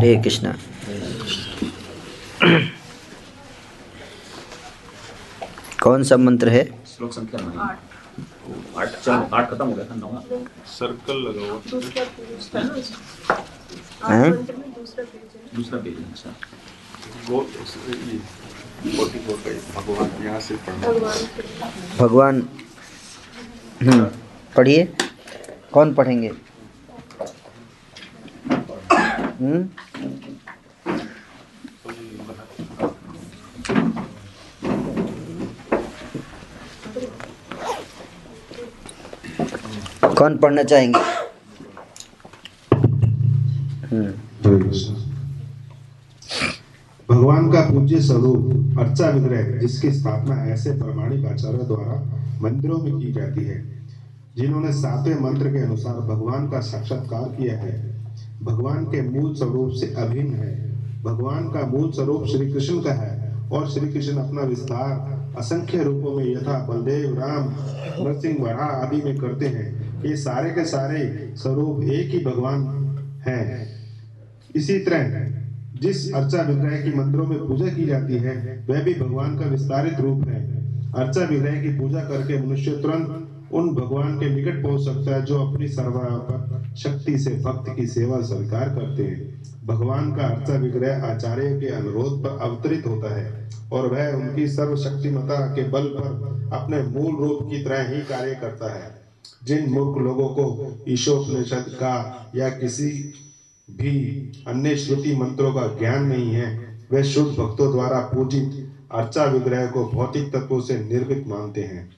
हरे कृष्णा। कौन सा मंत्र है? श्लोक संख्या आठ। चलो आठ खत्म हो गया था नौ। सर्कल लगा हुआ दूसरा पेज हैं? दूसरा पेज अच्छा। भगवान यहाँ से पढ़ना। भगवान हम्म, पढ़िए। कौन पढ़ेंगे? कौन पढ़ना चाहेंगे? हम्म। भगवान का पूज्य स्वरूप अर्चा विग्रह जिसकी स्थापना ऐसे प्रमाणिक आचार्य द्वारा मंदिरों में की जाती है, जिन्होंने सातवें मंत्र के अनुसार भगवान का साक्षात्कार किया है। भगवान के मूल स्वरूप से अभिन्न है। भगवान का मूल स्वरूप श्री कृष्ण का है और श्री कृष्ण अपना विस्तार असंख्य रूपों में यथा बलदेव, राम, नरसिंह वरा आदि में करते हैं। ये सारे के सारे स्वरूप एक ही भगवान है। इसी तरह जिस अर्चा विग्रह की मंदिरों में पूजा की जाती है, वह भी भगवान का विस्तारित रूप है। अर्चा विग्रह की पूजा करके मनुष्य तुरंत उन भगवान के निकट पहुँच सकता है जो अपनी सर्वापर शक्ति से, भक्त की सेवा स्वीकार करते हैं। भगवान का अर्चा विग्रह आचार्य के अनुरोध पर अवतरित होता है और वह उनकी सर्वशक्तिमता के बल पर अपने मूल रूप की तरह ही कार्य करता है। जिन मूर्ख लोगों को ईशोपनिषद का या किसी भी अन्य श्रुति मंत्रों का ज्ञान नहीं है, वे शुद्ध भक्तों द्वारा पूजित अर्चा विग्रह को भौतिक तत्वों से निर्मित मानते हैं।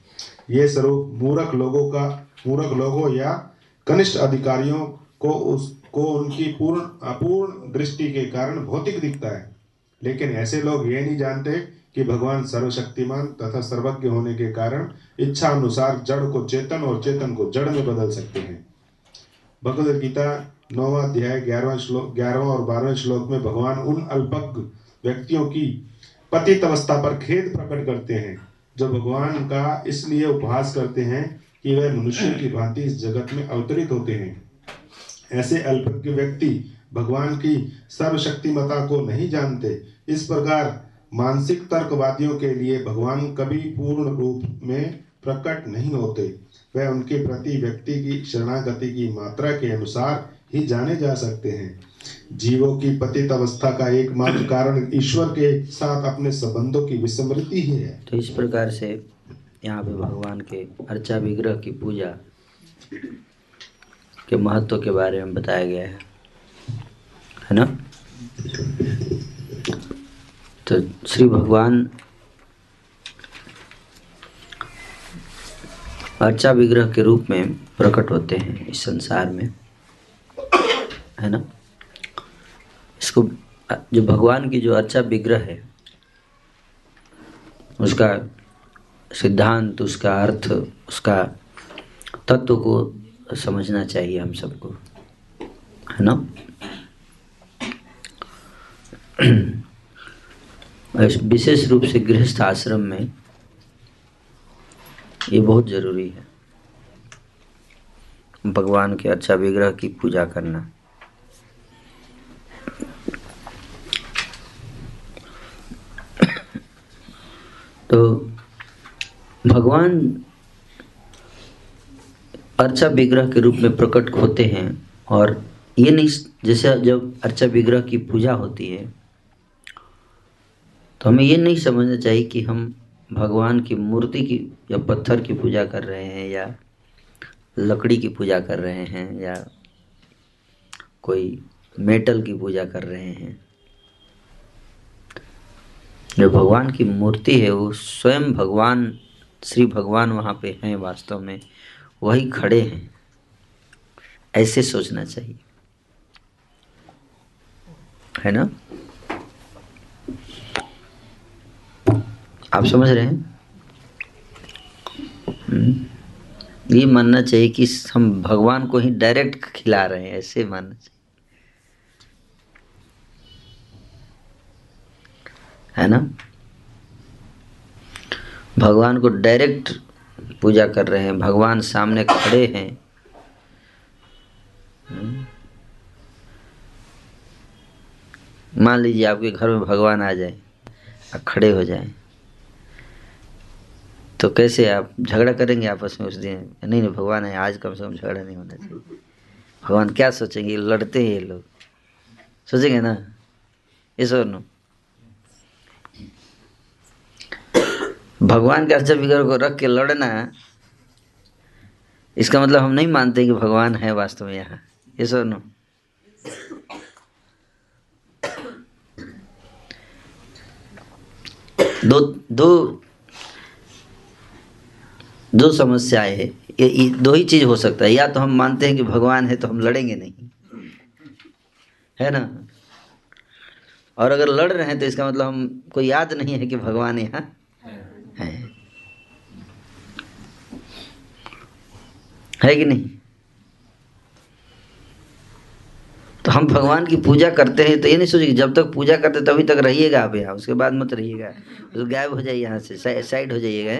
ये स्वरूप मूर्ख लोगों का, मूर्ख लोगों या कनिष्ठ अधिकारियों को उसको उनकी पूर्ण, अपूर्ण दृष्टि के कारण भौतिक दिखता है। लेकिन ऐसे लोग ये नहीं जानते कि भगवान सर्वशक्तिमान तथा सर्वज्ञ होने के कारण इच्छा अनुसार जड़ को चेतन और चेतन को जड़ में बदल सकते हैं। भगवद गीता नौवा अध्याय ग्यारहवा श्लोक, ग्यारहवा और बारहवें श्लोक में भगवान उन अल्पज्ञ व्यक्तियों की पतित अवस्था पर खेद प्रकट करते हैं। जो भगवान का इसलिए उपहास करते हैं कि वह मनुष्य की भांति इस जगत में अवतरित होते हैं। ऐसे अल्पज्ञ व्यक्ति भगवान की सर्वशक्तिमता को नहीं जानते। इस प्रकार मानसिक तर्कवादियों के लिए भगवान कभी पूर्ण रूप में प्रकट नहीं होते। वह उनके प्रति व्यक्ति की शरणागति की मात्रा के अनुसार ही जाने जा सकते हैं। जीवों की पतित अवस्था का एकमात्र कारण ईश्वर के साथ अपने संबंधों की विस्मृति ही है। तो इस प्रकार से यहाँ पे भगवान के अर्चा विग्रह की पूजा के महत्व के बारे में बताया गया है। है ना? तो श्री भगवान अर्चा विग्रह के रूप में प्रकट होते हैं इस संसार में। है ना? इसको, जो भगवान की जो अच्छा विग्रह है, उसका सिद्धांत, उसका अर्थ, उसका तत्व को समझना चाहिए हम सबको। है ना? विशेष रूप से गृहस्थ आश्रम में ये बहुत ज़रूरी है। भगवान के अच्छा विग्रह की पूजा करना। तो भगवान अर्चा विग्रह के रूप में प्रकट होते हैं और ये नहीं, जैसे जब अर्चा विग्रह की पूजा होती है तो हमें ये नहीं समझना चाहिए कि हम भगवान की मूर्ति की या पत्थर की पूजा कर रहे हैं या लकड़ी की पूजा कर रहे हैं या कोई मेटल की पूजा कर रहे हैं। जो भगवान की मूर्ति है, वो स्वयं भगवान, श्री भगवान वहाँ पे हैं वास्तव में, वही खड़े हैं। ऐसे सोचना चाहिए। है ना? आप समझ रहे हैं? हम्म। ये मानना चाहिए कि हम भगवान को ही डायरेक्ट खिला रहे हैं, ऐसे मानना चाहिए। है ना? भगवान को डायरेक्ट पूजा कर रहे हैं, भगवान सामने खड़े हैं। मान लीजिए आपके घर में भगवान आ जाए और खड़े हो जाए तो कैसे आप झगड़ा करेंगे आपस में उस दिन? नहीं नहीं, भगवान है, आज कम से कम झगड़ा नहीं होना चाहिए। भगवान क्या सोचेंगे? लड़ते हैं ये लोग। सोचेंगे ना? इस और भगवान के अर्चा विग्रह को रख के लड़ना, इसका मतलब हम नहीं मानते कि भगवान है वास्तव में यहाँ। ये और नो दो दो दो समस्याएँ है। ये दो ही चीज़ हो सकता है। या तो हम मानते हैं कि भगवान है तो हम लड़ेंगे नहीं। है ना? और अगर लड़ रहे हैं तो इसका मतलब हमको याद नहीं है कि भगवान यहाँ है। है कि नहीं? तो हम भगवान की पूजा करते हैं तो ये नहीं सोचिए कि जब तक पूजा करते तभी तक रहिएगा आप यहाँ। उसके बाद मत रहिएगा। तो गायब हो जाइए यहाँ से साइड हो जाइएगा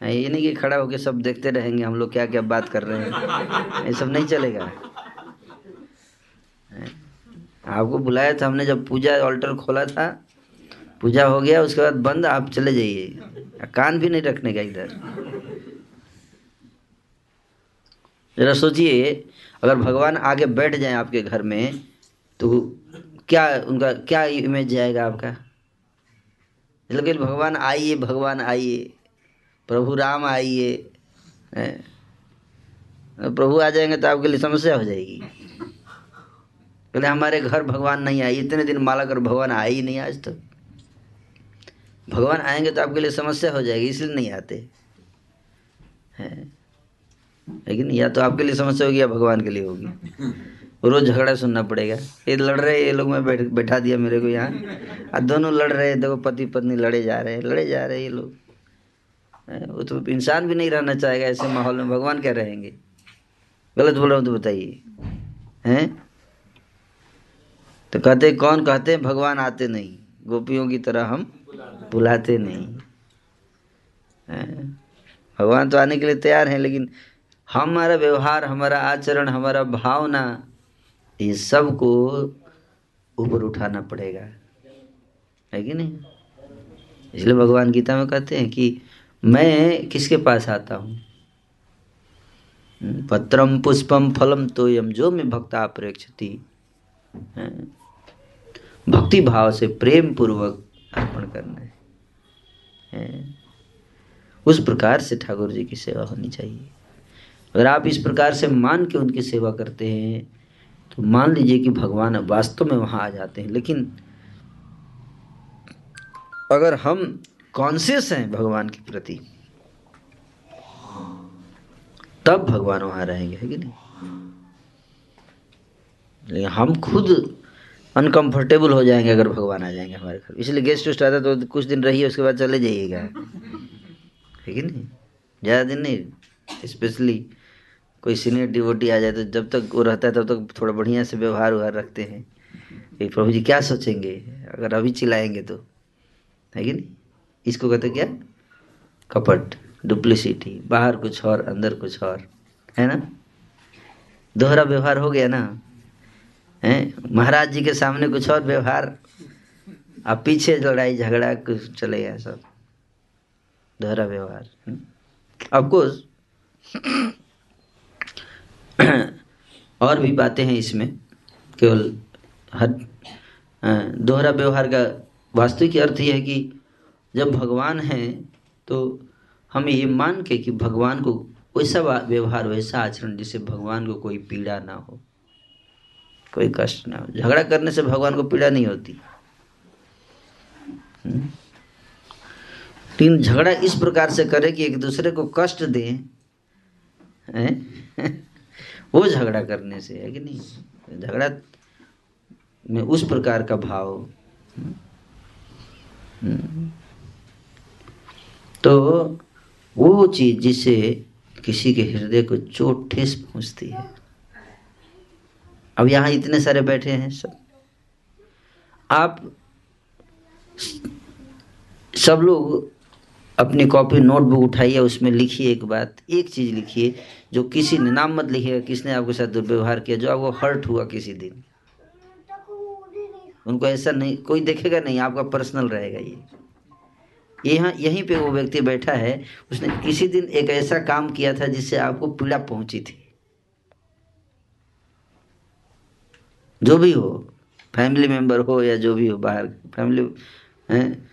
ये नहीं कि खड़ा होके सब देखते रहेंगे हम लोग क्या क्या बात कर रहे हैं। ये सब नहीं चलेगा। आपको बुलाया था हमने जब पूजा ऑल्टर खोला था पूजा हो गया, उसके बाद बंद, आप चले जाइए। कान भी नहीं रखने का इधर। जरा सोचिए, अगर भगवान आगे बैठ जाए आपके घर में तो क्या उनका, क्या इमेज जाएगा आपका? लेकिन भगवान आइए भगवान आइए, प्रभु राम आइए प्रभु आ जाएँगे तो आपके लिए समस्या हो जाएगी। पहले हमारे घर भगवान नहीं आए, इतने दिन माला कर भगवान आए ही नहीं आज तक। भगवान आएँगे तो आपके लिए समस्या हो जाएगी, इसलिए नहीं आते। हैं? लेकिन या तो आपके लिए समस्या होगी या भगवान के लिए होगी। रोज झगड़ा सुनना पड़ेगा। ये लड़ रहे ये लोग मैं बैठ, बैठा दिया मेरे को यहाँ। और दोनों लड़ रहे देखो पति पत्नी लड़े जा रहे हैं, लड़े जा रहे हैं ये लोग। वो तो इंसान भी नहीं रहना चाहेगा ऐसे माहौल में, भगवान क्या रहेंगे? गलत बोल रहा हूँ तो बताइए। हैं? तो कहते कौन कहते हैं? भगवान आते नहीं। गोपियों की तरह हम बुलाते नहीं। भगवान तो आने के लिए तैयार हैं, लेकिन हमारा व्यवहार, हमारा आचरण, हमारा भावना, ये सबको ऊपर उठाना पड़ेगा। है कि नहीं? इसलिए भगवान गीता में कहते हैं कि मैं किसके पास आता हूँ? पत्रम पुष्पम फलम तोयम, जो मैं भक्ता प्रेक्षती भक्ति भाव से प्रेम पूर्वक अर्पण करना है, उस प्रकार से ठाकुर जी की सेवा होनी चाहिए। अगर आप इस प्रकार से मान के उनकी सेवा करते हैं तो मान लीजिए कि भगवान वास्तव में वहाँ आ जाते हैं लेकिन अगर हम कॉन्शियस हैं भगवान के प्रति तब भगवान वहाँ रहेंगे है कि नहीं? हम खुद अनकंफर्टेबल हो जाएँगे अगर भगवान आ जाएँगे हमारे घर। इसलिए गेस्ट वेस्ट आता तो कुछ दिन रहिए, उसके बाद चले जाइएगा। ठीक है नहीं? ज़्यादा दिन नहीं स्पेशली कोई सीनियर डिवोटी आ जाए तो जब तक वो रहता है तब तो तक तो थोड़ा बढ़िया से व्यवहार व्यवहार रखते हैं। कि प्रभु जी क्या सोचेंगे? अगर अभी चिल्लाएँगे तो। है कि नहीं? इसको कहते क्या? कपट डुप्लिसिटी बाहर कुछ और, अंदर कुछ और। है ना? दोहरा व्यवहार हो गया ना? है? महाराज जी के सामने कुछ और व्यवहार। अब पीछे लड़ाई झगड़ा कुछ चलेगा सब। दोहरा व्यवहार ऑफकोर्स और भी बातें हैं इसमें, केवल हर दोहरा व्यवहार का वास्तविक अर्थ यह है कि जब भगवान हैं तो हम ये मान के कि भगवान को वैसा व्यवहार, वैसा आचरण जिससे भगवान को कोई पीड़ा ना हो। कोई कष्ट ना हो। झगड़ा करने से भगवान को पीड़ा नहीं होती। लेकिन झगड़ा इस प्रकार से करे कि एक दूसरे को कष्ट दें वो झगड़ा करने से है कि नहीं? झगड़ा में उस प्रकार का भाव। तो वो चीज़ जिससे किसी के हृदय को चोट ठेस पहुँचती है। अब यहाँ इतने सारे बैठे हैं सब। आप सब लोग अपनी कॉपी नोटबुक उठाइए, उसमें लिखिए एक बात, एक चीज़ लिखिए, जो किसी ने नाम मत लिखिएगा, किसने आपके साथ दुर्व्यवहार किया, जो आपको हर्ट हुआ किसी दिन। उनको ऐसा नहीं, कोई देखेगा नहीं, आपका पर्सनल रहेगा ये। यहाँ, यहीं पे वो व्यक्ति बैठा है, उसने किसी दिन एक ऐसा काम किया था जिससे आपको पीड़ा पहुँची थी। जो भी हो फैमिली मेंबर हो या जो भी हो, बाहर फैमिली हैं?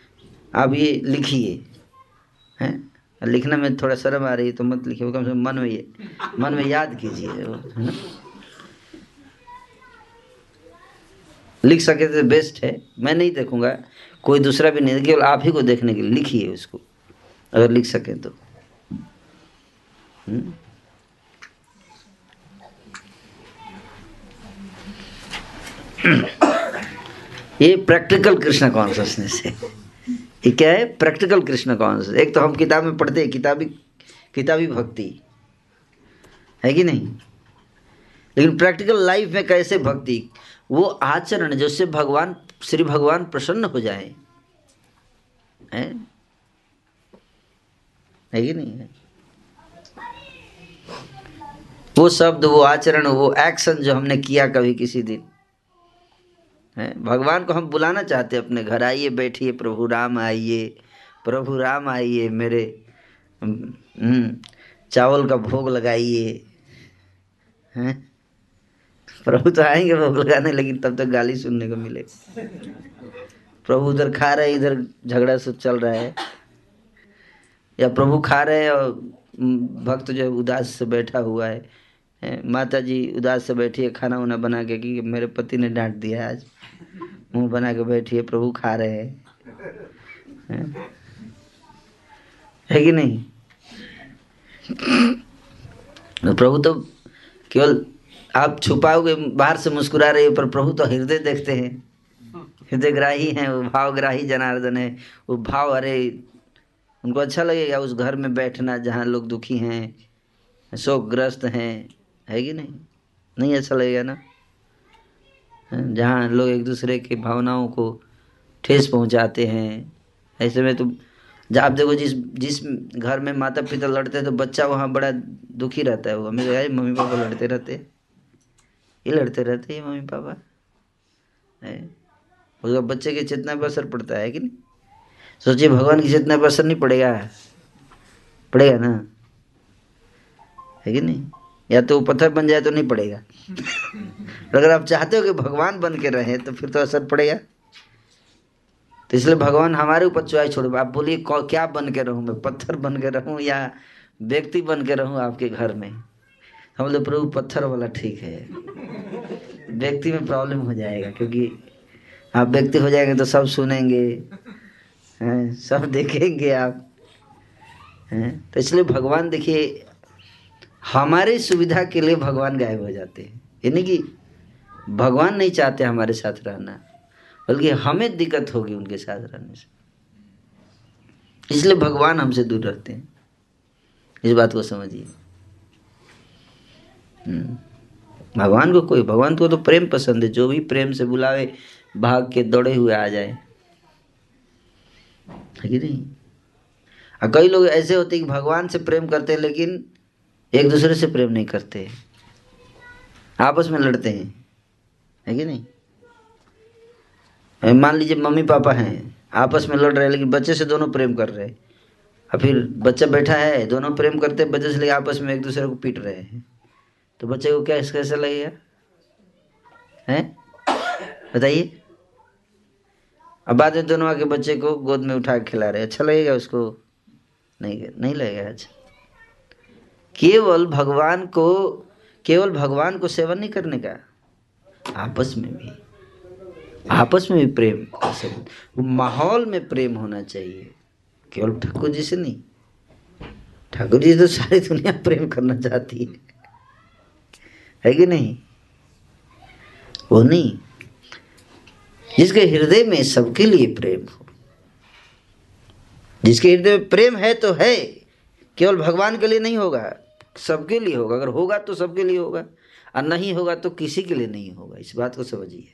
आप ये लिखिए, हैं? लिखने में थोड़ा शर्म आ रही है तो मत लिखिए कम से कम मन में ये, मन में याद कीजिए, है ना? लिख सके तो बेस्ट है। मैं नहीं देखूँगा, कोई दूसरा भी नहीं, केवल आप ही को देखने के लिए लिखिए उसको, अगर लिख सकें तो। हम्म? ये प्रैक्टिकल कृष्ण कॉन्सियसनेस है। ये क्या है? प्रैक्टिकल कृष्ण कॉन्सियस एक तो हम किताब में पढ़ते हैं, किताबी किताबी भक्ति। है कि नहीं? लेकिन प्रैक्टिकल लाइफ में कैसे भक्ति? वो आचरण जिससे भगवान, श्री भगवान प्रसन्न हो जाए। है? है कि नहीं? है वो शब्द, वो आचरण, वो एक्शन जो हमने किया कभी किसी दिन है? भगवान को हम बुलाना चाहते हैं अपने घर। आइए बैठिए प्रभु राम आइए प्रभु राम आइए मेरे। हम्म, चावल का भोग लगाइए। हैं? प्रभु तो आएँगे भोग लगाने लेकिन तब तक तो गाली सुनने को मिलेगा प्रभु उधर खा रहे इधर झगड़ा सब चल रहा है। या प्रभु खा रहे हैं और हम्म, भक्त जो है उदास से बैठा हुआ हैं, माता जी उदास से बैठी है, खाना उना बना के कि मेरे पति ने डांट दिया आज। मुँह बना के बैठी है, प्रभु खा रहे हैं। हैं? कि नहीं? तो प्रभु तो केवल आप छुपाओगे, बाहर से मुस्कुरा रहे हो, पर प्रभु तो हृदय देखते हैं। हृदय ग्राही हैं, वो भावग्राही जनार्दन है। वो भाव, अरे, उनको अच्छा लगेगा उस घर में बैठना जहाँ लोग दुखी हैं, शोकग्रस्त हैं। है कि नहीं? नहीं अच्छा लगेगा ना? जहाँ लोग एक दूसरे की भावनाओं को ठेस पहुँचाते हैं। ऐसे में तो जब आप देखो जिस जिस घर में माता पिता लड़ते हैं तो बच्चा वहाँ बड़ा दुखी रहता है वो। हमें तो यार मम्मी पापा लड़ते रहते। ये लड़ते रहते हैं मम्मी पापा है? उसका बच्चे के चेतना पर असर पड़ता है कि नहीं? सोचिए, भगवान की चेतना पर असर नहीं पड़ेगा। पड़ेगा ना? है कि नहीं? या तो वो पत्थर बन जाए तो नहीं पड़ेगा। अगर आप चाहते हो कि भगवान बन के रहें तो फिर तो असर पड़ेगा। तो इसलिए भगवान हमारे ऊपर चॉइस छोड़ो। आप बोलिए क्या बन के रहूँ मैं? पत्थर बन के रहूँ या व्यक्ति बन के रहूँ आपके घर में? हम बोले प्रभु पत्थर वाला ठीक है। व्यक्ति में प्रॉब्लम हो जाएगा क्योंकि आप व्यक्ति हो जाएँगे तो सब सुनेंगे। हैं सब देखेंगे आप। हैं तो इसलिए भगवान देखिए हमारे सुविधा के लिए भगवान गायब हो जाते हैं। यानी कि भगवान नहीं चाहते हमारे साथ रहना। बल्कि हमें दिक्कत होगी उनके साथ रहने से। इसलिए भगवान हमसे दूर रहते हैं। इस बात को समझिए। हम्म। भगवान को कोई, भगवान को तो प्रेम पसंद है। जो भी प्रेम से बुलावे, भाग के दौड़े हुए आ जाए। है कि नहीं? और कई लोग ऐसे होते कि भगवान से प्रेम करते हैं, लेकिन एक दूसरे से प्रेम नहीं करते। आपस में लड़ते हैं। है कि नहीं? मान लीजिए मम्मी पापा हैं, आपस में लड़ रहे हैं, लेकिन बच्चे से दोनों प्रेम कर रहे हैं। और फिर बच्चा बैठा है, दोनों प्रेम करते हैं, बच्चे से लेकर आपस में एक दूसरे को पीट रहे हैं। तो बच्चे को क्या कैसा लगेगा? हैं? बताइए। अब बाद में दोनों आके बच्चे को गोद में उठा के खिला रहे अच्छा लगेगा उसको? नहीं नहीं लगेगा। अच्छा। केवल भगवान को, केवल भगवान को सेवन नहीं करने का। आपस में भी, आपस में भी प्रेम माहौल में प्रेम होना चाहिए। केवल ठाकुर जी से नहीं। ठाकुर जी तो सारी दुनिया प्रेम करना चाहती है। है कि नहीं? वो नहीं। जिसके हृदय में सबके लिए प्रेम हो। जिसके हृदय में प्रेम है तो है। केवल भगवान के लिए नहीं होगा, सबके लिए होगा। अगर होगा तो सबके लिए होगा, और नहीं होगा तो किसी के लिए नहीं होगा। इस बात को समझिए।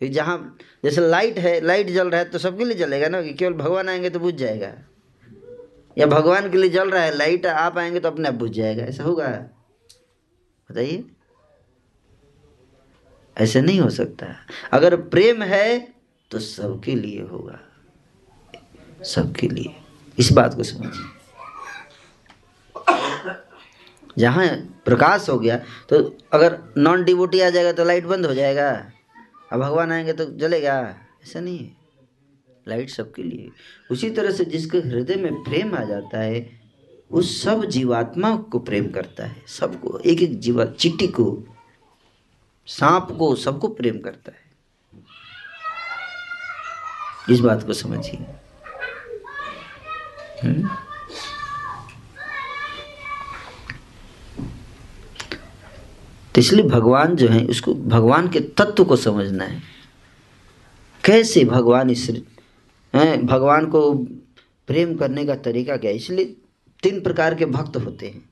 कि जहाँ जैसे लाइट है, लाइट जल रहा है तो सबके लिए जलेगा ना, कि केवल भगवान आएँगे तो बुझ जाएगा। या भगवान के लिए जल रहा है, लाइट आप आएँगे तो अपने आप बुझ जाएगा। ऐसा होगा? बताइए। ऐसे नहीं हो सकता। अगर प्रेम है तो सबके लिए होगा। सबके लिए। इस बात को समझिए। जहाँ प्रकाश हो गया तो अगर नॉन डिवोटी आ जाएगा तो लाइट बंद हो जाएगा। अब भगवान आएँगे तो जलेगा। ऐसा नहीं है। लाइट सबके लिए। उसी तरह से जिसके हृदय में प्रेम आ जाता है, उस सब जीवात्मा को प्रेम करता है। सबको एक एक जीवा चिट्टी को, सांप को, सबको प्रेम करता है। इस बात को समझिए। तो इसलिए भगवान जो है, उसको भगवान के तत्व को समझना है। कैसे भगवान इस, हैं, भगवान को प्रेम करने का तरीका क्या है? इसलिए तीन प्रकार के भक्त होते हैं।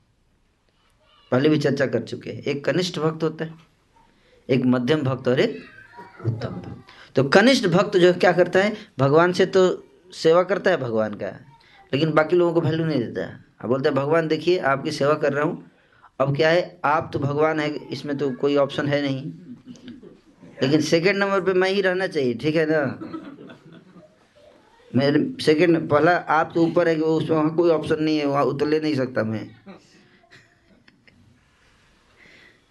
पहले भी चर्चा कर चुके हैं। एक कनिष्ठ भक्त होता है, एक मध्यम भक्त और एक उत्तम भक्त। तो कनिष्ठ भक्त जो क्या करता है? भगवान से तो सेवा करता है भगवान का, लेकिन बाकी लोगों को वैल्यू नहीं देता। अब बोलता है, भगवान देखिए, आपकी सेवा कर रहा हूँ अब क्या है? आप तो भगवान है, इसमें तो कोई ऑप्शन है नहीं। लेकिन सेकंड नंबर पे मैं ही रहना चाहिए, ठीक है ना? मेरे सेकंड पहला आप तो ऊपर है कि उसमें वहाँ कोई ऑप्शन नहीं है, वहाँ उतर ले नहीं सकता मैं।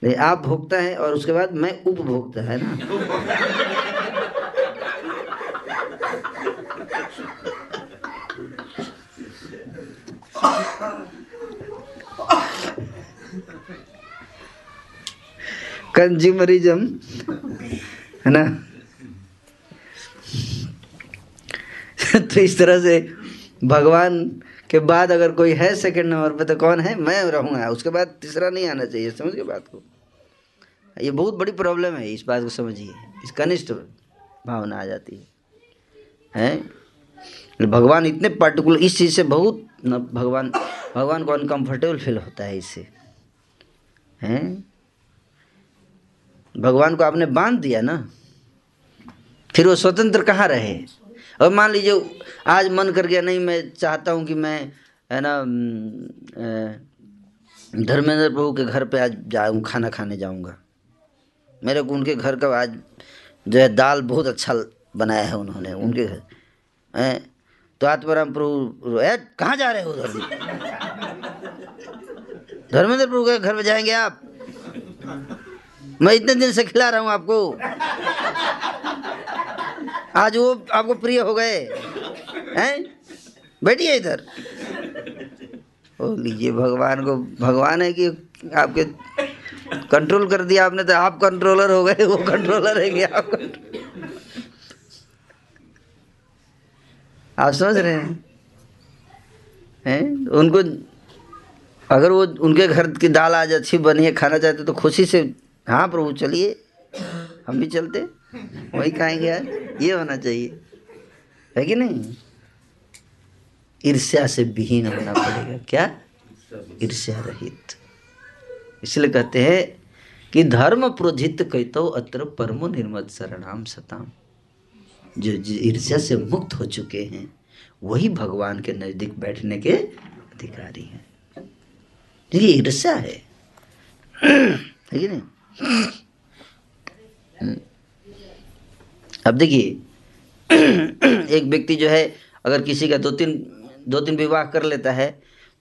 नहीं, आप भोगता है और उसके बाद मैं उपभोक्ता, है ना? कंज्यूमरिज्म है ना? तो इस तरह से भगवान के बाद अगर कोई है सेकंड नंबर पे तो कौन है? मैं रहूँगा। उसके बाद तीसरा नहीं आना चाहिए। समझ के बात को? ये बहुत बड़ी प्रॉब्लम है। इस बात को समझिए। इस कनिष्ठ भावना आ जाती है। हैं? भगवान इतने पार्टिकुलर इस चीज़ से बहुत भगवान भगवान को अनकंफर्टेबल फील होता है इससे। हैं? भगवान को आपने बाँध दिया ना, फिर वो स्वतंत्र कहाँ रहे? और मान लीजिए, आज मन कर गया, नहीं, मैं चाहता हूँ कि मैं, है ना धर्मेंद्र प्रभु के घर पे आज जाऊँ, खाना खाने जाऊँगा। मेरे को उनके घर का आज जो है, दाल बहुत अच्छा बनाया है उन्होंने, उनके घर। हैं? तो आत्माराम प्रभु, ए, कहाँ जा रहे हो उधर धर्मेंद्र प्रभु के घर में जाएँगे आप? मैं इतने दिन से खिला रहा हूँ आपको। आज वो आपको प्रिय हो गए। हैं? बैठिए इधर। ओ, लीजिए भगवान को। भगवान है कि आपके कंट्रोल कर दिया आपने तो आप कंट्रोलर हो गए, वो कंट्रोलर है कि आप आप समझ रहे हैं? हैं? उनको अगर वो उनके घर की दाल आज अच्छी बनी है, खाना चाहते तो खुशी से हाँ प्रभु, चलिए। हम भी चलते। वही खाएँगे यार, ये होना चाहिए। है कि नहीं? ईर्ष्या से विहीन होना पड़ेगा। क्या? ईर्ष्या रहित। इसलिए कहते हैं कि धर्म प्रोजित कहतो अत्र परमो निर्मत शरणाम सताम। जो ईर्ष्या से मुक्त हो चुके हैं, वही भगवान के नज़दीक बैठने के अधिकारी हैं। ये ईर्ष्या है। है कि नहीं? अब देखिए, एक व्यक्ति जो है, अगर किसी का दो तीन दो तीन विवाह कर लेता है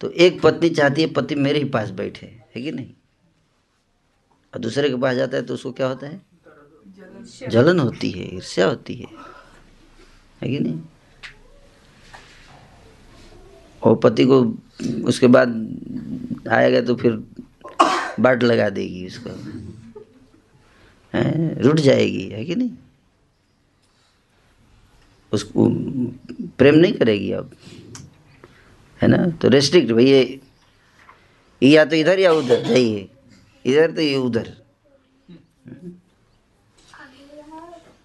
तो एक पत्नी चाहती है, पति मेरे ही पास बैठे, है कि नहीं? और दूसरे के पास जाता है तो उसको क्या होता है? जलन होती है, ईर्ष्या होती है है कि नहीं? और पति को उसके बाद आएगा तो फिर बाट लगा देगी उसको। रुट जाएगी, है कि नहीं? उसको प्रेम नहीं करेगी अब, है ना? तो रेस्ट्रिक्ट भाई ये तो इधर या उधर, जाइए। इधर तो ये उधर।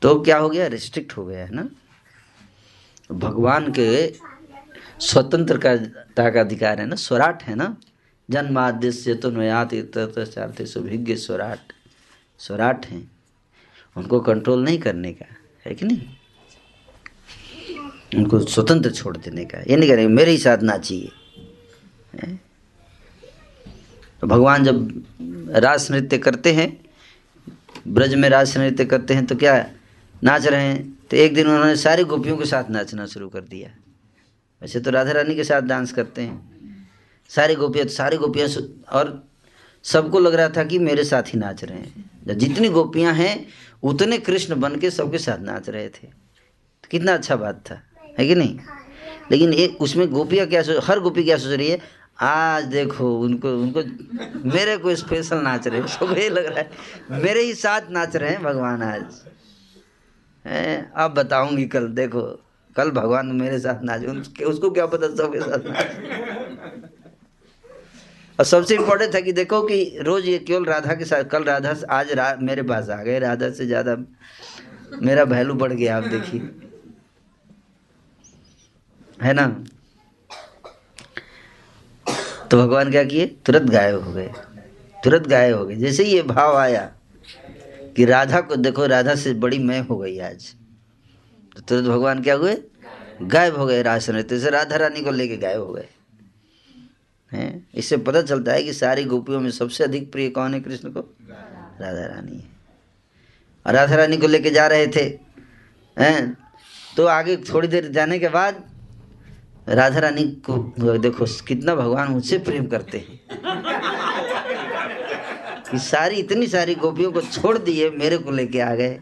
तो क्या हो गया? रिस्ट्रिक्ट हो गया, है ना? भगवान के स्वतंत्र का अधिकार है ना? स्वराट है ना? जन्माद्य से तो नयात चारते सुभिज्ञ स्वराट। स्वराट हैं। उनको कंट्रोल नहीं करने का, है कि नहीं? उनको स्वतंत्र छोड़ देने का। ये नहीं करेंगे मेरे ही साथ नाचिए तो भगवान जब रास नृत्य करते हैं, ब्रज में रास नृत्य करते हैं तो क्या नाच रहे हैं? तो एक दिन उन्होंने सारी गोपियों के साथ नाचना शुरू कर दिया। वैसे तो राधा रानी के साथ डांस करते हैं। सारी गोपियाँ सारी गोपियाँ और सबको लग रहा था कि मेरे साथ ही नाच रहे हैं। जितनी गोपियाँ हैं, उतने कृष्ण बन के सबके साथ नाच रहे थे। तो कितना अच्छा बात था, है कि नहीं? लेकिन एक उसमें गोपियाँ क्या सोच हर गोपी क्या सोच रही है, आज देखो, उनको उनको, मेरे को स्पेशल नाच रहे सबको ये लग रहा है, मेरे ही साथ नाच रहे हैं भगवान आज। है, अब बताऊँगी कल, देखो, कल भगवान मेरे साथ नाच उसके- उसको क्या पता सबके साथ नाच और सबसे इम्पोर्टेंट था कि देखो कि रोज ये केवल राधा के साथ कल राधा से- आज रा, मेरे पास आ गए राधा से ज़्यादा मेरा वैल्यू बढ़ गया आप देखिए। है ना? तो भगवान क्या किए? तुरंत गायब हो गए। तुरंत गायब हो गए। जैसे ये भाव आया कि राधा को देखो राधा से बड़ी मैं हो गई आज तो तुरंत भगवान क्या हुए? गायब हो गए नृत्य से। राधा रानी को लेके गायब हो गए। हैं। इससे पता चलता है कि सारी गोपियों में सबसे अधिक प्रिय कौन है कृष्ण को? राधा रानी है। और राधा रानी को लेके जा रहे थे, हैं? तो आगे थोड़ी देर जाने के बाद राधा रानी को देखो, कितना भगवान मुझसे प्रेम करते हैं। कि सारी, इतनी सारी गोपियों को छोड़ दिए, मेरे को लेके आ गए।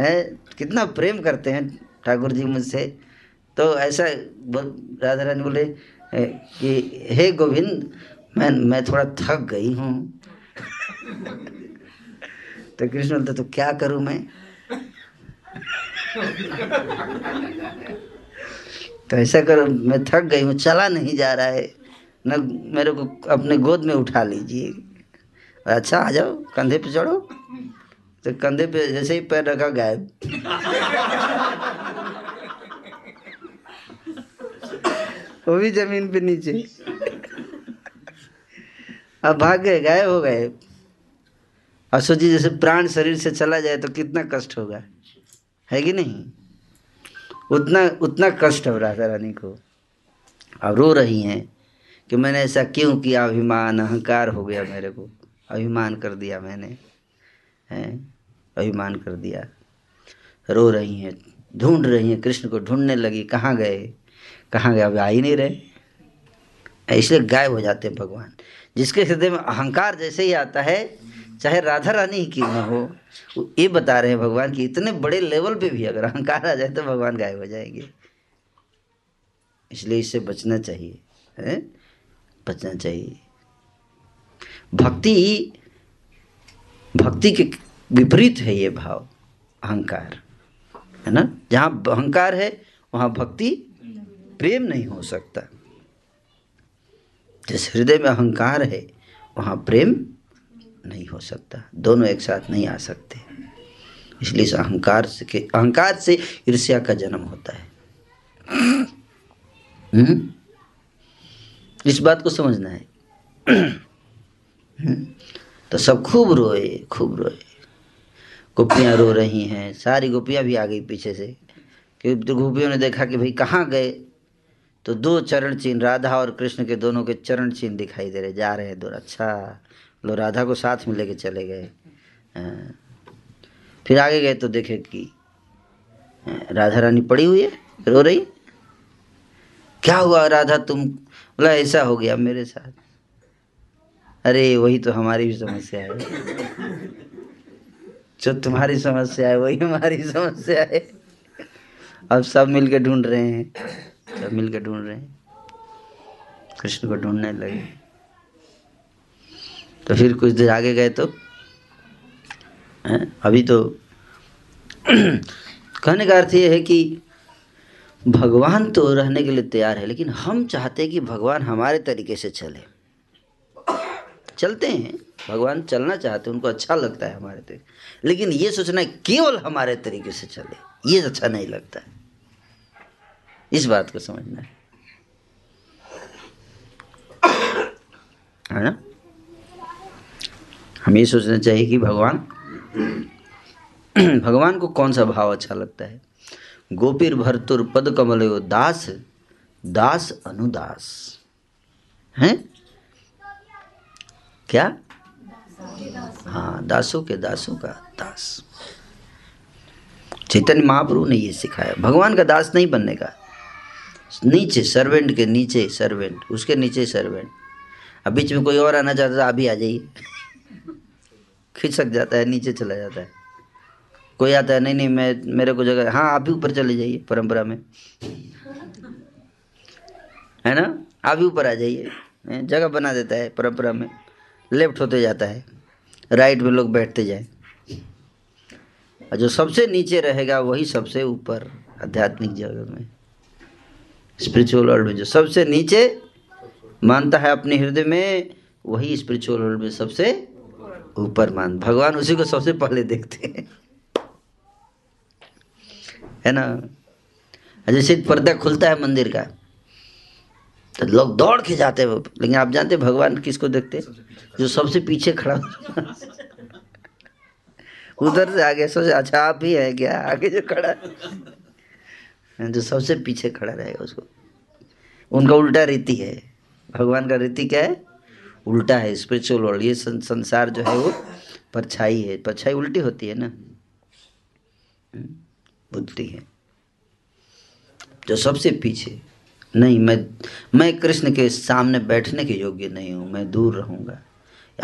हैं? कितना प्रेम करते हैं ठाकुर जी मुझसे। तो ऐसा राधा रानी बोले कि, हे गोविंद, मैं मैं थोड़ा थक गई हूँ। तो कृष्ण बोलते तो क्या करूँ मैं? तो ऐसा करो, मैं थक गई हूँ, चला नहीं जा रहा है। न, मेरे को अपने गोद में उठा लीजिए। अच्छा आ जाओ, कंधे पे चढ़ो। तो कंधे पे जैसे ही पैर रखा, गायब। वो भी ज़मीन पे नीचे। अब भाग गए, गायब हो गए। और सोचिए जैसे प्राण शरीर से चला जाए तो कितना कष्ट होगा? है कि नहीं? उतना उतना कष्ट हो राधा रानी को। अब रो रही हैं कि मैंने ऐसा क्यों किया? अभिमान, अहंकार हो गया मेरे को। अभिमान कर दिया मैंने, हैं? अभिमान कर दिया। रो रही हैं, ढूंढ रही हैं, कृष्ण को ढूँढने लगी, कहाँ गए? कहाँ गए? अभी आ ही नहीं रहे। इसलिए गायब हो जाते हैं भगवान। जिसके हृदय में अहंकार जैसे ही आता है, चाहे राधा रानी ही क्यों ना हो ये बता रहे हैं भगवान कि इतने बड़े लेवल पे भी अगर अहंकार आ जाए तो भगवान गायब हो जाएँगे। इसलिए इससे बचना चाहिए, है? बचना चाहिए। भक्ति भक्ति के विपरीत है ये भाव, अहंकार। है ना? जहाँ अहंकार है, वहाँ भक्ति प्रेम नहीं हो सकता। जिस हृदय में अहंकार है, वहाँ प्रेम नहीं हो सकता। दोनों एक साथ नहीं आ सकते। इसलिए इस अहंकार से अहंकार से ईर्ष्या का जन्म होता है। हम्म? इस बात को समझना है। हम्म? तो सब खूब रोए खूब रोए। गोपियाँ रो रही हैं। सारी गोपियाँ भी आ गई पीछे से। कि तो गोपियों ने देखा कि भाई कहाँ गए? तो दो चरण चिन्ह राधा और कृष्ण के दोनों के चरण चिन्ह दिखाई दे रहे जा रहे हैं दो अच्छा लो राधा को साथ में लेके चले गए। हाँ। फिर आगे गए तो देखे कि हाँ, राधा रानी पड़ी हुई है रो रही क्या हुआ राधा तुम बोला ऐसा हो गया मेरे साथ। अरे वही तो हमारी भी समस्या है। जो तुम्हारी समस्या है वही हमारी समस्या है। अब सब मिल के ढूंढ रहे हैं। सब मिल के ढूंढ रहे हैं। कृष्ण को ढूँढने लगे। तो फिर कुछ देर आगे गए तो है? अभी तो कहने का अर्थ ये है कि भगवान तो रहने के लिए तैयार है, लेकिन हम चाहते हैं कि भगवान हमारे तरीके से चले। चलते हैं। भगवान चलना चाहते हैं, उनको अच्छा लगता है हमारे तरीके लेकिन ये सोचना केवल हमारे तरीके से चले। ये अच्छा नहीं लगता है। इस बात को समझना है। ना? हमें सोचना चाहिए कि भगवान भगवान को कौन सा भाव अच्छा लगता है? गोपीर भरतुर पद कमल दास दास अनुदास। हैं? क्या? हाँ दासों के दासों का दास। चैतन्य महाप्रभु ने ये सिखाया। भगवान का दास नहीं बनने का। नीचे सर्वेंट के नीचे सर्वेंट उसके नीचे सर्वेंट अब बीच में कोई और आना चाहता था, अभी आ जाइए। खिसक जाता है, नीचे चला जाता है। कोई आता है, नहीं नहीं, मैं, मेरे को जगह हाँ आप भी ऊपर चले जाइए परंपरा में। है ना? आप भी ऊपर आ जाइए। जगह बना देता है परंपरा में। लेफ़्ट होते जाता है। राइट में लोग बैठते जाए। और जो सबसे नीचे रहेगा, वही सबसे ऊपर आध्यात्मिक जगह में। स्पिरिचुअल वर्ल्ड में जो सबसे नीचे मानता है अपने हृदय में, वही स्पिरिचुअल वर्ल्ड में सबसे ऊपर मान। भगवान उसी को सबसे पहले देखते हैं। है ना? जैसे पर्दा खुलता है मंदिर का तो लोग दौड़ के जाते हैं लेकिन आप जानते हैं भगवान किसको देखते हैं? जो सबसे पीछे खड़ा उधर से आगे, सोचे अच्छा आप ही है क्या? आगे जो खड़ा है। जो सबसे पीछे खड़ा रहेगा उसको। उनका उल्टा रीति है। भगवान का रीति क्या है? उल्टा है। स्पिरिचुअल वर्ल्ड ये सं, संसार जो है वो परछाई है। परछाई उल्टी होती है ना? हम्म, उल्टी है। जो सबसे पीछे नहीं मैं मैं कृष्ण के सामने बैठने के योग्य नहीं हूँ। मैं दूर रहूँगा।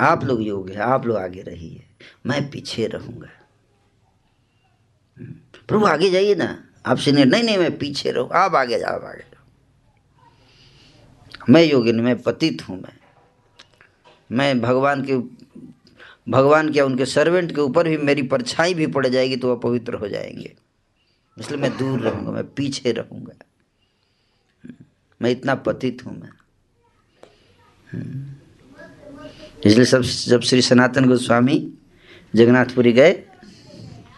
आप लोग योग्य है आप लोग आगे रहिए। मैं पीछे रहूँगा। हम्म, प्रभु आगे जाइए ना। आप सीनियर नहीं नहीं मैं पीछे रहूँ आप आगे जाओ आप आगे जाओ। मैं योग्य नहीं मैं पतित हूँ मैं। मैं भगवान के भगवान के उनके सर्वेंट के ऊपर भी मेरी परछाई भी पड़ जाएगी तो वह पवित्र हो जाएँगे। इसलिए मैं दूर रहूँगा मैं पीछे रहूँगा। मैं इतना पतित हूँ मैं। इसलिए सब जब श्री सनातन गोस्वामी जगन्नाथपुरी गए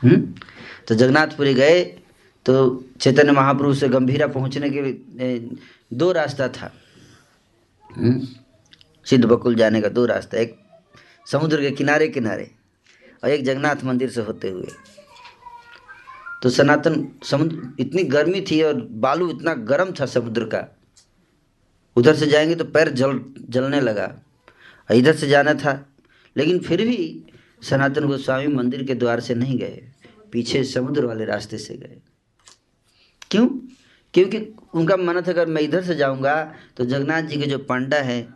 हम्म, तो जगन्नाथपुरी गए तो चैतन्य महाप्रभु से गंभीरा पहुँचने के दो रास्ता था। हम्म, सिद्ध बकुल जाने का दो रास्ता एक समुद्र के किनारे किनारे और एक जगन्नाथ मंदिर से होते हुए। तो सनातन समुद्र इतनी गर्मी थी और बालू इतना गर्म था समुद्र का। उधर से जाएँगे तो पैर जल जलने लगा। और इधर से जाना था लेकिन फिर भी सनातन गोस्वामी मंदिर के द्वार से नहीं गए पीछे समुद्र वाले रास्ते से गए। क्यों? क्योंकि उनका मन था, अगर मैं इधर से जाऊँगा तो जगन्नाथ जी के जो पांडा है,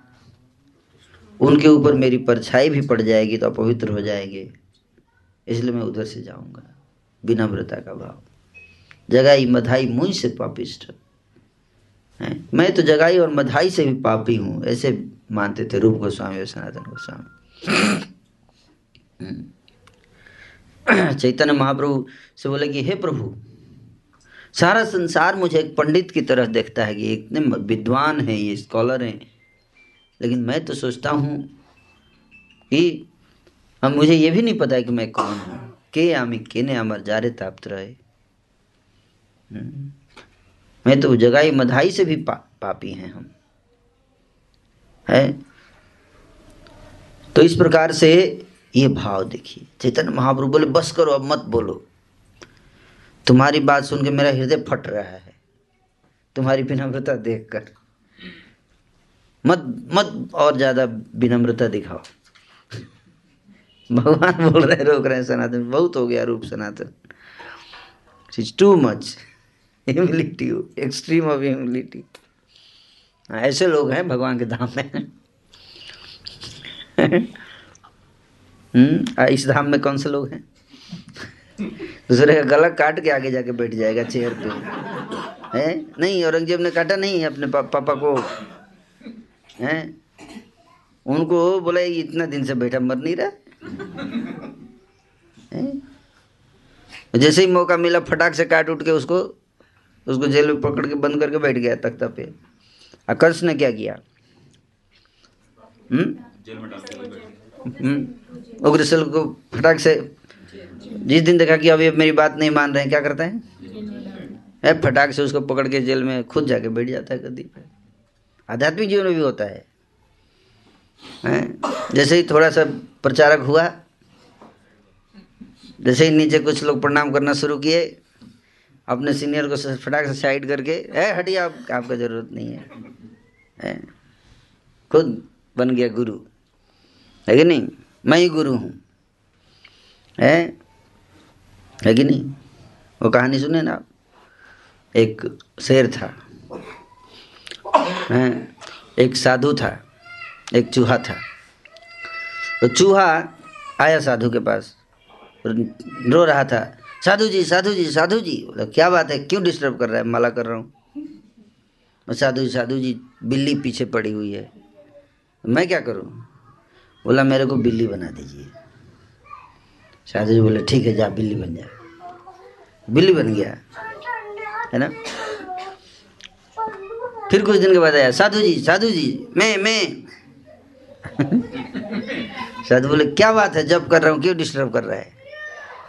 उनके ऊपर मेरी परछाई भी पड़ जाएगी तो अपवित्र हो जाएँगे। इसलिए मैं उधर से जाऊँगा विनम्रता का भाव। जगाई मधाई मुझ से पापिष्ट। है? मैं तो जगाई और मधाई से भी पापी हूँ, ऐसे मानते थे रूप गोस्वामी और सनातन गोस्वामी। हम्म। चैतन्य महाप्रभु से बोले कि, हे प्रभु सारा संसार मुझे एक पंडित की तरह देखता है कि इतने विद्वान हैं ये स्कॉलर हैं। लेकिन मैं तो सोचता हूँ कि अब मुझे ये भी नहीं पता है कि मैं कौन हूँ। के आमी केने अमर जारे ताप्त रहे। हम्म। मैं तो जगाई मधाई से भी पा, पापी हैं हम। है? तो इस प्रकार से ये भाव देखिए। चैतन्य महाप्रभु बोले बस करो अब मत बोलो। तुम्हारी बात सुन के मेरा हृदय फट रहा है। तुम्हारी विनम्रता देखकर। मत मत और ज़्यादा विनम्रता दिखाओ। भगवान बोल रहे रोक रहे सनातन। बहुत हो गया Rup Sanatan. Is too much humility extreme of humility ऐसे लोग हैं भगवान के धाम में। हम्म इस धाम में कौन से लोग हैं? दूसरे का गला काट के आगे जाके बैठ जाएगा चेयर पे। है? नहीं औरंगज़ेब ने काटा नहीं अपने पा, पापा को। हैं? उनको बोला इतना दिन से बैठा मर नहीं रहा? है? जैसे ही मौका मिला फटाक से काट उठ के उसको उसको जेल में पकड़ के बंद करके बैठ गया तख्ता पे। आकर्ष ने क्या किया? हम्म? हम्म? उग्रसेल को फटाक से जिस दिन देखा कि अब मेरी बात नहीं मान रहे हैं क्या करते हैं? है फटाक से उसको पकड़ के जेल में खुद जाके बैठ जाता है गद्दी आध्यात्मिक जीवन में भी होता है। हैं? जैसे ही थोड़ा सा प्रचारक हुआ जैसे ही नीचे कुछ लोग प्रणाम करना शुरू किए अपने सीनियर को फटाक से साइड करके है हटिए आप आपका ज़रूरत नहीं है, है? खुद बन गया गुरु। है कि नहीं? मैं ही गुरु हूँ। है? है कि नहीं? वो कहानी सुने ना आप? एक शेर था। हैं? एक साधु था। एक चूहा था। तो चूहा आया साधु के पास। रो रहा था, साधु जी साधु जी साधु जी। बोला, क्या बात है? क्यों डिस्टर्ब कर रहा है? माला कर रहा हूँ। साधु जी साधु जी, बिल्ली पीछे पड़ी हुई है। मैं क्या करूँ? बोला, मेरे को बिल्ली बना दीजिए। साधु जी बोले, ठीक है, जा, बिल्ली बन जा। बिल्ली बन गया। है ना? फिर कुछ दिन के बाद आया, साधु जी साधु जी, मैं मैं। साधु बोले, क्या बात है, जब कर रहा हूँ, क्यों डिस्टर्ब कर रहा है?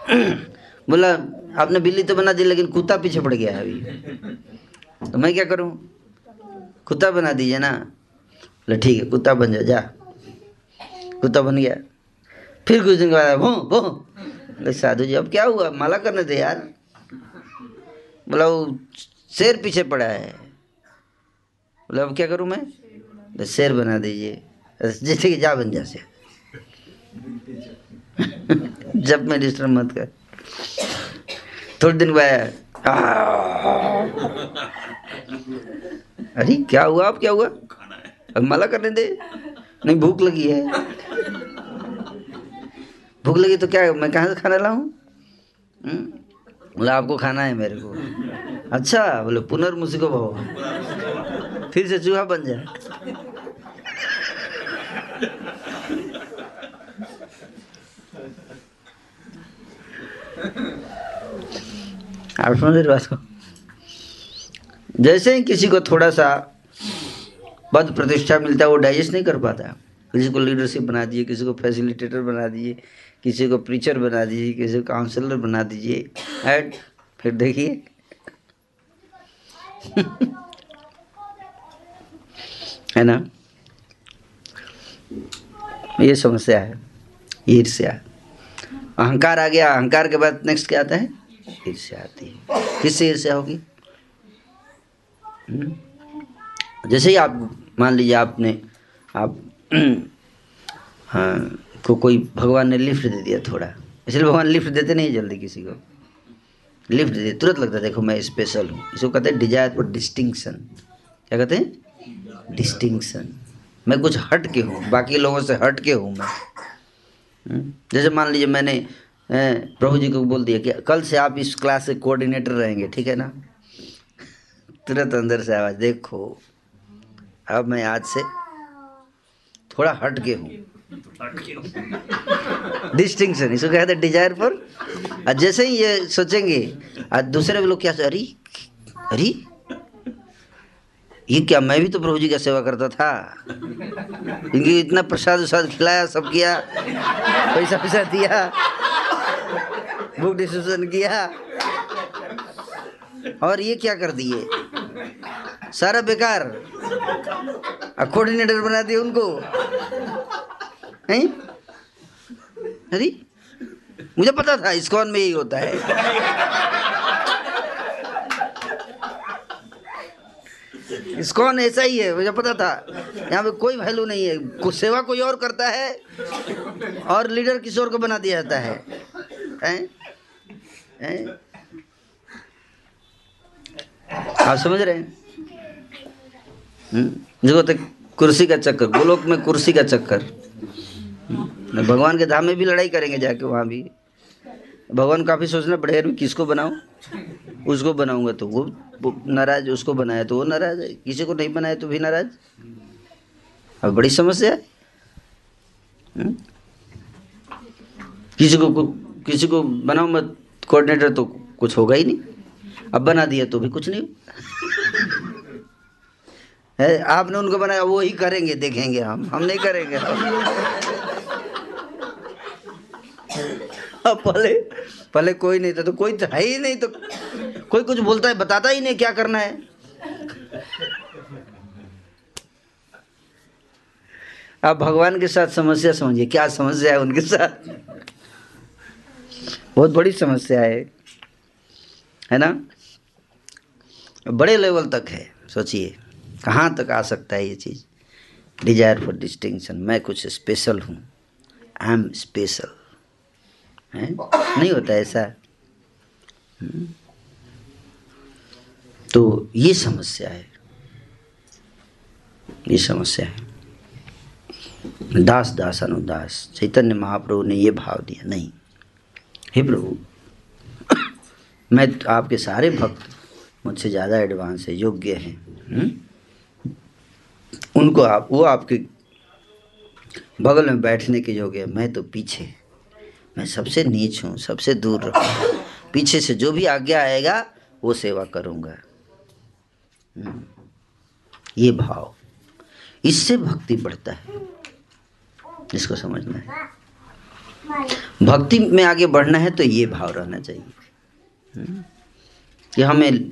बोला, आपने बिल्ली तो बना दी, लेकिन कुत्ता पीछे पड़ गया है अभी। तो मैं क्या करूँ? कुत्ता बना दीजिए ना। बोले, ठीक है, कुत्ता बन जा जा। कुत्ता बन गया। फिर कुछ दिन के बाद भो भो। बोले साधु जी, अब क्या हुआ? माला करने थे यार। बोला, वो शेर पीछे पड़ा है। बोला, अब क्या करूँ मैं? शेर बना दीजिए। जैसे कि जा बन जा जब मैं डिस्टर्ब मत कर। थोड़े दिन बाद अरे, क्या हुआ? अब क्या हुआ? अब माला करने दे। नहीं, भूख लगी है। भूख लगी तो क्या, मैं कहाँ से खाना लाऊं? हम्म? बोला, आपको खाना है मेरे को। अच्छा बोले पुनर्मुसी को भाव। फिर से चूहा बन जाए। आप समझ रहे बात को? जैसे ही किसी को थोड़ा सा पद प्रतिष्ठा मिलता है, वो डाइजेस्ट नहीं कर पाता। किसी को लीडरशिप बना दिए, किसी को फैसिलिटेटर बना दीजिए किसी को प्रीचर बना दीजिए, किसी को काउंसलर बना दीजिए। एंड फिर देखिए। है ना? ये समस्या है ईर्ष्या अहंकार आ गया, अहंकार के बाद नेक्स्ट क्या आता है? ईर्ष्या आती है। किससे ईर्ष्या होगी हम्म? जैसे ही आप, मान लीजिए आपने, आप हाँ को कोई भगवान ने लिफ्ट दे दिया थोड़ा। इसलिए भगवान लिफ्ट देते नहीं जल्दी किसी को। लिफ्ट दे, तुरंत लगता है, देखो मैं स्पेशल हूँ। इसको कहते हैं डिज़ायर फॉर डिस्टिंक्शन क्या कहते हैं? डिस्टिंक्शन मैं कुछ हट के हूँ, बाकी लोगों से हट के हूँ मैं। हम्म? जैसे मान लीजिए मैंने प्रभु जी को बोल दिया कि कल से आप इस क्लास के कोऑर्डिनेटर रहेंगे, ठीक है ना? तुरंत अंदर से आवाज़, देखो, अब मैं आज से थोड़ा हट के हूँ। डिस्टिंक्शन इसको कहते हैं डिज़ायर और जैसे ही ये सोचेंगे आज दूसरे लोग क्या अरे अरे, ये क्या, मैं भी तो प्रभु जी का सेवा करता था। इनकी इतना प्रसाद उसाद खिलाया, सब किया, पैसा पैसा दिया, बुक डिस्ट्रीब्यूशन किया। और ये क्या कर दिए? सारा बेकार। कोऑर्डिनेटर बना दिए उनको। हैं अरे मुझे पता था, इस्कॉन में यही होता है। इस्कॉन ऐसा ही है, मुझे पता था। यहाँ पे कोई वैल्यू नहीं है। कुछ सेवा कोई और करता है, और लीडर किशोर को बना दिया जाता है। हैं? हैं? आप समझ रहे हैं? हम्म? देखो तो कुर्सी का चक्कर, गोलोक में कुर्सी का चक्कर। हम्म? भगवान के धाम में भी लड़ाई करेंगे जाके वहाँ भी। भगवान काफ़ी सोचना पड़ेगा मैं किसको बनाऊँ? उसको बनाऊँगा तो। वो, नाराज़ उसको बनाया तो वो नाराज़ है। किसी को नहीं बनाया तो भी नाराज़। अब बड़ी समस्या है। हम्म? किसी को किसी को बनाओ मत कोऑर्डिनेटर तो कुछ होगा ही नहीं। अब बना दिया तो भी कुछ नहीं है आपने उनको बनाया वो ही करेंगे देखेंगे हम। हम नहीं करेंगे। अब पहले पहले कोई नहीं था तो कोई है ही नहीं तो कोई कुछ बोलता है, बताता ही नहीं क्या करना है। आप भगवान के साथ समस्या समझिए, क्या समस्या है उनके साथ? बहुत बड़ी समस्या है है ना? बड़े लेवल तक है, सोचिए, कहाँ तक आ सकता है ये चीज़? डिज़ायर फॉर डिस्टिंक्शन मैं कुछ स्पेशल हूँ आई एम स्पेशल है? नहीं होता ऐसा। हम्म। तो ये समस्या है। ये समस्या है। दास दास अनुदास चैतन्य महाप्रभु ने ये भाव दिया, नहीं। हे प्रभु, मैं आपके सारे भक्त मुझसे ज़्यादा एडवांस है, योग्य हैं। हम्म? उनको आप, वो आपके बगल में बैठने के योग्य है। मैं तो पीछे। मैं सबसे नीच हूँ, सबसे दूर रहूँगा पीछे से जो भी आज्ञा आएगा, वो सेवा करूँगा। हम्म। ये भाव। इससे भक्ति बढ़ता है। इसको समझना है। भक्ति में आगे बढ़ना है तो ये भाव रहना चाहिए। हम्म। कि हमें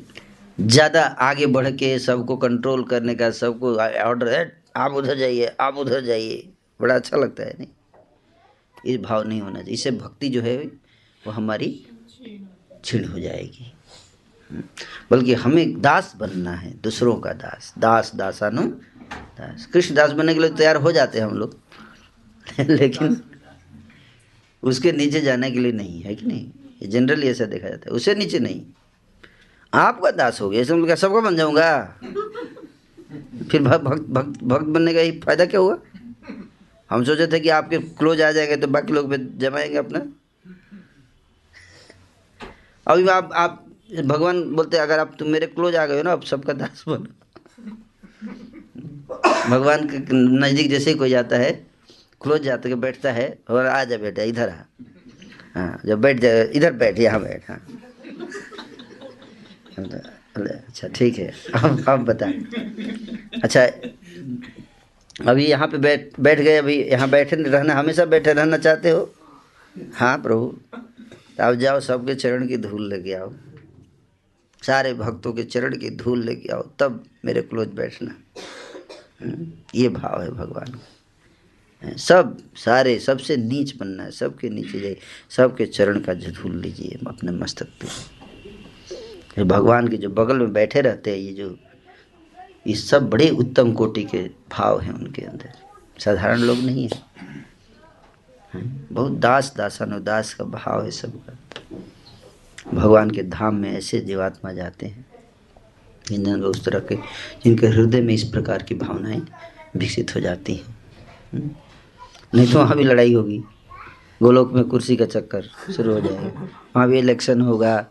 ज़्यादा आगे बढ़ के सबको कंट्रोल करने का, सबको ऑर्डर है आप उधर जाइए, आप उधर जाइए। बड़ा अच्छा लगता है, नहीं? ये भाव नहीं होना चाहिए। इससे भक्ति जो है, वो हमारी छीण हो जाएगी। हम्म। बल्कि हमें दास बनना है, दूसरों का दास। दास, दासानु, दास। कृष्ण दास बनने के लिए तैयार हो जाते हैं हम लोग। लेकिन उसके नीचे जाने के लिए नहीं, है कि नहीं? जनरली ऐसा देखा जाता है। उससे नीचे नहीं। आपका दास हो गया ऐसे क्या सबका बन जाऊँगा? फिर भक्त भक्त भक्त बनने का ही फ़ायदा क्या हुआ? हम सोचे थे कि आपके क्लोज आ जाएँगे तो बाकी लोग जमाएँगे अपना। अभी आप आप, भगवान बोलते अगर आप, तुम मेरे क्लोज आ गए हो ना आप सबका दास बनो। भगवान के नज़दीक जैसे ही कोई जाता है क्लोज जाते के बैठता है, और आ जा बेटा, इधर आ। हाँ जब बैठ जाए इधर बैठ, यहाँ बैठ हाँ। अच्छा ठीक है, अब अब बता अच्छा अभी यहाँ पे बैठ बैठ गए अभी यहाँ बैठे रहना हमेशा बैठे रहना चाहते हो? हाँ प्रभु। तो आप जाओ सबके चरण की धूल लेके आओ। सारे भक्तों के चरण की धूल लेके आओ। तब मेरे क्लोज बैठना। हम्म, ये भाव है भगवान का। सब सारे सबसे नीच बनना है। सबके नीचे जाइए। सबके चरण का धूल लीजिए अपने मस्तक पे। भगवान के जो बगल में बैठे रहते हैं ये जो ये सब बड़े उत्तम कोटि के भाव हैं उनके अंदर। साधारण लोग नहीं है। बहुत दास दासानुदास का भाव है सबका। भगवान के धाम में ऐसे जीवात्मा जाते हैं जिन उस तरह के, जिनके हृदय में इस प्रकार की भावनाएँ विकसित हो जाती हैं। हम्म। नहीं तो वहाँ भी लड़ाई होगी। गोलोक में कुर्सी का चक्कर शुरू हो जाएगा। वहाँ भी इलेक्शन होगा,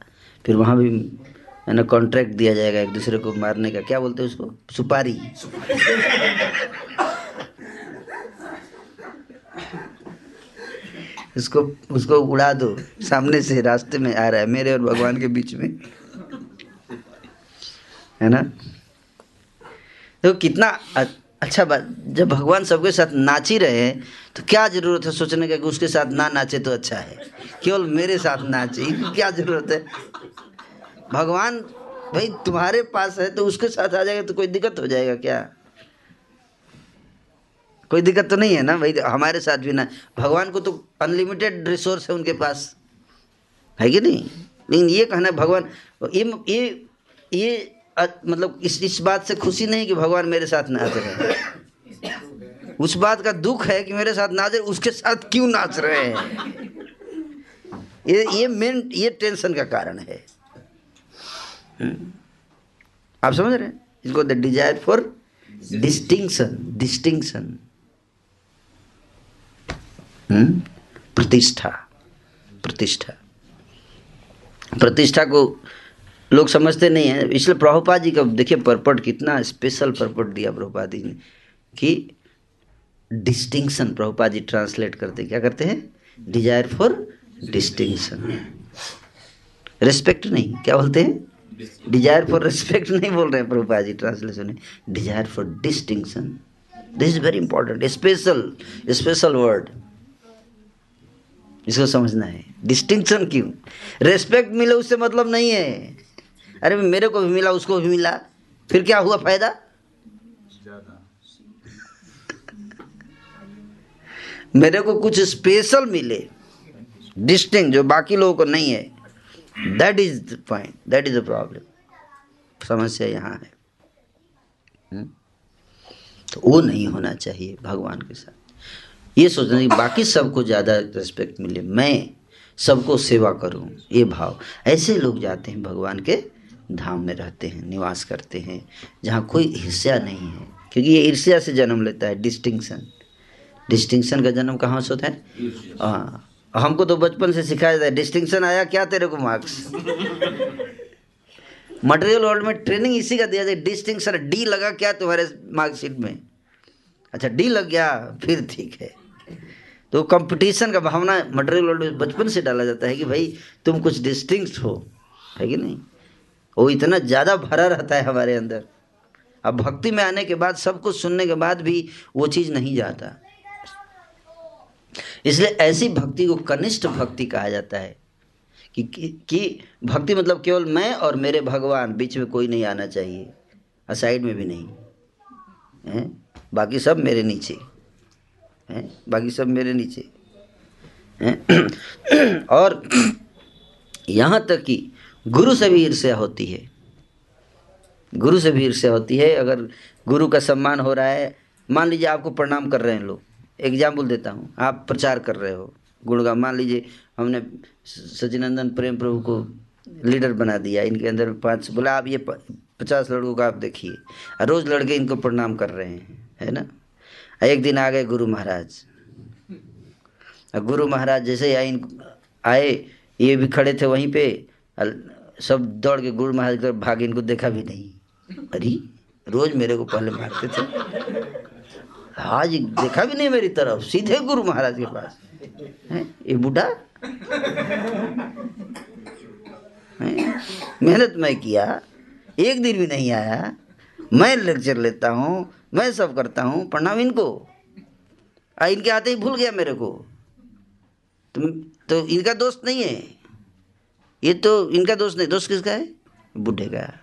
फिर वहाँ भी है ना कॉन्ट्रैक्ट दिया जाएगा एक दूसरे को मारने का। क्या बोलते हैं उसको? सुपारी। उसको उसको उड़ा दो। सामने से रास्ते में आ रहा है, मेरे और भगवान के बीच में। है ना? तो कितना अच्छा बात। जब भगवान सबके साथ नाच ही रहे हैं तो क्या ज़रूरत है सोचने का कि उसके साथ ना नाचे तो अच्छा है? केवल मेरे साथ नाचे, क्या ज़रूरत है? भगवान, भाई तुम्हारे पास है तो उसके साथ आ जाएगा तो कोई दिक्कत हो जाएगा क्या? कोई दिक्कत तो नहीं है ना भाई? हमारे साथ भी ना। भगवान को तो अनलिमिटेड रिसोर्स है उनके पास। है कि नहीं? लेकिन ये कहना भगवान, ये ये ये मतलब इस इस बात से खुशी नहीं कि भगवान मेरे साथ नाच रहे हैं। उस बात का दुख है कि मेरे साथ नाच रहे उसके साथ क्यों नाच रहे हैं? ये ये मेन ये टेंशन का कारण है। आप समझ रहे हैं? इसको the desire for distinction distinction प्रतिष्ठा प्रतिष्ठा. प्रतिष्ठा को लोग समझते नहीं हैं। इसलिए प्रभुपा जी का, देखिए, परपट कितना स्पेशल परपट दिया प्रभुपा जी ने कि डिस्टिंक्शन प्रभुपा जी ट्रांसलेट करते क्या करते हैं? डिज़ायर फॉर डिस्टिंक्शन रिस्पेक्ट नहीं, क्या बोलते हैं? डिज़ायर फॉर रिस्पेक्ट नहीं बोल रहे हैं प्रभुपा जी ट्रांसलेशन में desire for distinction this is very important special special word इसको समझना है। डिस्टिंक्शन क्यों? रेस्पेक्ट मिले उससे मतलब नहीं है। अरे मेरे को भी मिला उसको भी मिला। फिर क्या हुआ फ़ायदा? मेरे को कुछ स्पेशल मिले। डिस्टिंग जो बाकी लोगों को नहीं है। That is the point that is the problem समस्या यहाँ है। हुँ? तो वो नहीं होना चाहिए भगवान के साथ। ये सोचना कि बाकी सबको ज़्यादा रिस्पेक्ट मिले। मैं सबको सेवा करूँ ये भाव। ऐसे लोग जाते हैं भगवान के धाम में रहते हैं निवास करते हैं जहाँ कोई ईर्ष्या नहीं है। क्योंकि ये ईर्ष्या से जन्म लेता है डिस्टिंक्शन डिस्टिंक्शन का जन्म कहाँ से होता है? हाँ। हमको तो बचपन से सिखाया जाता डिस्टिंक्शन आया, क्या तेरे को मार्क्स मटेरियल वर्ल्ड में ट्रेनिंग इसी का दिया जाए डिस्टिंक्शन डी लगा क्या तुम्हारे मार्कशीट में? अच्छा डी लग गया, फिर ठीक है। तो कंपटीशन का भावना मटेरियल वर्ल्ड में बचपन से डाला जाता है कि भाई, तुम कुछ डिस्टिंक्ट हो। है कि नहीं? वो इतना ज़्यादा भरा रहता है हमारे अंदर। अब भक्ति में आने के बाद, सब कुछ सुनने के बाद भी वो चीज़ नहीं जाता। इसलिए ऐसी भक्ति को कनिष्ठ भक्ति कहा जाता है कि, कि कि भक्ति मतलब केवल मैं और मेरे भगवान बीच में कोई नहीं आना चाहिए और साइड में भी नहीं। है? बाकी सब मेरे नीचे। हैं? बाकी सब मेरे नीचे। हैं? और यहाँ तक कि गुरु से भी ईर्ष्या होती है। गुरु से भी ईर्ष्या होती है। अगर गुरु का सम्मान हो रहा है मान लीजिए आपको प्रणाम कर रहे हैं लोग। एग्ज़ाम्पल देता हूँ। आप प्रचार कर रहे हो। गुणगान, मान लीजिए, हमने सचिनंदन प्रेम प्रभु को लीडर बना दिया, इनके अंदर पाँच, बोला, आप ये पचास लड़कों का आप देखिए। रोज़ लड़के इनको प्रणाम कर रहे हैं, है ना? एक दिन आ गए गुरु महाराज। गुरु महाराज जैसे ही आए इन आए, ये भी खड़े थे वहीं पे सब दौड़ के गुरु महाराज भागे, इनको देखा भी नहीं। अरे, रोज मेरे को पहले मारते थे। आज देखा भी नहीं मेरी तरफ़ सीधे गुरु महाराज के पास। है? ये बूढ़ा? मेहनत मैं किया एक दिन भी नहीं आया। मैं लेक्चर लेता हूँ मैं सब करता हूँ प्रणाम इनको। आ इनके आते ही भूल गया मेरे को। तो, तो इनका दोस्त नहीं है? ये तो इनका दोस्त नहीं दोस्त किसका है? बूढ़े का।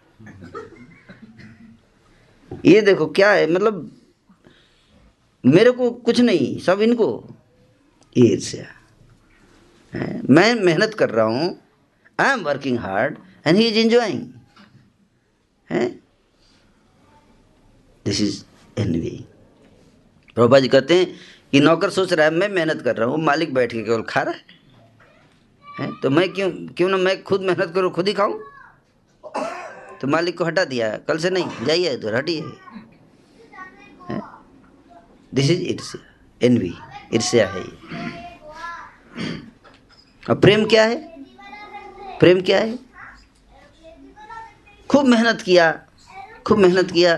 ये देखो क्या है मतलब मेरे को कुछ नहीं, सब इनको। ईर्ष्या मैं मेहनत कर रहा हूँ। I am working hard and he is enjoying this is envy Prabha ji कहते हैं कि नौकर सोच रहा है, मैं मेहनत कर रहा हूँ, मालिक बैठ के केवल खा रहा है। है? तो मैं क्यों क्यों ना मैं खुद मेहनत करूँ, खुद ही खाऊं? तो मालिक को हटा दिया, कल से नहीं, जाइए तो हटिए। दिस इज़ इट्स एनवी ईर्ष्या है ये और प्रेम क्या है? प्रेम क्या है? खूब मेहनत किया। खूब मेहनत किया।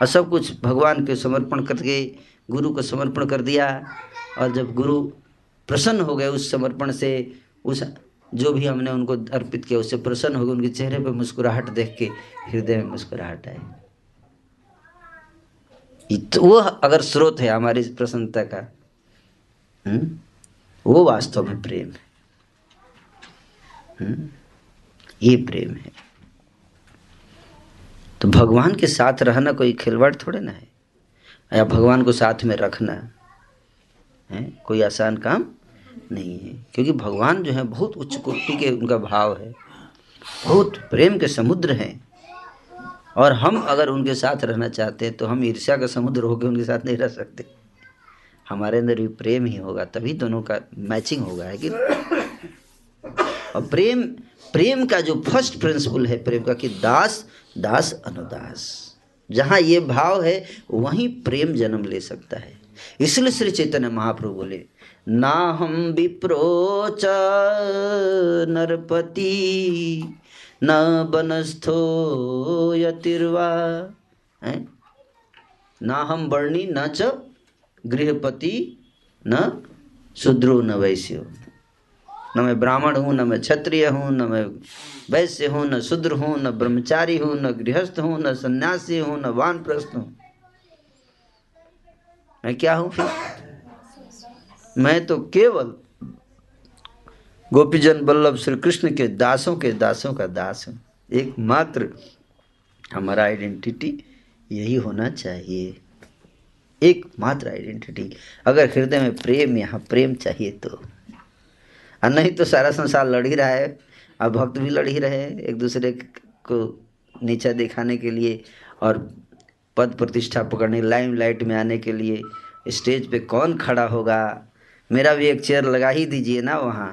और सब कुछ भगवान के समर्पण करके गुरु को समर्पण कर दिया। और जब गुरु प्रसन्न हो गए उस समर्पण से, उस जो भी हमने उनको अर्पित किया, उससे प्रसन्न हो गए, उनके चेहरे पर मुस्कुराहट देख के, हृदय में मुस्कुराहट आए तो वो अगर स्रोत है हमारी प्रसन्नता का हुँ? हम्म, वो वास्तव में प्रेम है हुँ? हम्म, ये प्रेम है। तो भगवान के साथ रहना कोई खिलवाड़ थोड़े ना है। या भगवान को साथ में रखना है कोई आसान काम नहीं है। क्योंकि भगवान जो है बहुत उच्च कोटि के उनका भाव है। बहुत प्रेम के समुद्र हैं। और हम अगर उनके साथ रहना चाहते हैं तो हम ईर्ष्या का समुद्र होकर उनके साथ नहीं रह सकते। हमारे अंदर भी प्रेम ही होगा, तभी दोनों का मैचिंग होगा, है कि और प्रेम प्रेम का जो फ़र्स्ट प्रिंसिपल है, प्रेम का कि दास दास अनुदास। जहाँ ये भाव है, वहीं प्रेम जन्म ले सकता है। इसलिए श्री चैतन्य महाप्रभु बोले ना हम विप्रोच नरपति न बनस्थो यतिर्वा। है? ना हम वर्णी, न च गृहपति, न शूद्रो, न वैश्य। न मैं ब्राह्मण हूँ, न मैं क्षत्रिय हूँ, न मैं वैश्य हूँ, न शूद्र हूँ, न ब्रह्मचारी हूँ, न गृहस्थ हूँ, न सन्यासी हूँ, न वानप्रस्थ हूँ। मैं क्या हूँ मैं तो केवल गोपीजन बल्लभ श्री कृष्ण के दासों के दासों का दास हूँ। एकमात्र हमारा आइडेंटिटी यही होना चाहिए। एकमात्र आइडेंटिटी अगर हृदय में प्रेम, यहाँ प्रेम चाहिए तो। और नहीं तो सारा संसार लड़ ही रहा है। और भक्त भी लड़ ही रहे हैं एक दूसरे को नीचा दिखाने के लिए और पद प्रतिष्ठा पकड़ने लाइम लाइट में आने के लिए। स्टेज पे कौन खड़ा होगा? मेरा भी एक चेयर लगा ही दीजिए ना वहाँ।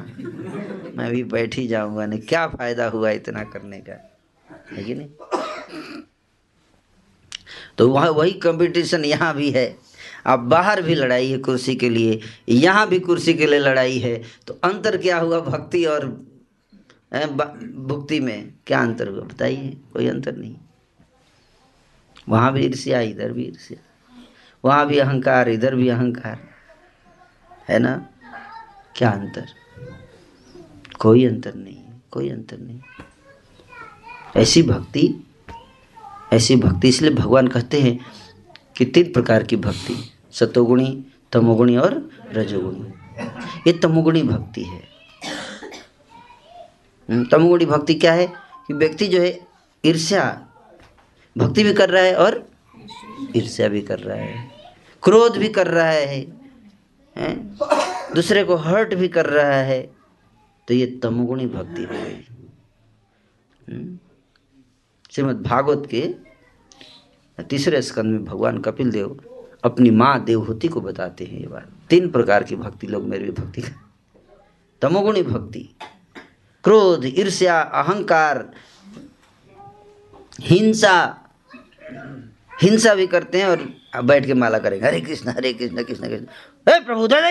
मैं भी बैठ ही जाऊँगा, नहीं, क्या फ़ायदा हुआ इतना करने का? है कि नहीं? तो वह वही कंपटीशन यहाँ भी है। अब बाहर भी लड़ाई है कुर्सी के लिए, यहाँ भी कुर्सी के लिए लड़ाई है। तो अंतर क्या हुआ भक्ति और भुक्ति में? क्या अंतर हुआ? बताइए, कोई अंतर नहीं। वहाँ भी ईर्ष्या, इधर भी ईर्ष्या। वहाँ भी अहंकार, इधर भी अहंकार। है ना? क्या अंतर? कोई अंतर नहीं कोई अंतर नहीं। ऐसी भक्ति ऐसी भक्ति इसलिए भगवान कहते हैं कि तीन प्रकार की भक्ति सतोगुणी तमोगुणी और रजोगुणी। ये तमोगुणी भक्ति है। हम्म, तमोगुणी भक्ति क्या है? कि व्यक्ति जो है ईर्ष्या भक्ति भी कर रहा है और ईर्ष्या भी कर रहा है। क्रोध भी कर रहा है। हैं? दूसरे को हर्ट भी कर रहा है तो ये तमोगुणी भक्ति हो गई हम्म? श्रीमद् भागवत के तीसरे स्कंद में भगवान कपिल देव अपनी माँ देवहूति को बताते हैं ये बात तीन प्रकार की भक्ति लोग मेरी भी भक्ति तमोगुणी भक्ति, क्रोध, ईर्ष्या, अहंकार, हिंसा हिंसा भी करते हैं और बैठ के माला करेंगे, हरे कृष्ण हरे कृष्ण कृष्ण कृष्ण हे प्रभु दादा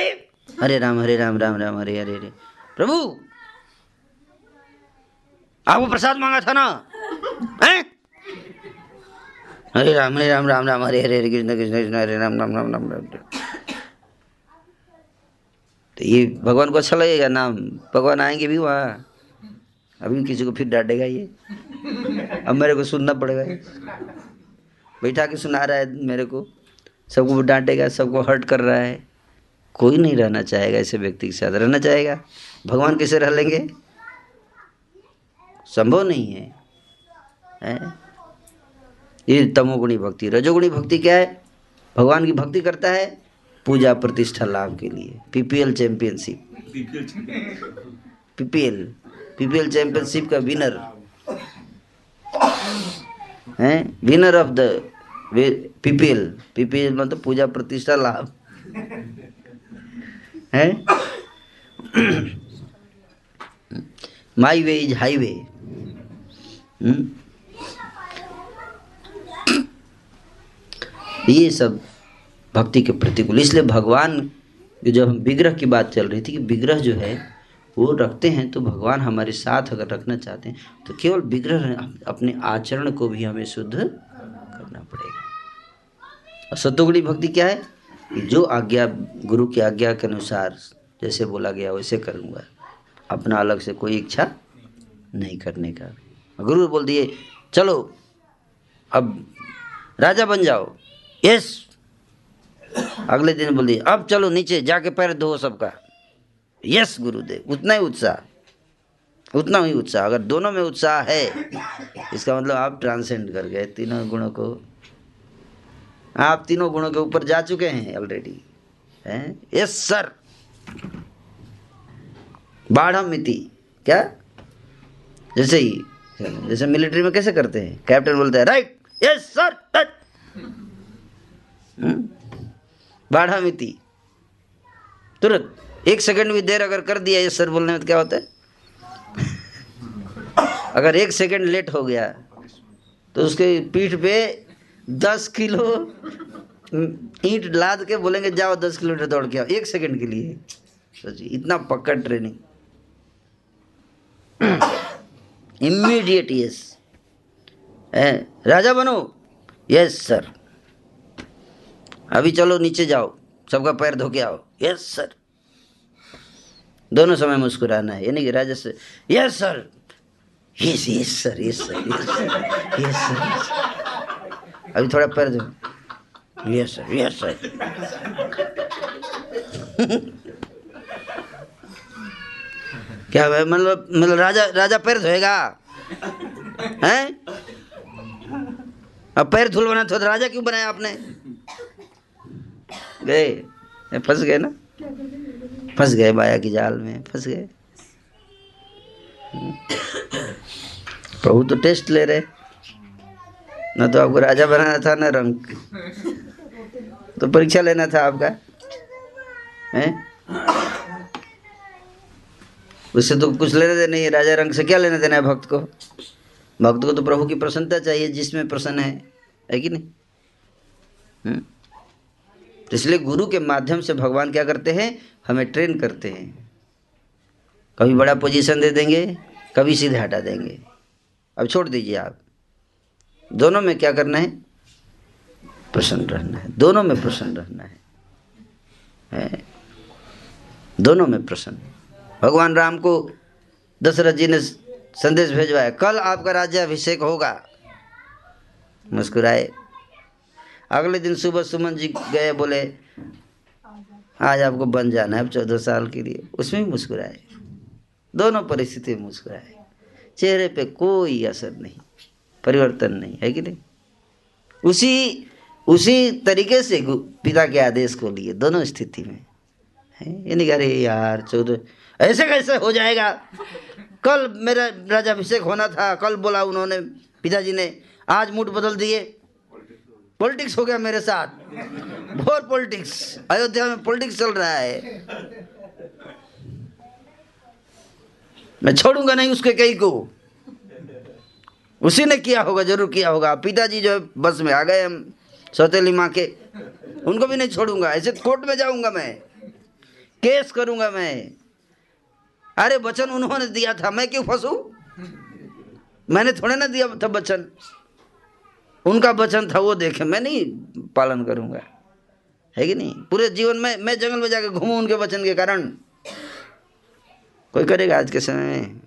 हरे राम हरे राम राम राम, हरे हरे हरे। प्रभु, आपको प्रसाद मांगा था ना? हैं? हरे राम हरे राम राम राम, हरे हरे हरे, कृष्ण कृष्ण कृष्ण, हरे राम राम राम राम राम तो ये भगवान को अच्छा लगेगा नाम। भगवान आएँगे भी वहाँ। अभी किसी को फिर डांटेगा ये। अब मेरे को सुनना पड़ेगा बैठा के सुना रहा है मेरे को। सबको डांटेगा, सबको हर्ट कर रहा है। कोई नहीं रहना चाहेगा ऐसे व्यक्ति के साथ रहना चाहेगा। भगवान कैसे रह लेंगे? संभव नहीं है? ये तमोगुणी भक्ति। रजोगुणी भक्ति क्या है? भगवान की भक्ति करता है पूजा प्रतिष्ठा लाभ के लिए। PPL championship. PPL. PPL championship का विनर है? Winner of the PPL. PPL मतलब पूजा प्रतिष्ठा लाभ। है? My way is highway. ये सब भक्ति के प्रतिकूल। इसलिए भगवान जब हम विग्रह की बात चल रही थी कि विग्रह जो है, वो रखते हैं तो भगवान हमारे साथ अगर रखना चाहते हैं तो केवल विग्रह अपने आचरण को भी हमें शुद्ध करना पड़ेगा। और सतोगुणी भक्ति क्या है? जो आज्ञा, गुरु की आज्ञा के अनुसार जैसे बोला गया, वैसे करूँगा। अपना अलग से कोई इच्छा नहीं करने का। गुरु बोल दिए, चलो, अब राजा बन जाओ। यस। अगले दिन बोल दिए, अब चलो नीचे, जाके पैर धो सबका। यस, गुरुदेव। उतना ही उत्साह। उतना ही उत्साह। अगर दोनों में उत्साह है, इसका मतलब आप ट्रांसेंड कर गए, तीनों गुणों को आप तीनों गुणों के ऊपर जा चुके हैं ऑलरेडी हैं? यस सर बाढ़ मिति। क्या? जैसे ही, जैसे मिलिट्री में कैसे करते हैं? कैप्टन बोलते हैं राइट यस सर बाढ़ा मिति। तुरंत, एक सेकंड भी देर अगर कर दिया ये सर बोलने में तो क्या होता है? अगर एक सेकंड लेट हो गया तो उसके पीठ पे दस किलो ईंट लाद के बोलेंगे, जाओ दस किलोमीटर दौड़ के आओ, एक सेकंड के लिए। सोचिए इतना पक्का ट्रेनिंग। इमीडिएट यस राजा बनो? यस सर अभी चलो, नीचे जाओ। सबका पैर धो के आओ। यस सर दोनों समय मुस्कुराना है। यानी कि राजा से yes sir yes yes sir yes sir yes sir अभी थोड़ा पैर धो यस सर यस सर। क्या है मतलब मतलब राजा राजा पैर धोएगा? हैं? अब पैर धुलवाना था तो राजा क्यों बनाया आपने? गए? फंस गए ना? फंस गए माया की जाल में, फंस गए। प्रभु तो टेस्ट ले रहे। न तो आपको राजा बनाना था, न रंग। तो परीक्षा लेना था आपका? हैं? उससे तो कुछ लेने देना है राजा रंग से क्या लेना देना है भक्त को? भक्त को तो प्रभु की प्रसन्नता चाहिए, जिसमें प्रसन्न है। है कि नहीं? हम्म? तो इसलिए गुरु के माध्यम से भगवान क्या करते हैं? हमें ट्रेन करते हैं। कभी बड़ा पोजीशन दे देंगे, कभी सीधे हटा देंगे। अब छोड़ दीजिए आप। दोनों में क्या करना है? प्रसन्न रहना है। दोनों में प्रसन्न रहना है? दोनों में प्रसन्न। भगवान राम को दशरथ जी ने संदेश भेजवाया, कल आपका राज्य अभिषेक होगा। मुस्कुराए। अगले दिन सुबह सुमन जी गए, बोले, आज आपको बन जाना है अब चौदह साल के लिए। उसमें भी मुस्कुराए। दोनों परिस्थिति में मुस्कुराए। चेहरे पे कोई असर नहीं। परिवर्तन नहीं, है कि नहीं? उसी उसी तरीके से पिता के आदेश को लिए, दोनों स्थिति में। है? ये नहीं कह रहे यार, चौदह, ऐसे कैसे हो जाएगा? कल मेरा राजाभिषेक होना था, कल बोला उन्होंने, पिताजी ने, आज मूड बदल दिए। पॉलिटिक्स हो गया मेरे साथ। बहुत पॉलिटिक्स। अयोध्या में पॉलिटिक्स चल रहा है। मैं छोड़ूँगा नहीं उसके कई को। उसी ने किया होगा, ज़रूर किया होगा। पिताजी जो बस में आ गए हम, सौतेली माँ के। उनको भी नहीं छोड़ूँगा, ऐसे कोर्ट में जाऊँगा मैं। केस करूँगा मैं। अरे वचन उन्होंने दिया था, मैं क्यों फंसू? मैंने थोड़े ना दिया था वचन उनका वचन था, वो देखे, मैं नहीं पालन करूँगा। है कि नहीं? पूरे जीवन में, मैं जंगल में जाकर घूमूं उनके वचन के कारण। कोई करेगा आज के समय में?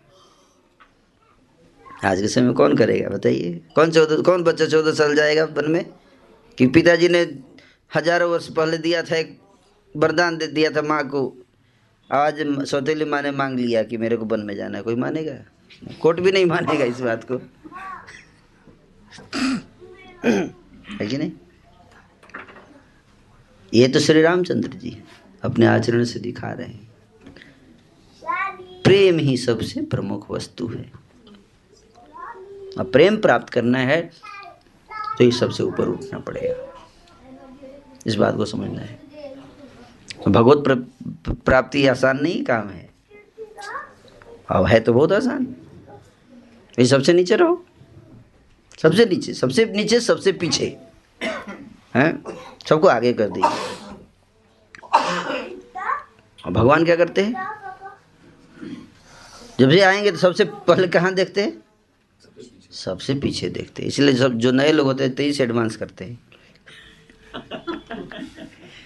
आज के समय कौन करेगा? बताइए। कौन चौदह कौन बच्चा चौदह साल जाएगा वन में? कि पिताजी ने हज़ारों वर्ष पहले दिया था, एक वरदान दे दिया था माँ को। आज सौतेली माँ ने मांग लिया कि मेरे को वन में जाना है। कोई मानेगा? कोर्ट भी नहीं मानेगा इस बात को। है कि नहीं? ये तो श्री रामचंद्र जी अपने आचरण से दिखा रहे हैं। प्रेम ही सबसे प्रमुख वस्तु है। अब प्रेम प्राप्त करना है तो ये सबसे ऊपर उठना पड़ेगा। इस बात को समझना है। भगवत प्राप्ति आसान नहीं काम है। अब है तो बहुत आसान। ये सबसे नीचे रहो। सबसे नीचे सबसे नीचे, सबसे पीछे। हैं? सबको आगे कर दीजिए। और भगवान क्या करते हैं? जब से आएँगे तो सबसे पहले कहाँ देखते हैं? सबसे पीछे देखते हैं। इसलिए सब जो नए लोग होते हैं, तेईस एडवांस करते हैं।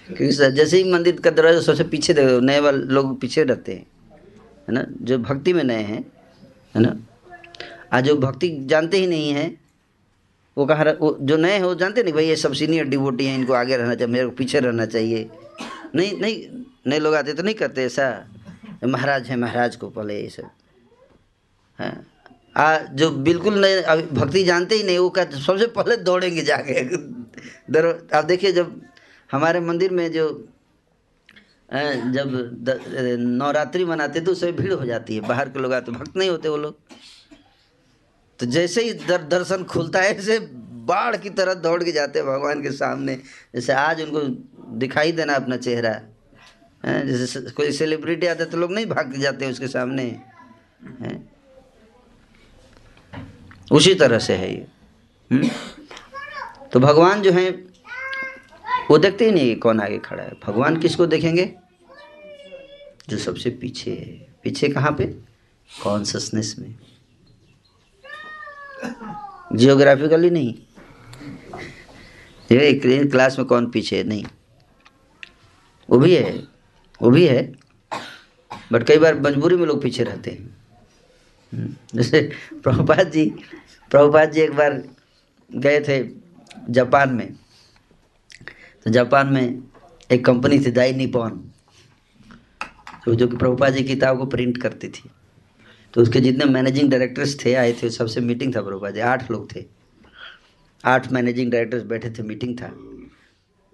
क्योंकि जैसे ही मंदिर का दरवाज़ा सबसे पीछे देखो, नए वाले लोग पीछे रहते हैं, है ना? जो भक्ति में नए हैं, है ना? आज जो भक्ति जानते ही नहीं हैं। वो कहाँ वो जो नए हैं, वो जानते नहीं, भाई, ये सब सीनियर डिवोटी हैं, इनको आगे रहना चाहिए, मेरे को पीछे रहना चाहिए। नहीं नहीं, नए लोग आते तो नहीं करते ऐसा। महाराज है, महाराज को पहले ये सब। हाँ। आ जो बिल्कुल नहीं अभी भक्ति जानते ही नहीं वो क्या सबसे पहले दौड़ेंगे जाके। दर आप देखिए जब हमारे मंदिर में जो जब नवरात्रि मनाते तो उसमें भीड़ हो जाती है बाहर के लोग आते भक्त नहीं होते वो लोग। तो जैसे ही दर, दर्शन खुलता है ऐसे बाढ़ की तरह दौड़ के जाते हैं भगवान के सामने। जैसे आज उनको दिखाई देना अपना चेहरा। जैसे कोई सेलिब्रिटी आता तो लोग नहीं भाग के जाते उसके सामने। हैं उसी तरह से है ये। हम्म? तो भगवान जो है, वो देखते ही नहीं कौन आगे खड़ा है। भगवान किसको देखेंगे? जो सबसे पीछे है। पीछे कहाँ पे? कॉन्शसनेस में। जियोग्राफिकली नहीं। ये क्लास में कौन पीछे है? नहीं। वो भी है। वो भी है। बट कई बार मजबूरी में लोग पीछे रहते हैं। जैसे प्रभुपाद जी प्रभुपाद जी एक बार गए थे जापान में। तो जापान में एक कंपनी थी, दाई निपॉन। तो जो कि प्रभुपाद जी किताब को प्रिंट करती थी। तो उसके जितने मैनेजिंग डायरेक्टर्स थे, आए थे, सबसे मीटिंग था प्रभुपाद जी, आठ लोग थे। आठ मैनेजिंग डायरेक्टर्स बैठे थे, मीटिंग था।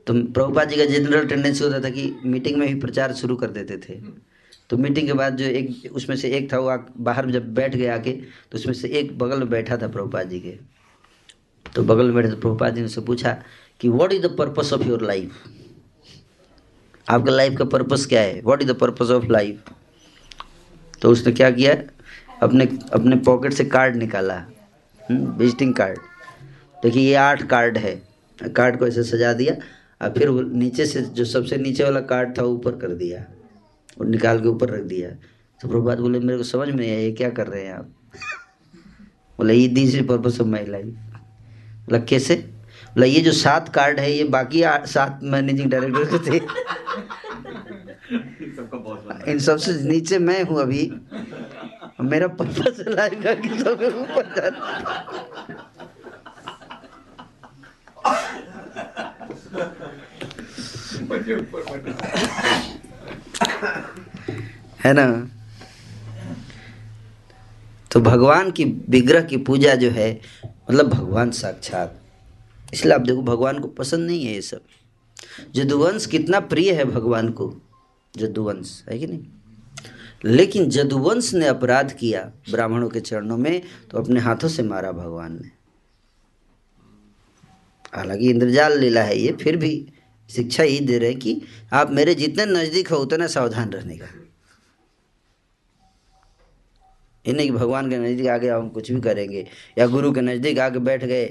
तो प्रभुपाद जी का जनरल टेंडेंसी होता था कि मीटिंग में ही प्रचार शुरू कर देते थे। तो मीटिंग के बाद जो एक, उसमें से एक था वो बाहर जब बैठ गया आके तो उसमें से एक बगल में बैठा था प्रभुपाद जी के। तो बगल में बैठे तो प्रभुपाद जी ने उससे पूछा कि what is the purpose of your life आपका लाइफ का पर्पस क्या है? What is the purpose of life तो उसने क्या किया? अपने अपने पॉकेट से कार्ड निकाला। विजिटिंग कार्ड देखिए, ये आठ कार्ड है। कार्ड को ऐसे सजा दिया, और फिर नीचे से, जो सबसे नीचे वाला कार्ड था ऊपर कर दिया। और निकाल के ऊपर रख दिया। तो प्रभुपाद बोले मेरे को समझ में नहीं आया ये क्या कर रहे हैं आप? बोले ये this is purpose of my life बोला कैसे? बोला ये जो सात कार्ड है ये बाकी सात मैनेजिंग डायरेक्टर के थे। इन सबसे नीचे मैं हूँ अभी। मेरा पर्पस लाइफ का कि सबके ऊपर जाना है ना? तो भगवान की विग्रह की पूजा जो है मतलब भगवान साक्षात। इसलिए आप देखो, भगवान को पसंद नहीं है ये सब। जदुवंश कितना प्रिय है भगवान को जदुवंश है कि नहीं? लेकिन जदुवंश ने अपराध किया ब्राह्मणों के चरणों में तो अपने हाथों से मारा भगवान ने। हालाँकि इंद्रजाल लीला है ये, फिर भी शिक्षा यही दे रहे हैं कि आप मेरे जितने नज़दीक हो, उतना सावधान रहने का। ये नहीं कि भगवान के नज़दीक आ गए हम कुछ भी करेंगे, या गुरु के नज़दीक आके बैठ गए,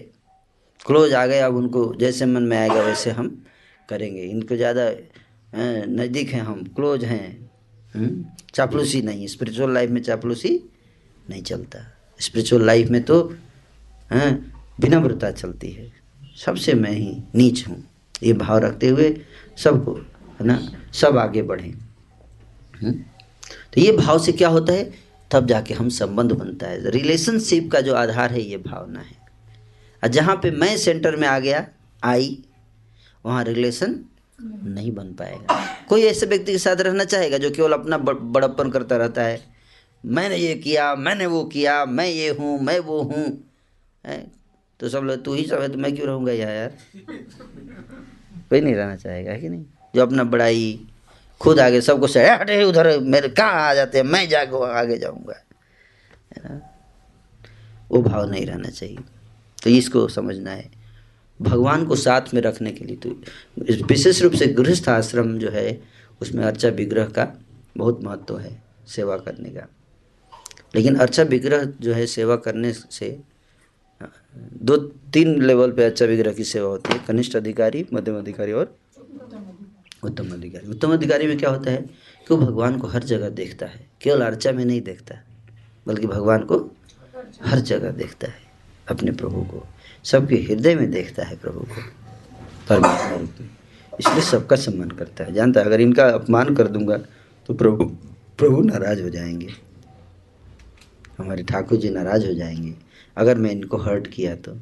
क्लोज आ गए, अब उनको जैसे मन में आएगा वैसे हम करेंगे। इनको ज़्यादा नज़दीक हैं हम, क्लोज हैं हम्म? चापलूसी नहीं स्पिरिचुअल लाइफ में चापलूसी नहीं चलता। स्पिरिचुअल लाइफ में तो विनम्रता चलती है। सबसे मैं ही नीच हूँ। ये भाव रखते हुए सबको, है ना, सब आगे बढ़ें। हम्म? तो ये भाव से क्या होता है? तब जाके हम संबंध बनता है। रिलेशनशिप का जो आधार है, ये भावना है। और जहाँ पे मैं सेंटर में आ गया, आई, वहाँ रिलेशन नहीं बन पाएगा। कोई ऐसे व्यक्ति के साथ रहना चाहेगा जो केवल अपना बड़प्पन करता रहता है। मैंने ये किया, मैंने वो किया, मैं ये हूँ, मैं वो हूँ। तो सब लोग, तू ही सब है तो मैं क्यों रहूँगा यार? कोई नहीं रहना चाहेगा कि नहीं? जो अपना बड़ाई, खुद आगे सबको से हटे उधर मेरे कहाँ आ जाते हैं, मैं जाके आगे जाऊँगा। है ना? वो भाव नहीं रहना चाहिए। तो इसको समझना है। भगवान को साथ में रखने के लिए तो विशेष रूप से गृहस्थ आश्रम जो है, उसमें अर्चा विग्रह का बहुत महत्व है सेवा करने का। लेकिन अर्चा विग्रह जो है सेवा करने से दो तीन लेवल पे अच्छा विग्रह की सेवा होती है। कनिष्ठ अधिकारी, मध्यम अधिकारी और उत्तम अधिकारी। उत्तम अधिकारी में क्या होता है कि वो भगवान को हर जगह देखता है। केवल अर्चा में नहीं देखता, बल्कि भगवान को हर जगह देखता है, अपने प्रभु को। सबके हृदय में देखता है प्रभु को, परमात्मा रूप में। इसलिए सबका सम्मान करता है। जानता है, अगर इनका अपमान कर दूँगा तो प्रभु प्रभु नाराज़ हो जाएँगे। हमारे ठाकुर जी नाराज़ हो जाएँगे। अगर मैं इनको हर्ट किया तो।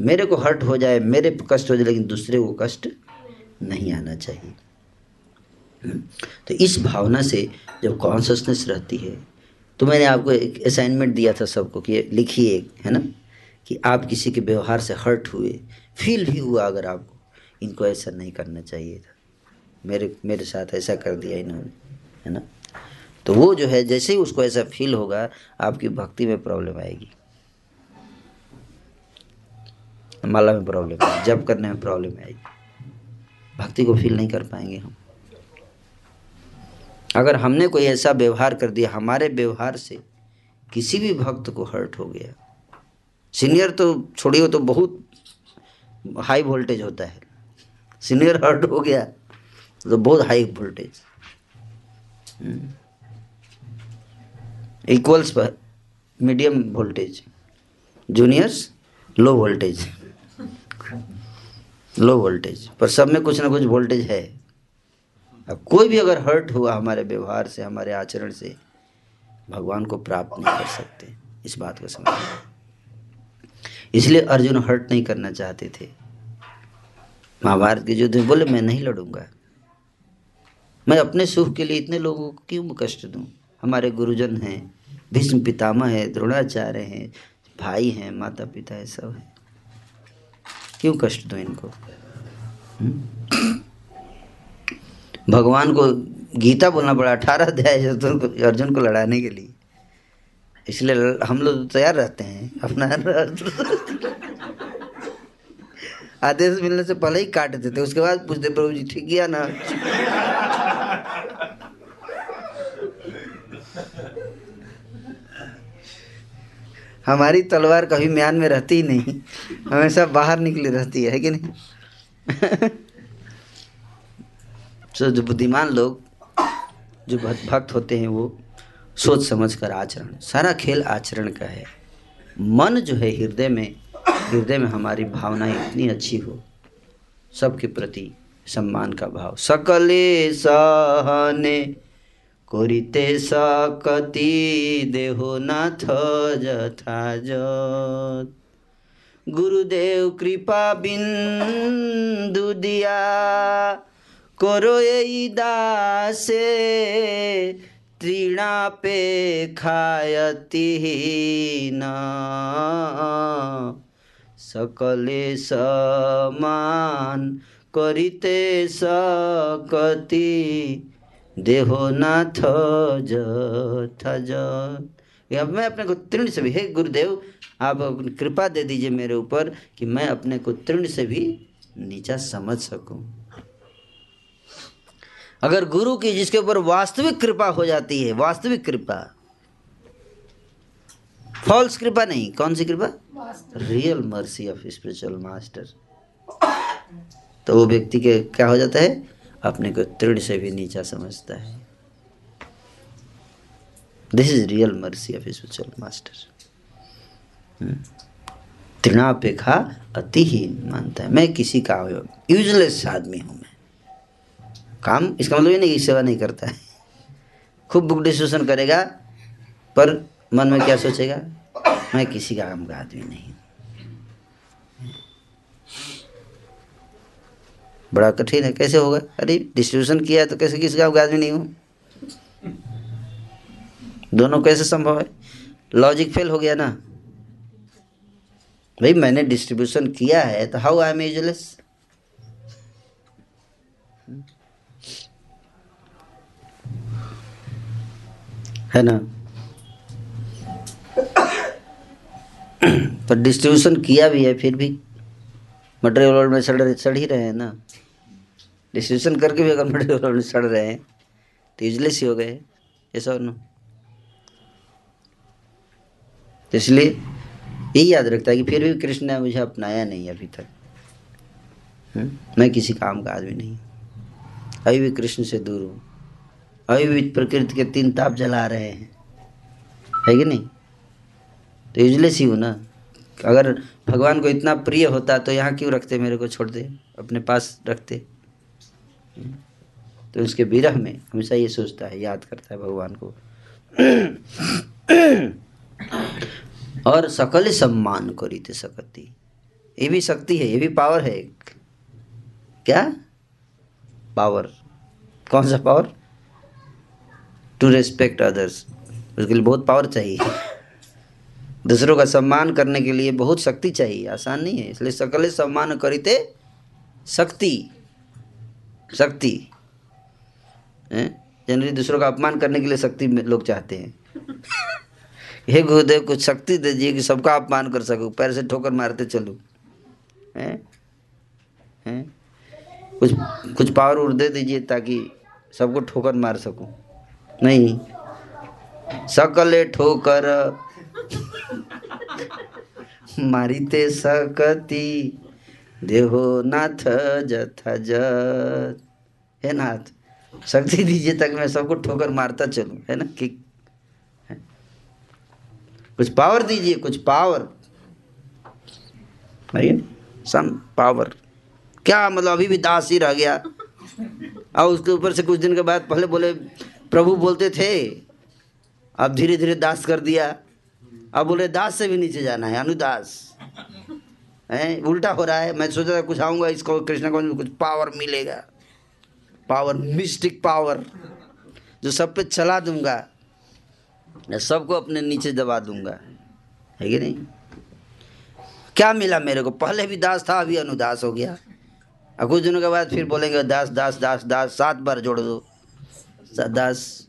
मेरे को हर्ट हो जाए, मेरे कष्ट हो जाए, लेकिन दूसरे को कष्ट नहीं आना चाहिए। तो इस भावना से जब कॉन्शसनेस रहती है तो मैंने आपको एक असाइनमेंट दिया था सबको कि लिखिए है ना? कि आप किसी के व्यवहार से हर्ट हुए फील भी हुआ अगर आपको, इनको ऐसा नहीं करना चाहिए था। मेरे मेरे साथ ऐसा कर दिया इन्होंने, है ना? तो वो जो है, जैसे ही उसको ऐसा फील होगा, आपकी भक्ति में प्रॉब्लम आएगी। माला में प्रॉब्लम आएगी जब करने में प्रॉब्लम आएगी भक्ति को फील नहीं कर पाएँगे हम। अगर हमने कोई ऐसा व्यवहार कर दिया, हमारे व्यवहार से किसी भी भक्त को हर्ट हो गया। सीनियर तो छोड़िए तो बहुत हाई वोल्टेज होता है। सीनियर हर्ट हो गया तो बहुत हाई वोल्टेज इक्वल्स पर medium voltage juniors low voltage low voltage पर सब में कुछ ना कुछ वोल्टेज है। अब कोई भी अगर हर्ट हुआ हमारे व्यवहार से, हमारे आचरण से, भगवान को प्राप्त नहीं कर सकते। इस बात को समझ इसलिए अर्जुन हर्ट नहीं करना चाहते थे। महाभारत के युद्ध बोले, मैं नहीं लड़ूँगा। मैं अपने सुख के लिए इतने लोगों को क्यों कष्ट दूँ? हमारे गुरुजन हैं, भीष्म पितामह है, द्रोणाचार्य हैं, भाई हैं माता पिता है, सब है। क्यों कष्ट दूँ इनको? भगवान को गीता बोलना पड़ा, अठारह अध्याय अर्जुन को अर्जुन को लड़ाने के लिए। इसलिए हम लोग तैयार रहते हैं, अपना आदेश मिलने से पहले ही काट देते उसके बाद पूछते प्रभु जी, ठीक किया ना? हमारी तलवार कभी म्यान में रहती ही नहीं। हमेशा बाहर निकली रहती है कि नहीं? तो जो बुद्धिमान लोग, जो भक्त होते हैं, वो सोच समझ कर आचरण, सारा खेल आचरण का है। मन जो है हृदय में हृदय में हमारी भावनाएँ इतनी अच्छी हो, सबके प्रति सम्मान का भाव। सकले सहने করিতে সকতি দেহ নাথ যথাযথ গুরুদেব কৃপা বিন্দু দিয়া করো এই দাসে তৃণাপে খায়তি না সকলে সমান করিতে সকতি देहोनाथ जथा जत अब मैं अपने को तृण से भी हे गुरुदेव आप कृपा दे दीजिए मेरे ऊपर कि मैं अपने को तृण से भी नीचा समझ सकूँ। अगर गुरु की जिसके ऊपर वास्तविक कृपा हो जाती है वास्तविक कृपा। फॉल्स कृपा नहीं कौन सी कृपा? Real mercy of spiritual master तो वो व्यक्ति के क्या हो जाता है? अपने को तृण से भी नीचा समझता है। This is real mercy of spiritual master तृणापेक्षा अतिहीन मानता है। मैं किसी का यूजलेस आदमी हूँ मैं। काम इसका मतलब ये नहीं कि सेवा नहीं करता है। खूब बुक डिस्कशन करेगा पर मन में क्या सोचेगा? मैं किसी का काम का आदमी नहीं हूँ। बड़ा कठिन है। कैसे होगा? अरे डिस्ट्रीब्यूशन किया तो कैसे किसी का आदमी नहीं हूँ? दोनों कैसे संभव है? लॉजिक फेल हो गया ना। भाई, मैंने डिस्ट्रीब्यूशन किया है तो हाउ आई एम यूजलेस है ना? पर डिस्ट्रीब्यूशन किया भी है, फिर भी। मटेरियल वर्ल्ड में सड़ ही रहे हैं ना। डिस्ट्रीब्यूशन करके भी अगर मटेरियल वर्ल्ड सड़ रहे हैं तो यूजलेस ही हो गए ऐसा नो। इसलिए यही याद रखता है कि फिर भी कृष्ण ने मुझे अपनाया नहीं अभी तक। हुँ? मैं किसी काम का आदमी नहीं। अभी भी कृष्ण से दूर हूँ। अभी भी प्रकृति के तीन ताप जला रहे हैं। है कि नहीं? तो यूजलेस ही हूँ ना। अगर भगवान को इतना प्रिय होता तो यहाँ क्यों रखते मेरे को छोड़ दे? अपने पास रखते। तो उसके विरह में हमेशा ये सोचता है, याद करता है भगवान को। और सकल सम्मान को रीते सकती। ये भी शक्ति है, ये भी पावर है एक। क्या? पावर कौन सा पावर टू रेस्पेक्ट अदर्स उसके लिए बहुत पावर चाहिए। दूसरों का सम्मान करने के लिए बहुत शक्ति चाहिए। आसान नहीं है, इसलिए सकल सम्मान करीते शक्ति। शक्ति जनरली दूसरों का अपमान करने के लिए शक्ति लोग चाहते हैं। हे गुरुदेव, कुछ शक्ति दे दीजिए कि सबका अपमान कर सकूँ, पैर से ठोकर मारते चलूँ कुछ कुछ पावर उड़ दे दीजिए ताकि सबको ठोकर मार सकूँ। नहीं। सकले ठोकर, मारिते सकती देहो नाथ जथा है नाथ, शक्ति दीजिए ताकि मैं सबको ठोकर मारता चलूँ, है ना? कि? कुछ पावर दीजिए, कुछ पावर सम पावर क्या मतलब अभी भी दास ही रह गया। और उसके ऊपर से कुछ दिन के बाद पहले बोले, प्रभु बोलते थे, अब धीरे धीरे दास कर दिया। अब बोले, दास से भी नीचे जाना है, अनुदास। है? उल्टा हो रहा है। मैं सोचा था कुछ आऊँगा, इसको कृष्ण को कुछ पावर मिलेगा। पावर मिस्टिक पावर जो सब पे चला दूँगा सबको अपने नीचे दबा दूँगा। है कि नहीं? क्या मिला मेरे को? पहले भी दास था, अभी अनुदास हो गया। और कुछ दिनों के बाद फिर बोलेंगे, दास दास दास दास, सात बार जोड़ दो। दास,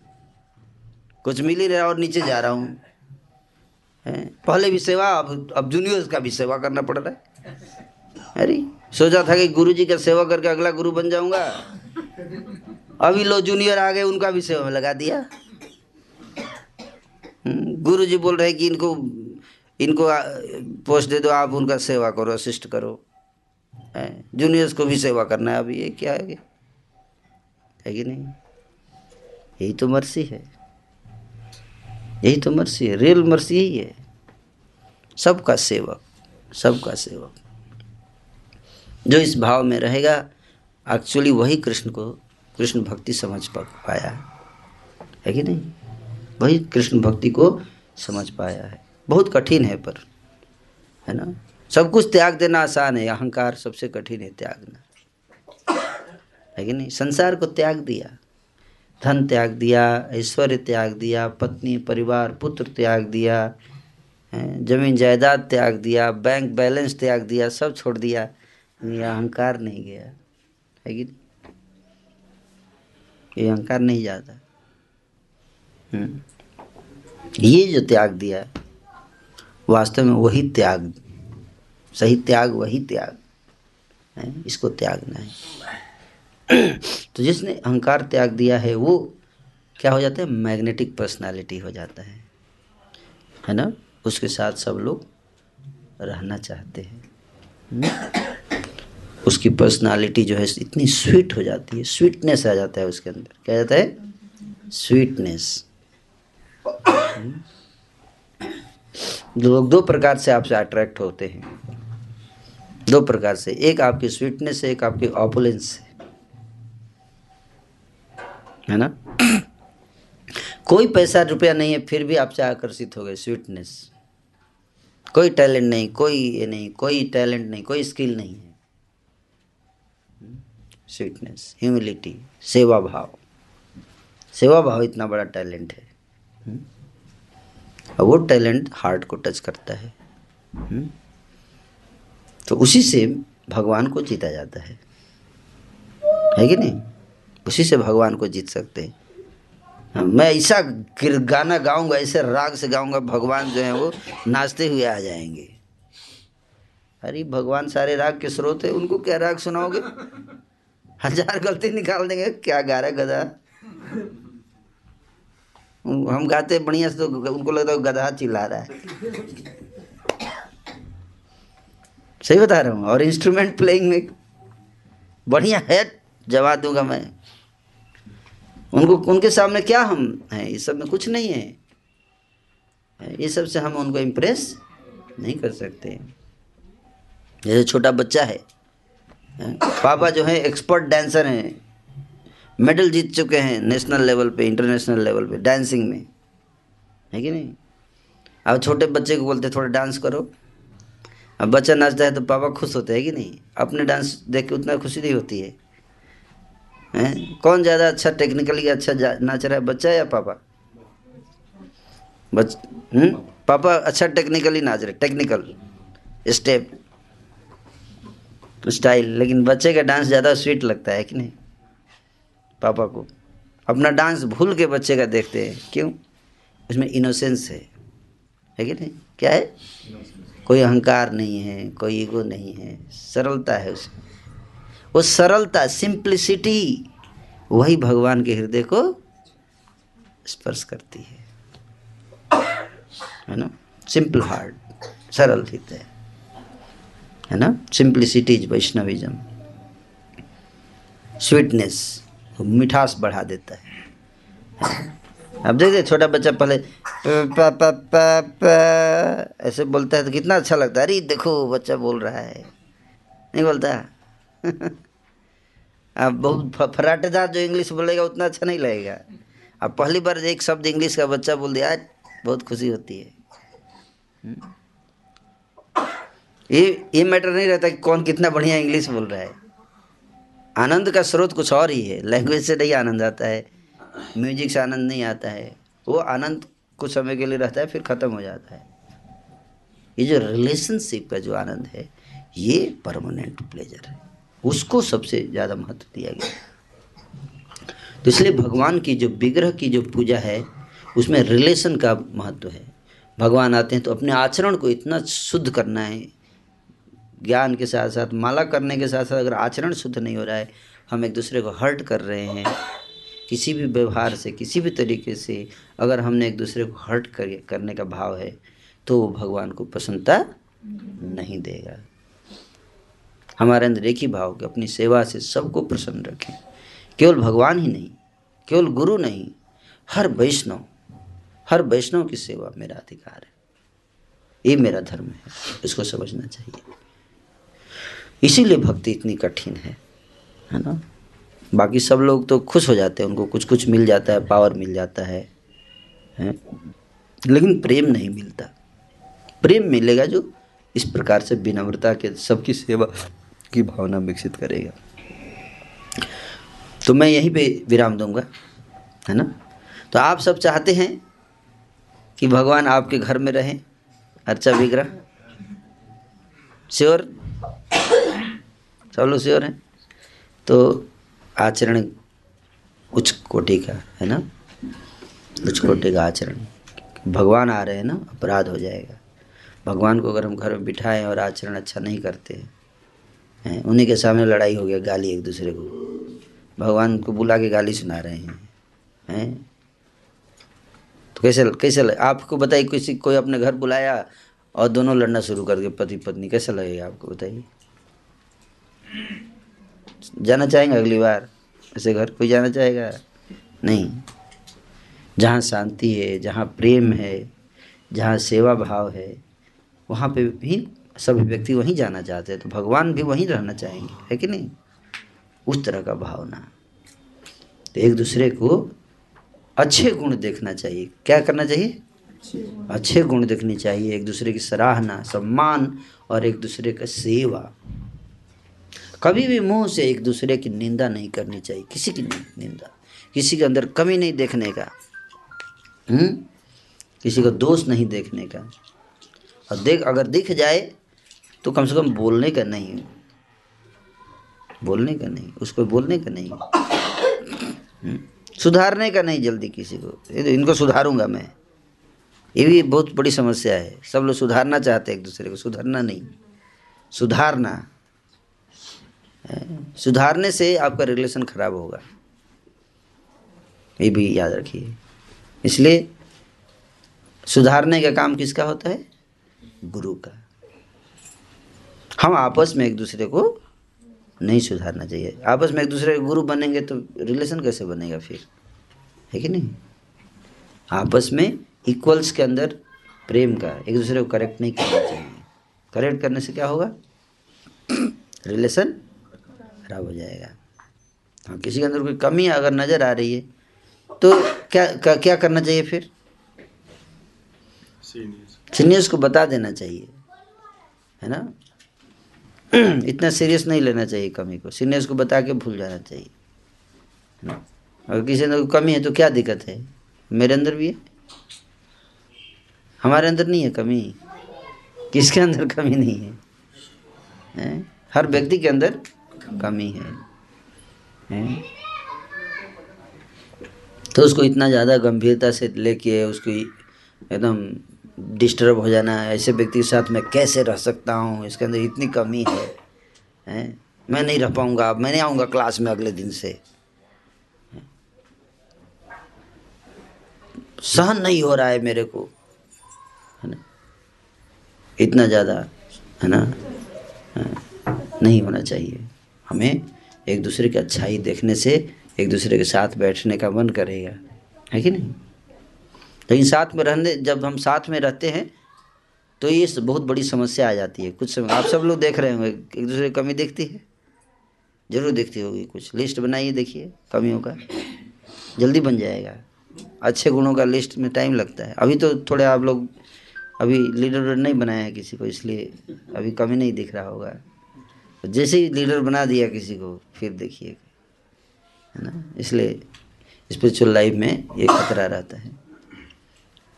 कुछ मिल ही रहा और नीचे जा रहा हूँ। है। पहले भी सेवा, अब अब जूनियर्स का भी सेवा करना पड़ रहा है। अरे, सोचा था कि गुरु जी का सेवा करके अगला गुरु बन जाऊँगा। अभी लो जूनियर आ गए, उनका भी सेवा में लगा दिया। गुरु जी बोल रहे कि इनको इनको पोस्ट दे दो, आप उनका सेवा करो, असिस्ट करो? जूनियर्स को भी सेवा करना है अब ये क्या है? कि नहीं? यही तो मर्सी है। यही तो मर्सी है रियल मर्सी यही है। सबका सेवक सबका सेवक। जो इस भाव में रहेगा एक्चुअली वही कृष्ण को, कृष्ण भक्ति समझ पाया। है है कि नहीं? वही कृष्ण भक्ति को समझ पाया है। बहुत कठिन है पर, है ना? सब कुछ त्याग देना आसान है, अहंकार सबसे कठिन है त्यागना। है कि नहीं? संसार को त्याग दिया। धन त्याग दिया ऐश्वर्य त्याग दिया पत्नी परिवार पुत्र त्याग दिया ज़मीन जायदाद त्याग दिया बैंक बैलेंस त्याग दिया सब छोड़ दिया। ये अहंकार नहीं गया। है कि ये अहंकार नहीं जाता हम्म। ये जो त्याग दिया वास्तव में वही त्याग सही त्याग वही त्याग। है इसको त्यागना है। तो जिसने अहंकार त्याग दिया है, वो क्या हो जाता है? मैग्नेटिक पर्सनालिटी हो जाता है। है ना? उसके साथ सब लोग रहना चाहते हैं। हम्म? उसकी पर्सनालिटी जो है, इतनी स्वीट हो जाती है। स्वीटनेस आ जाता है उसके अंदर। क्या जाता है? स्वीटनेस। लोग दो प्रकार से आपसे अट्रैक्ट होते हैं। दो प्रकार से। एक आपकी स्वीटनेस से एक आपकी ऑपुलेंस से है ना? कोई पैसा रुपया नहीं है, फिर भी आपसे आकर्षित हो गए। स्वीटनेस कोई टैलेंट नहीं, कोई ये नहीं, कोई टैलेंट नहीं, कोई स्किल नहीं है। स्वीटनेस ह्यूमिलिटी सेवा भाव सेवा भाव इतना बड़ा टैलेंट है। वो टैलेंट हार्ट को टच करता है? तो उसी से भगवान को जीता जाता है। है कि नहीं? उसी से भगवान को जीत सकते हैं। हाँ, मैं ऐसा गाना गाऊँगा ऐसे राग से गाऊँगा भगवान जो है वो नाचते हुए आ जाएँगे। अरे भगवान सारे राग के स्रोत है उनको क्या राग सुनाओगे? हज़ार गलती निकाल देंगे क्या गा रहा गधा? हम गाते बढ़िया से तो उनको लगता है गधा चिल्ला रहा है। सही बता रहा हूँ और इंस्ट्रूमेंट प्लेइंग में बढ़िया है जवाब दूँगा मैं। उनको, उनके सामने क्या हम हैं? इस सब में कुछ नहीं है। ये सबसे हम उनको इम्प्रेस नहीं कर सकते। जैसे छोटा बच्चा है पापा जो है एक्सपर्ट डांसर हैं मेडल जीत चुके हैं नेशनल लेवल पे इंटरनेशनल लेवल पे डांसिंग में। है कि नहीं? अब छोटे बच्चे को बोलते थोड़ा डांस करो। अब बच्चा नाचता है तो पापा खुश होते हैं कि नहीं? अपने डांस देख के उतना खुशी नहीं होती है। हैं? कौन ज़्यादा अच्छा टेक्निकली अच्छा नाच रहा है, बच्चा या पापा? बच हम्म? पापा अच्छा टेक्निकली नाच रहे टेक्निकल स्टेप स्टाइल लेकिन बच्चे का डांस ज़्यादा स्वीट लगता है कि नहीं? पापा को। अपना डांस भूल के बच्चे का देखते हैं, क्यों? उसमें इनोसेंस है। है कि नहीं? क्या है? कोई अहंकार नहीं है, कोई ईगो नहीं है, सरलता है उसमें वो सरलता सिंप्लिसिटी वही भगवान के हृदय को स्पर्श करती है। है ना? सिंपल हार्ट सरल हृदय। है ना? सिंप्लिसिटी इज़ वैष्णविज्म स्वीटनेस मिठास बढ़ा देता है। अब देखिए, छोटा बच्चा पहले ऐसे बोलता है तो कितना अच्छा लगता है। अरे, देखो, बच्चा बोल रहा है। नहीं बोलता? अब बहुत फराटेदार जो इंग्लिश बोलेगा, उतना अच्छा नहीं लगेगा। अब पहली बार एक शब्द इंग्लिश का बच्चा बोल दिया बहुत खुशी होती है। हम्म। ये ये मैटर नहीं रहता कि कौन कितना बढ़िया इंग्लिश बोल रहा है। आनंद का स्रोत कुछ और ही है। लैंग्वेज से नहीं आनंद आता है। म्यूज़िक से आनंद नहीं आता है। वो आनंद कुछ समय के लिए रहता है, फिर ख़त्म हो जाता है। ये जो रिलेशनशिप का जो आनंद है, ये परमानेंट प्लेजर है। उसको सबसे ज़्यादा महत्व दिया गया। तो इसलिए भगवान की जो विग्रह की जो पूजा है, उसमें रिलेशन का महत्व है। भगवान आते हैं तो अपने आचरण को इतना शुद्ध करना है, ज्ञान के साथ साथ, माला करने के साथ साथ अगर आचरण शुद्ध नहीं हो रहा है, हम एक दूसरे को हर्ट कर रहे हैं, किसी भी व्यवहार से, किसी भी तरीके से अगर हमने एक दूसरे को हर्ट कर, करने का भाव है तो वो भगवान को प्रसन्नता नहीं देगा। हमारे अंदर एक ही भाव कि अपनी सेवा से सबको प्रसन्न रखें। केवल भगवान ही नहीं केवल गुरु नहीं हर वैष्णव हर वैष्णव की सेवा मेरा अधिकार है। ये मेरा धर्म है इसको समझना चाहिए। इसीलिए भक्ति इतनी कठिन है है ना? बाकी सब लोग तो खुश हो जाते हैं उनको कुछ कुछ मिल जाता है पावर मिल जाता है, है? लेकिन प्रेम नहीं मिलता। प्रेम मिलेगा जो इस प्रकार से विनम्रता के सबकी सेवा की भावना विकसित करेगा। तो मैं यहीं पे विराम दूँगा, है ना? तो आप सब चाहते हैं कि भगवान आपके घर में रहें, अर्चा विग्रह? श्योर? सब लोग श्योर हैं? तो आचरण उच्च कोटि का, है ना? उच्च कोटि का आचरण। भगवान आ रहे हैं ना, अपराध हो जाएगा। भगवान को अगर हम घर में बिठाएँ और आचरण अच्छा नहीं करते हैं उन्हीं के सामने लड़ाई हो गया, गाली एक दूसरे को। भगवान को बुला के गाली सुना रहे हैं हैं? तो कैसे कैसे आपको बताइए, किसी, कोई अपने घर बुलाया और दोनों लड़ना शुरू कर दिए पति पत्नी कैसा लगेगा आपको बताइए? जाना चाहेंगे अगली बार? ऐसे घर कोई जाना चाहेगा? नहीं। जहाँ शांति है, जहाँ प्रेम है, जहाँ सेवा भाव है, वहाँ पे भी सभी व्यक्ति वहीं जाना चाहते हैं तो भगवान भी वहीं रहना चाहेंगे है कि नहीं? उस तरह का भावना। तो एक दूसरे को अच्छे गुण देखना चाहिए। क्या करना चाहिए? अच्छे गुण। देखने चाहिए एक दूसरे की सराहना सम्मान और एक दूसरे का सेवा। कभी भी मुँह से एक दूसरे की निंदा नहीं करनी चाहिए किसी की निंदा। किसी के अंदर कमी नहीं देखने का। हुँ? किसी का दोष नहीं देखने का। और देख अगर दिख जाए तो कम से कम बोलने का नहीं। बोलने का नहीं, उसको बोलने का नहीं। सुधारने का नहीं जल्दी किसी को। तो इनको सुधारूँगा मैं। ये भी बहुत बड़ी समस्या है। सब लोग सुधारना चाहते हैं एक दूसरे को, सुधारना नहीं। सुधारना। सुधारने से आपका रिलेशन खराब होगा। ये भी याद रखिए। इसलिए सुधारने का काम किसका होता है? गुरु का। हम आपस में एक दूसरे को नहीं सुधारना चाहिए। आपस में एक दूसरे के गुरु बनेंगे तो रिलेशन कैसे बनेगा फिर? है कि नहीं? आपस में इक्वल्स के अंदर प्रेम का एक दूसरे को करेक्ट नहीं करना चाहिए। करेक्ट करने से क्या होगा? रिलेशन खराब हो जाएगा। हाँ किसी के अंदर कोई कमी अगर नज़र आ रही है तो क्या क्या, क्या करना चाहिए फिर? सीनियर्स को बता देना चाहिए। है ना? इतना सीरियस नहीं लेना चाहिए कमी को। सीनियर्स को बता के भूल जाना चाहिए। ना? अगर किसी अंदर कमी है तो क्या दिक्कत है? मेरे अंदर भी है? हमारे अंदर नहीं है कमी। किसके अंदर कमी नहीं है, है? हर व्यक्ति के अंदर कमी है, है? तो उसको इतना ज़्यादा गंभीरता से लेके उसको एकदम डिस्टर्ब हो जाना है ऐसे व्यक्ति के साथ मैं कैसे रह सकता हूँ? इसके अंदर इतनी कमी है, हैं? मैं नहीं रह पाऊँगा, अब मैं नहीं आऊँगा क्लास में अगले दिन से। सहन नहीं हो रहा है मेरे को, है ना? इतना ज़्यादा, है ना? नहीं होना चाहिए। हमें एक दूसरे की अच्छाई देखने से, एक दूसरे के साथ बैठने का मन करेगा। है कि नहीं? लेकिन साथ में रहने, जब हम साथ में रहते हैं तो ये बहुत बड़ी समस्या आ जाती है। कुछ समय, आप सब लोग देख रहे होंगे, एक दूसरे की कमी दिखती है? ज़रूर दिखती होगी कुछ। लिस्ट बनाइए, देखिए, कमियों का। जल्दी बन जाएगा। अच्छे गुणों का लिस्ट में टाइम लगता है। अभी तो थोड़े आप लोग, अभी लीडर नहीं बनाया है किसी को, इसलिए अभी कमी नहीं दिख रहा होगा। तो जैसे ही लीडर बना दिया किसी को, फिर देखिए। है ना? इसलिए स्पिरिचुअल लाइफ में ये खतरा रहता है।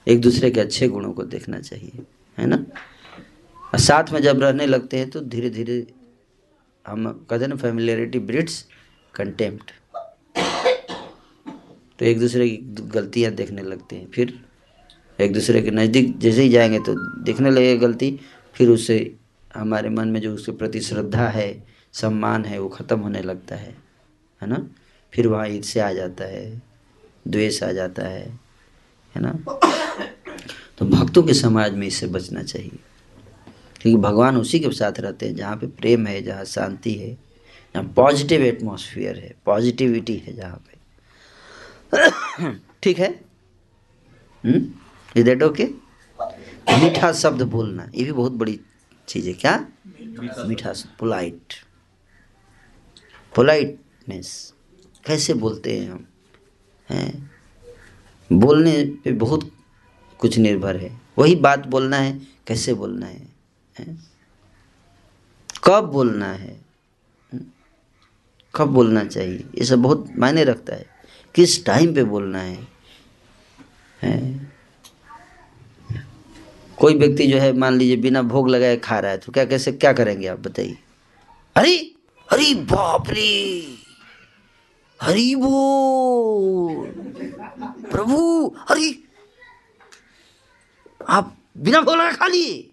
एक दूसरे के अच्छे गुणों को देखना चाहिए, है ना? और साथ में जब रहने लगते हैं तो धीरे धीरे हम कहते ना फेमिलियरिटी ब्रिड्स कंटेम्प्ट तो एक दूसरे की गलतियाँ देखने लगते हैं, फिर एक दूसरे के नज़दीक जैसे ही जाएँगे तो देखने लगेगा गलती, फिर उससे हमारे मन में जो उसके प्रति श्रद्धा है, सम्मान है, वो ख़त्म होने लगता है है ना? फिर वहाँ ईर्ष्या आ जाता है, द्वेष आ जाता है है ना? तो भक्तों के समाज में इससे बचना चाहिए। क्योंकि भगवान उसी के साथ रहते हैं, जहाँ पे प्रेम है, जहाँ शांति है, जहाँ पॉजिटिव एटमॉस्फेयर है पॉजिटिविटी है जहाँ पे। ठीक है? इज़ दैट ओके मीठा शब्द बोलना, ये भी बहुत बड़ी चीज़ है क्या? मीठा शब्द पोलाइट पोलाइटनेस कैसे बोलते हैं हम? हैं? बोलने पे बहुत कुछ निर्भर है। वही बात बोलना है कैसे बोलना है, हैं? कब बोलना है? कब बोलना चाहिए? ये सब बहुत मायने रखता है। किस टाइम पे बोलना है, हैं? कोई व्यक्ति जो है मान लीजिए बिना भोग लगाए खा रहा है तो क्या कैसे क्या करेंगे आप बताइए? अरे अरे बाप रे! हरी बोल। प्रभु, हरी। आप बिना लगाए खा लिए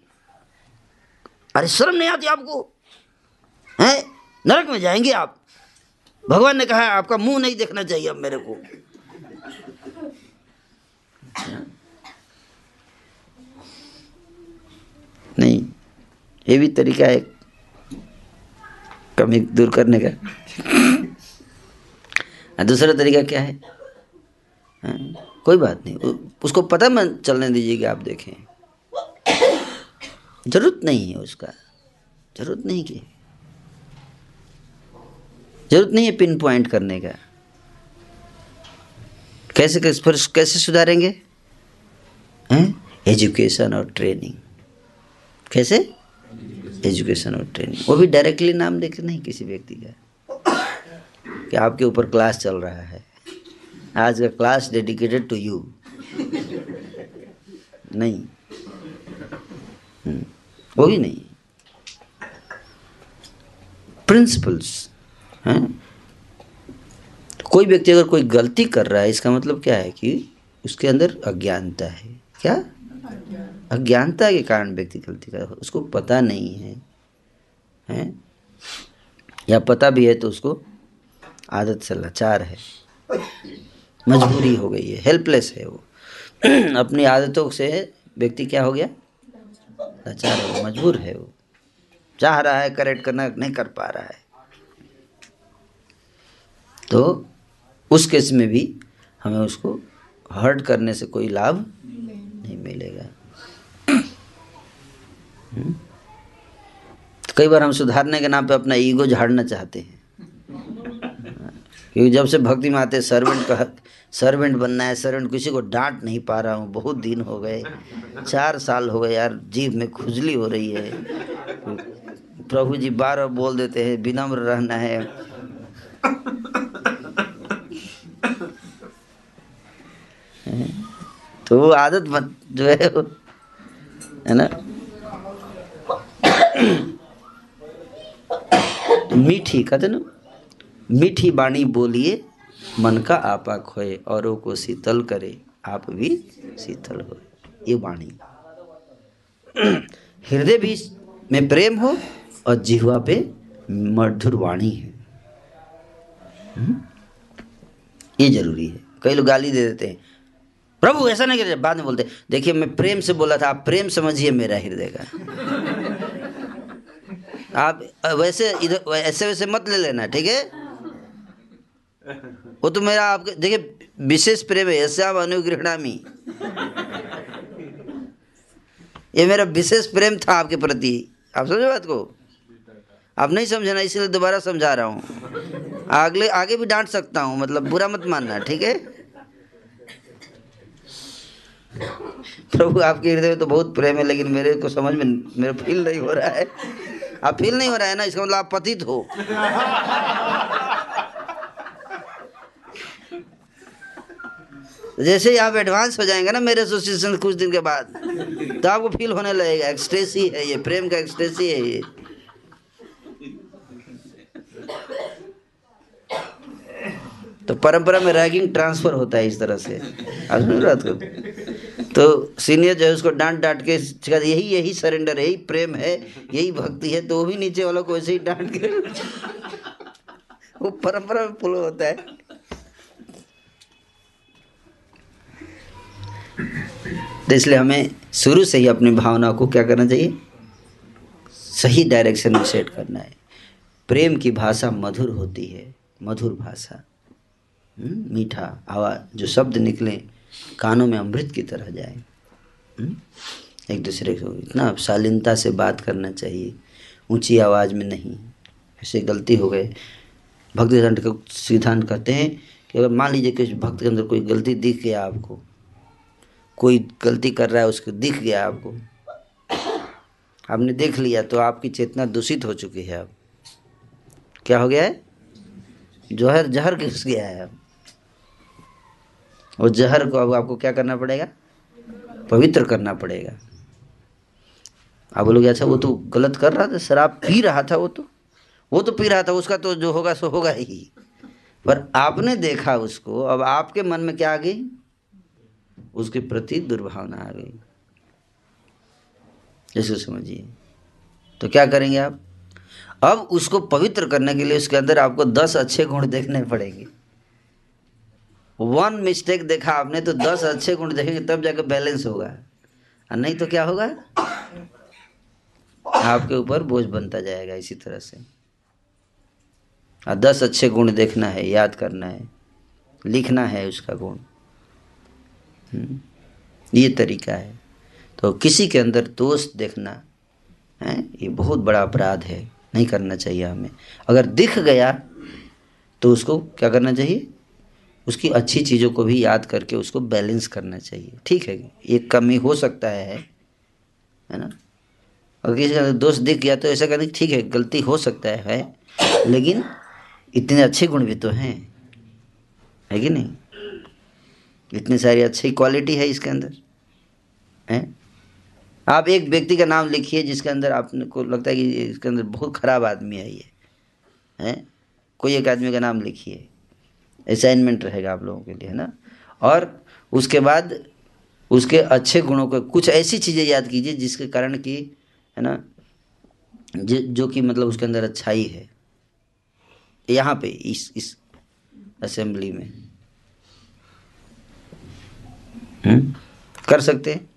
अरे शर्म नहीं आती आपको? हैं? नरक में जाएँगे आप। भगवान ने कहा, आपका मुँह नहीं देखना चाहिए अब मेरे को। नहीं, ये भी तरीका है कमी दूर करने का। दूसरा तरीका क्या है? हाँ, कोई बात नहीं। उसको पता मत चलने दीजिए कि आप देखें। ज़रूरत नहीं है उसका। ज़रूरत नहीं की। ज़रूरत नहीं है पिन पॉइंट करने का। कैसे कैसे फिर कैसे सुधारेंगे? एजुकेशन और ट्रेनिंग कैसे? एजुकेशन और ट्रेनिंग वो भी डायरेक्टली नाम लेकर नहीं किसी व्यक्ति का। कि आपके ऊपर क्लास चल रहा है। आज का क्लास डेडिकेटेड टू यू। नहीं। हम्म, वो भी नहीं। प्रिंसिपल्स हैं? कोई व्यक्ति अगर कोई गलती कर रहा है इसका मतलब क्या है कि उसके अंदर अज्ञानता है। क्या? अज्ञानता के कारण व्यक्ति गलती कर उसको पता नहीं है। हैं? या पता भी है तो उसको आदत से लाचार है। मजबूरी हो गई है हेल्पलेस है वो। अपनी आदतों से व्यक्ति क्या हो गया? लाचार है मजबूर है वो। चाह रहा है करेक्ट करना, नहीं कर पा रहा है। तो उस केस में भी हमें उसको हर्ट करने से कोई लाभ नहीं मिलेगा। हम्म? कई बार हम सुधारने के नाम पे अपना ईगो झाड़ना चाहते हैं। क्योंकि जब से भक्ति में आते सर्वेंट का सर्वेंट बनना है सर्वेंट किसी को डांट नहीं पा रहा हूँ। बहुत दिन हो गए, चार साल हो गए यार, जीभ में खुजली हो रही है। प्रभु जी बार बार बोल देते हैं, विनम्र रहना है। तो वो आदत बन जो है वो, है ना? मीठी, कहते ना? मीठी बाणी बोलिए, मन का आपा खोए, औरों को शीतल करे, आप भी शीतल हो ये वाणी हृदय भी में प्रेम हो और जिहवा पे मधुर वाणी है। हम्म? ये ज़रूरी है। कई लोग गाली दे देते हैं। प्रभु, ऐसा नहीं करते, बाद में बोलते, देखिए, मैं प्रेम से बोला था, आप प्रेम समझिए मेरा हृदय का। आप, वैसे इधर ऐसे वैसे मत ले लेना, ठीक है? वो तो मेरा आपके, देखिए, विशेष प्रेम है, ऐसे आप अनुग्रहणामी ये मेरा विशेष प्रेम था आपके प्रति। आप समझे बात को? आप नहीं समझना, इसलिए दोबारा समझा रहा हूँ। अगले, आगे भी डांट सकता हूँ मतलब बुरा मत मानना, ठीक है? प्रभु, आपके हृदय में तो बहुत प्रेम है, लेकिन मेरे को समझ में, मेरा फील नहीं हो रहा है। आप फील नहीं हो रहा है ना, इसका मतलब आप पतित हो। जैसे ही आप एडवांस हो जाएँगे ना, मेरे एसोसिएशन कुछ दिन के बाद तो आपको फील होने लगेगा एक्सटेसी है ये, प्रेम का एक्सटेसी है ये। तो परंपरा में रैगिंग ट्रांसफ़र होता है इस तरह से। आप समझ रहे हो तो सीनियर जो है उसको डांट डांट के यही यही सरेंडर है, यही प्रेम है, यही भक्ति है तो भी नीचे वालों को वैसे ही डांट के वो परंपरा में फॉलो होता है। तो इसलिए हमें शुरू से ही अपनी भावना को क्या करना चाहिए? सही डायरेक्शन में सेट करना है। प्रेम की भाषा मधुर होती है। मधुर भाषा। हम्म, मीठा आवाज़ जो शब्द निकले कानों में अमृत की तरह जाए। हम्म, एक दूसरे को इतना शालीनता से बात करना चाहिए। ऊँची आवाज़ में नहीं। ऐसे गलती हो गए। भक्ति सिद्धांत कहते हैं कि अगर मान लीजिए कि भक्त के अंदर कोई गलती दिख गया आपको कोई गलती कर रहा है, उसको दिख गया आपको। आपने देख लिया तो आपकी चेतना दूषित हो चुकी है अब। क्या हो गया है? जहर जहर घुस गया है अब। और जहर को अब आपको क्या करना पड़ेगा? पवित्र करना पड़ेगा। आप बोलोगे अच्छा वो तो गलत कर रहा था, शराब पी रहा था वो तो। वो तो पी रहा था, उसका तो जो होगा, सो होगा ही। पर आपने देखा उसको, अब आपके मन में क्या आ गई? उसके प्रति दुर्भावना आ गई। इसको समझिए। तो क्या करेंगे आप? अब उसको पवित्र करने के लिए उसके अंदर आपको दस अच्छे गुण देखने पड़ेंगे। वन मिस्टेक देखा आपने तो दस अच्छे गुण देखेंगे, तब जाकर बैलेंस होगा। और नहीं तो क्या होगा? आपके ऊपर बोझ बनता जाएगा इसी तरह से। और दस अच्छे गुण देखना है, याद करना है, लिखना है उसका गुण। ये तरीका है। तो किसी के अंदर दोष देखना है ये बहुत बड़ा अपराध है। नहीं करना चाहिए हमें। अगर दिख गया तो उसको क्या करना चाहिए? उसकी अच्छी चीज़ों को भी याद करके उसको बैलेंस करना चाहिए। ठीक है? एक कमी हो सकता है है ना? अगर किसी का दोष दिख गया तो ऐसा करना ठीक है गलती हो सकता है, है। लेकिन इतने अच्छे गुण भी तो हैं। है कि नहीं? इतनी सारी अच्छी क्वालिटी है इसके अंदर, है? आप एक व्यक्ति का नाम लिखिए जिसके अंदर आपको लगता है कि इसके अंदर बहुत खराब आदमी है ये, है? कोई एक आदमी का नाम लिखिए असाइनमेंट रहेगा आप लोगों के लिए, है ना? और उसके बाद उसके अच्छे गुणों को, कुछ ऐसी चीज़ें याद कीजिए जिसके कारण कि, है ना, जो कि मतलब उसके अंदर अच्छाई है। यहाँ पे इस इस असेंबली में। कर सकते हैं?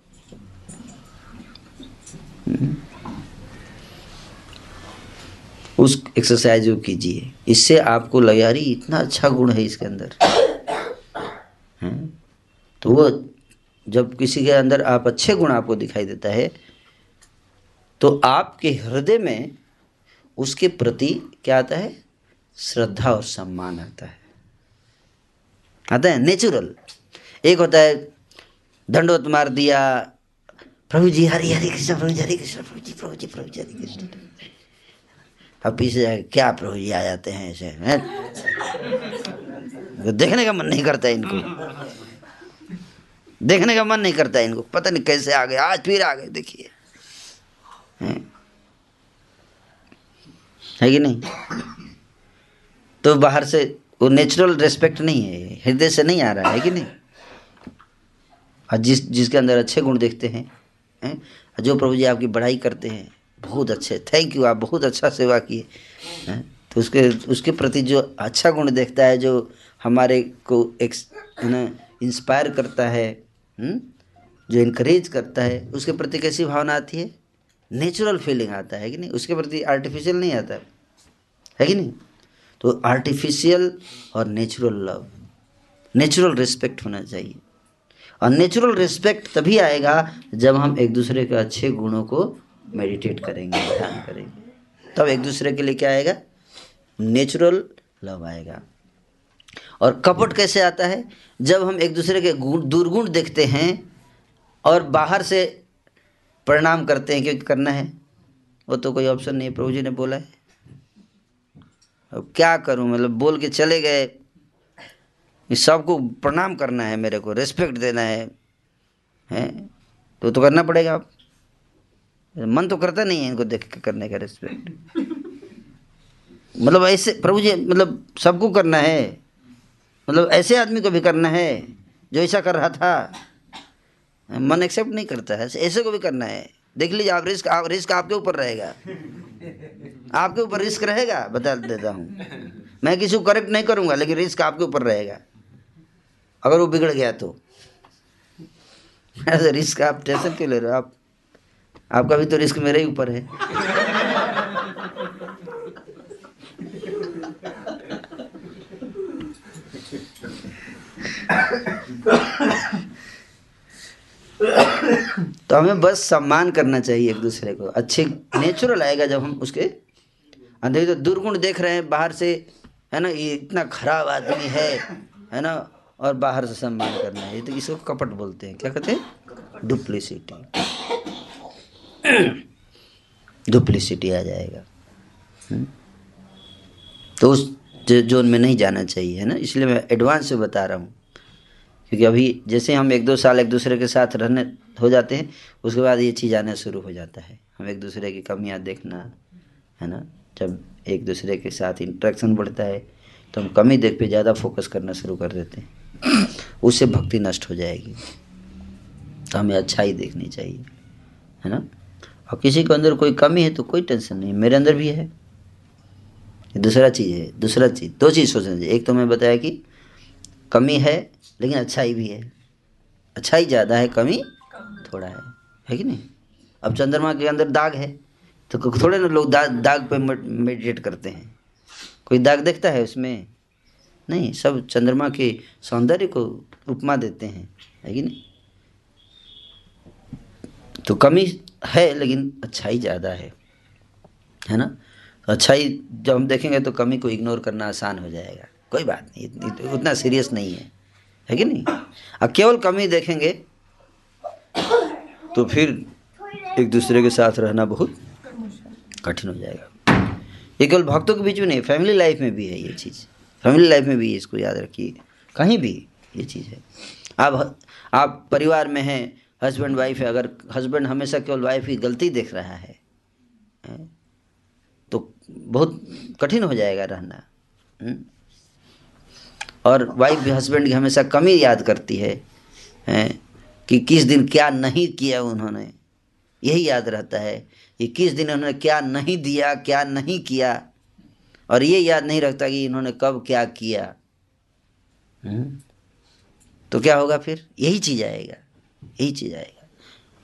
उस एक्सरसाइज को कीजिए, इससे आपको लगे यार इतना अच्छा गुण है इसके अंदर। तो वो जब किसी के अंदर आप अच्छे गुण आपको दिखाई देता है तो आपके हृदय में उसके प्रति क्या आता है? श्रद्धा और सम्मान आता है। आता है नेचुरल एक होता है दंडवत मार दिया। प्रभु जी, हरे हरे कृष्ण, प्रभु जी, हरे कृष्ण, प्रभु जी प्रभु जी प्रभु जी, हरे कृष्ण। अब पीछे क्या प्रभु जी आ जाते हैं ऐसे, हैं? देखने का मन नहीं करता इनको। देखने का मन नहीं करता इनको। पता नहीं कैसे आ गए, आज फिर आ गए, देखिए। है? कि नहीं? तो बाहर से वो नेचुरल रेस्पेक्ट नहीं है, हृदय से नहीं आ रहा, है कि नहीं? और जिस जिसके अंदर अच्छे गुण देखते हैं हैं जो प्रभु जी आपकी बढ़ाई करते हैं बहुत अच्छे थैंक यू आप बहुत अच्छा सेवा किए तो उसके उसके प्रति जो अच्छा गुण देखता है जो हमारे को एक ना इंस्पायर करता है हुँ? हम्म, जो इनक्रेज करता है उसके प्रति कैसी भावना आती है? नेचुरल फीलिंग आता है कि नहीं? उसके प्रति आर्टिफिशियल नहीं आता है कि नहीं? तो आर्टिफिशियल और नेचुरल लव नेचुरल रिस्पेक्ट होना चाहिए। और नेचुरल रिस्पेक्ट तभी आएगा जब हम एक दूसरे के अच्छे गुणों को मेडिटेट करेंगे, ध्यान करेंगे। तब एक दूसरे के लिए क्या आएगा? नेचुरल लव आएगा। और कपट कैसे आता है? जब हम एक दूसरे के गुण दुर्गुण देखते हैं और बाहर से प्रणाम करते हैं क्योंकि करना है, वो तो कोई ऑप्शन नहीं प्रभु जी ने बोला है। अब क्या करूँ? मतलब बोल के चले गए। सबको प्रणाम करना है, मेरे को रिस्पेक्ट देना है, हैं? तो तो करना पड़ेगा आप मन तो करता नहीं है इनको देख के करने का रिस्पेक्ट मतलब ऐसे, प्रभु जी मतलब सबको करना है। मतलब ऐसे आदमी को भी करना है, जो ऐसा कर रहा था। मन एक्सेप्ट नहीं करता है, ऐसे को भी करना है। देख लीजिए, आप रिस्क आप रिस्क आपके ऊपर रहेगा। आपके ऊपर रिस्क रहेगा, बता देता हूँ। मैं किसी को करेक्ट नहीं करूँगा, लेकिन रिस्क आपके ऊपर रहेगा। अगर वो बिगड़ गया तो। ऐसा रिस्क आप टेंशन क्यों ले रहे हो? आप, आपका भी तो रिस्क मेरे ही ऊपर है। तो हमें बस सम्मान करना चाहिए एक दूसरे को। अच्छे नेचुरल आएगा जब हम उसके अंदर तो दुर्गुण देख रहे हैं, बाहर से, है ना, ये इतना खराब आदमी है है ना और बाहर से सम्मान करना है। ये तो इसको कपट बोलते हैं। क्या कहते हैं? डुप्लिसिटी डुप्लिसिटी आ जाएगा। हम्म? तो उस जोन में नहीं जाना चाहिए, है ना? इसलिए मैं एडवांस से बता रहा हूँ। क्योंकि अभी जैसे हम एक दो साल एक दूसरे के साथ रहने हो जाते हैं, उसके बाद ये चीज़ आना शुरू हो जाता है। हम एक दूसरे की कमियाँ देखना, है ना? जब एक दूसरे के साथ इंट्रैक्शन बढ़ता है तो हम कमी देख पे ज़्यादा फोकस करना शुरू कर देते हैं। उससे भक्ति नष्ट हो जाएगी। तो हमें अच्छाई देखनी चाहिए, है ना? और किसी के अंदर कोई कमी है तो कोई टेंशन नहीं। मेरे अंदर भी है। दूसरा चीज़ है, दूसरा चीज़, दो चीज़ सोचना चाहिए। एक तो मैं बताया कि कमी है, लेकिन अच्छाई भी है। अच्छाई ज़्यादा है, कमी थोड़ा है। है कि नहीं? अब चंद्रमा के अंदर दाग है तो थोड़े ना लोग दाग दाग पे मेडिटेट करते हैं। कोई दाग देखता है उसमें? नहीं, सब चंद्रमा के सौंदर्य को उपमा देते हैं, है कि नहीं? तो कमी है, लेकिन अच्छाई ज़्यादा है है ना? तो अच्छाई जब हम देखेंगे तो कमी को इग्नोर करना आसान हो जाएगा, कोई बात नहीं, इतनी- उतना सीरियस नहीं है है कि नहीं? अब केवल कमी देखेंगे तो फिर एक दूसरे के साथ रहना बहुत कठिन हो जाएगा। ये केवल भक्तों के बीच में नहीं फैमिली लाइफ में भी है ये चीज़। फैमिली लाइफ में भी इसको याद रखिए। कहीं भी ये चीज़ है। आप आप परिवार में हैं हस्बैंड वाइफ है, अगर हस्बैंड हमेशा केवल वाइफ की गलती देख रहा है तो बहुत कठिन हो जाएगा रहना हम्म? और वाइफ भी हस्बैंड की हमेशा कमी याद करती हैं, कि किस दिन क्या नहीं किया उन्होंने। यही याद रहता है कि किस दिन उन्होंने क्या नहीं दिया, क्या नहीं किया। और ये याद नहीं रखता कि इन्होंने कब क्या किया? तो क्या होगा फिर? यही चीज़ आएगा यही चीज़ आएगा।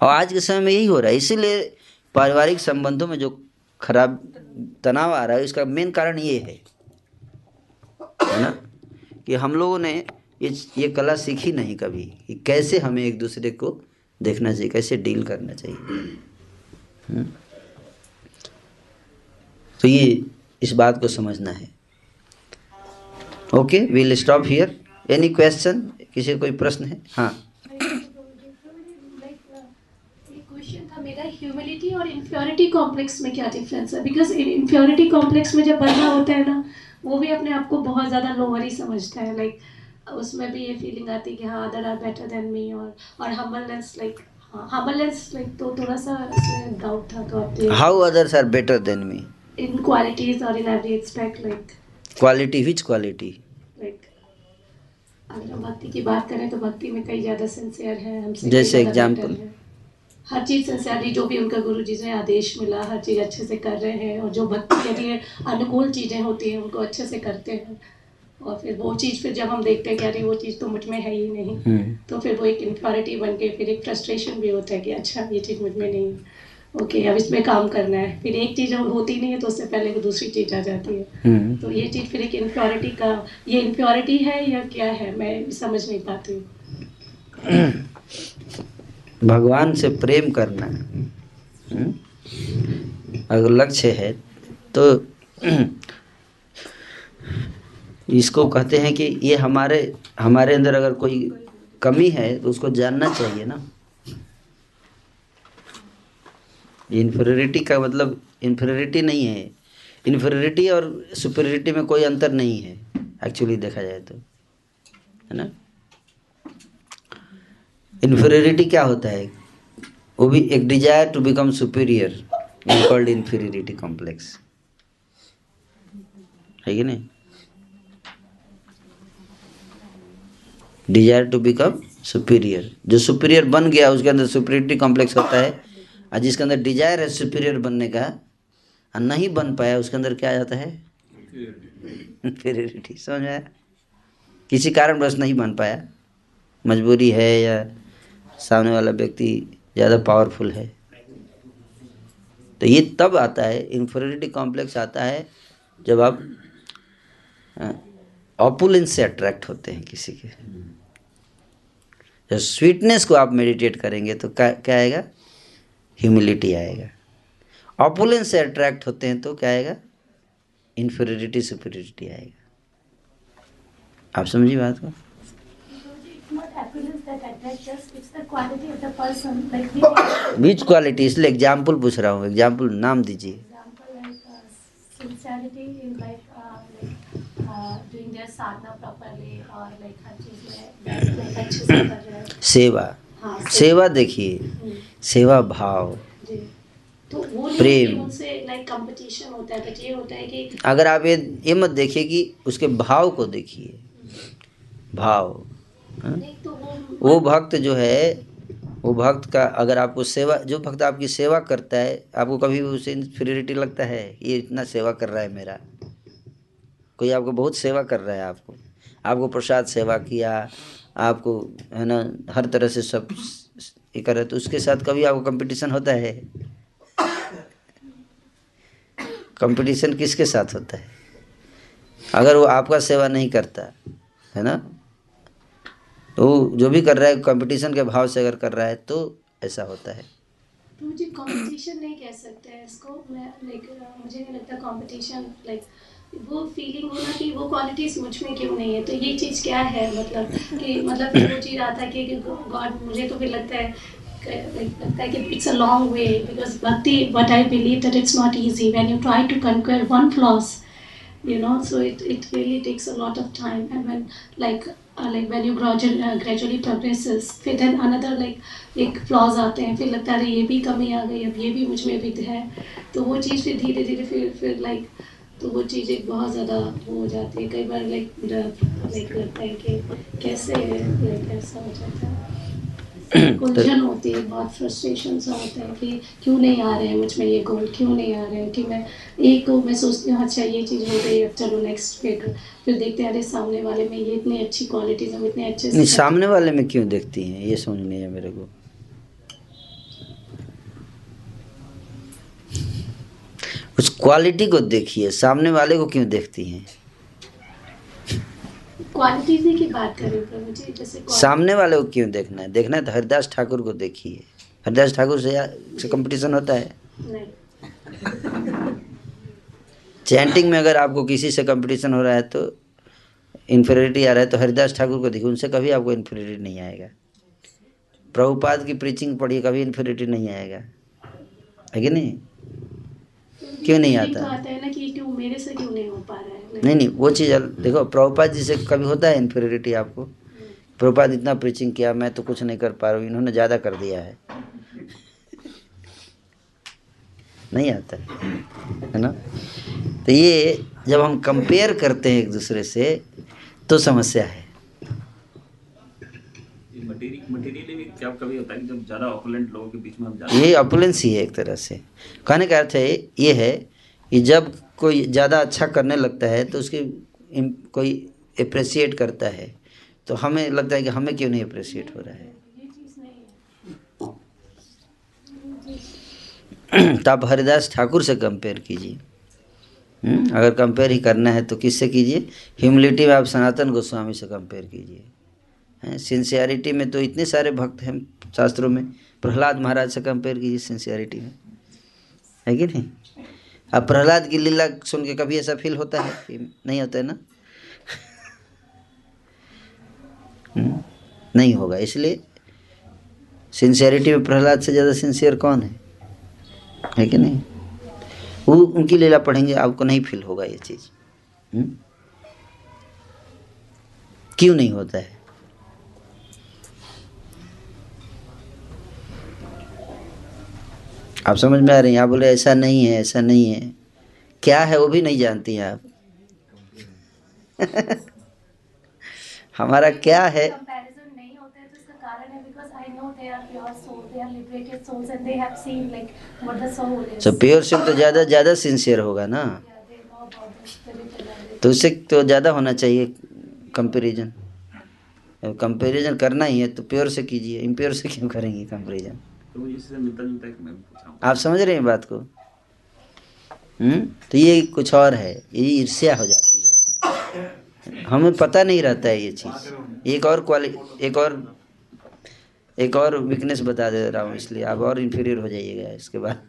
और आज के समय में यही हो रहा है इसीलिए पारिवारिक संबंधों में जो खराब तनाव आ रहा है इसका मेन कारण ये है। है ना? कि हम लोगों ने ये ये कला सीखी नहीं कभी कि कैसे हमें एक दूसरे को देखना चाहिए कैसे डील करना चाहिए। हम्म? तो ये इस बात को समझना है। Okay will stop here any question किसी कोई प्रश्न है? हाँ। एक क्वेश्चन था मेरा ह्यूमिलिटी और इन्फ्योरिटी कॉम्प्लेक्स में क्या डिफरेंस है? बिकॉज़ इन्फ्योरिटी कॉम्प्लेक्स में जब बंदा होता है ना वो भी अपने आप को बहुत ज़्यादा लोअर ही समझता है। लाइक उसमें भी ये फीलिंग आती है कि हाँ other are better than me और और हम्बलनेस लाइक हाँ हम्बलनेस लाइक तो थोड़ा सा इसमें डाउट था तो आप how others are better than me in qualities और in every aspect like quality which quality like अगर हम भक्ति की बात करें तो भक्ति में कई ज़्यादा सिंसियर है हमसे जैसे है। हर चीज़ सिंसियरली जो भी उनका गुरु जी से आदेश मिला हर चीज़ अच्छे से कर रहे हैं और जो भक्ति के लिए अनुकूल चीज़ें होती हैं उनको अच्छे से करते हैं। और फिर वो चीज़ फिर जब हम देखते हैं कि अरे वो चीज़ तो मुझमें है ही नहीं हम्म। तो फिर वो एक इन्फ्योरिटी बन के फिर एक फ्रस्ट्रेशन भी होता है कि अच्छा ये चीज़ मुझमें नहीं है। ओके okay, अब इसमें काम करना है। फिर एक चीज़ हम होती नहीं है तो उससे पहले वो दूसरी चीज़ आ जाती है। हम्म। तो ये चीज़ फिर एक इन्फ्योरिटी का ये इन्फ्योरिटी है या क्या है? मैं समझ नहीं पाती हूँ। भगवान से प्रेम करना हम्म? अगर लक्ष्य है तो इसको कहते हैं कि ये हमारे हमारे अंदर अगर कोई कमी है तो उसको जानना चाहिए ना। इन्फेरिटी का मतलब इन्फेरिटी नहीं है। इन्फेरिटी और सुपरियरिटी में कोई अंतर नहीं है एक्चुअली देखा जाए तो। है ना? इन्फीरियरिटी क्या होता है? वो भी एक desire to become superior called inferiority complex है कि नहीं? डिज़ायर टू बिकम सुपीरियर जो सुपीरियर बन गया, उसके अंदर सुपीरियरिटी कॉम्प्लेक्स होता है। और जिसके अंदर डिज़ायर है सुपीरियर बनने का, और नहीं बन पाया, उसके अंदर क्या आ जाता है? इन्फीरियरिटी समझ आया? किसी कारणवश नहीं बन पाया। मजबूरी है या सामने वाला व्यक्ति ज़्यादा पावरफुल है। तो ये तब आता है इन्फोरिटी कॉम्प्लेक्स आता है, जब आप ऑपुलेंस से अट्रैक्ट होते हैं किसी के। जब स्वीटनेस को आप मेडिटेट करेंगे तो क्या क्या आएगा? ह्यूमिलिटी आएगा। ऑपुलेंस से अट्रैक्ट होते हैं तो क्या आएगा? इन्फेरियरिटी सुपेरियरिटी आएगा। आप समझिए बात को? बीच क्वालिटी इसलिए एग्ज़ाम्पल पूछ रहा हूँ। एग्ज़ाम्पल नाम दीजिए। सेवा। सेवा देखिए। सेवा भाव तो प्रेम। होता है ये होता है कि अगर आप ये ये मत देखिए कि उसके भाव को देखिए भाव हाँ? तो वो वो भक्त जो है वो भक्त का अगर आपको सेवा जो भक्त आपकी सेवा करता है आपको कभी भी उसे इन्फीरियरिटी लगता है ये इतना सेवा कर रहा है मेरा कोई आपको बहुत सेवा कर रहा है आपको आपको प्रसाद सेवा किया आपको है ना हर तरह से सब ये कर रहे तो उसके साथ कभी आपको कंपटीशन होता है? कंपटीशन किसके साथ होता है? अगर वो आपका सेवा नहीं करता, है ना? तो जो भी कर रहा है कंपटीशन के भाव से अगर कर रहा है तो ऐसा होता है। तो मुझे कंपटीशन नहीं कह सकते इसको। मैं लाइक मुझे नहीं लगता कंपटीशन लाइक वो फीलिंग होना कि वो क्वालिटीज मुझमें क्यों नहीं है? तो ये चीज़ क्या है? मतलब कि मतलब वो चीज़ आता है कि गॉड मुझे तो फिर लगता है लगता है कि it's a long way because भक्ति but I believe that it's not easy when you try to conquer one flaws you know so it, it really takes a lot of time. And when like uh, like when you gradually uh, gradually progresses फिर then another like एक flaws आते हैं. फिर लगता है ये भी कमी आ गई अब ये भी मुझमें भी है. तो वो चीज़ फिर धीरे धीरे फिर फिर लाइक तो वो चीज़ एक बहुत ज़्यादा वो हो जाती है। कई बार लाइक लाइक लगता है कि कैसे लाइक ऐसा हो जाता है। उलझन होती है बहुत फ्रस्ट्रेशन सा होता है कि क्यों नहीं आ रहे हैं मुझमें ये गोल क्यों नहीं आ रहे हैं? कि मैं एक को मैं सोचती हूँ अच्छा ये चीज़ हो गई अब चलो नेक्स्ट फिर फिर देखते हैं अरे सामने वाले में ये इतनी अच्छी क्वालिटीज हम इतने अच्छे सामने वाले में क्यों देखती हैं? ये समझ नहीं है मेरे को। उस क्वालिटी को देखिए सामने वाले को क्यों देखती हैं? क्वालिटीज की बात करें जैसे सामने वाले को क्यों देखना है? देखना है तो हरिदास ठाकुर को देखिए। हरिदास ठाकुर से, से कंपटीशन होता है? नहीं। चैंटिंग में अगर आपको किसी से कंपटीशन हो रहा है तो इन्फेरिटी आ रहा है तो हरिदास ठाकुर को देखिए। उनसे कभी आपको इन्फेरिटी नहीं आएगा। प्रभुपाद की प्रीचिंग पढ़िए कभी इन्फेरिटी नहीं आएगा। है कि नहीं? क्यों नहीं आता? आता है ना कि क्यों मेरे से क्यों नहीं हो पा रहा है? नहीं नहीं वो चीज़ देखो प्रभुपाद जी से कभी होता है इन्फेरिटी आपको? प्रभुपाद इतना प्रीचिंग किया मैं तो कुछ नहीं कर पा रहा हूँ इन्होंने ज़्यादा कर दिया है। नहीं आता है है ना? तो ये जब हम कंपेयर करते हैं एक दूसरे से तो समस्या है। मटेरियली क्या कभी होता है जब ज़्यादा ऑपोलेंट लोगों के बीच में हम ये अपुलेंस ही है एक तरह से। कहने का अर्थ है ये है कि जब कोई ज़्यादा अच्छा करने लगता है तो उसकी कोई अप्रिसिएट करता है तो हमें लगता है कि हमें क्यों नहीं अप्रिसिएट हो रहा है? तो आप हरिदास ठाकुर से कंपेयर कीजिए। हम्म, अगर कंपेयर ही करना है तो किससे कीजिए? ह्यूमिलिटी में आप सनातन गोस्वामी से कंपेयर कीजिए। सिंसियरिटी में तो इतने सारे भक्त हैं शास्त्रों में। प्रहलाद महाराज से कंपेयर कीजिए सिंसियरिटी में। है कि नहीं? अब प्रहलाद की लीला सुन के कभी ऐसा फील होता है कि नहीं होता है ना? हम्म, नहीं होगा। इसलिए सिंसियरिटी में प्रहलाद से ज़्यादा सिंसियर कौन है? है कि नहीं? वो उनकी लीला पढ़ेंगे आपको नहीं फील होगा ये चीज़। हम्म? क्यों नहीं होता है? आप समझ में आ रही हैं? आप बोले ऐसा नहीं है ऐसा नहीं है। क्या है वो भी नहीं जानती हैं आप। हमारा क्या है? प्योर सोल सो प्योर सिंह तो ज़्यादा ज़्यादा सिंसियर होगा ना? तो उससे तो ज़्यादा होना चाहिए कंपेरिजन कंपैरिजन करना ही है तो प्योर से कीजिए। इम्प्योर से क्यों करेंगे कंपैरिजन तो इससे मिलता जुलता मैं पूछ रहा हूँ आप समझ रहे हैं बात को? हम्म? तो ये कुछ और है ये ईर्ष्या हो जाती है। हमें पता नहीं रहता है ये चीज़। एक और क्वालि एक और एक और वीकनेस बता दे रहा हूँ इसलिए। आप और इन्फीरियर हो जाइएगा इसके बाद।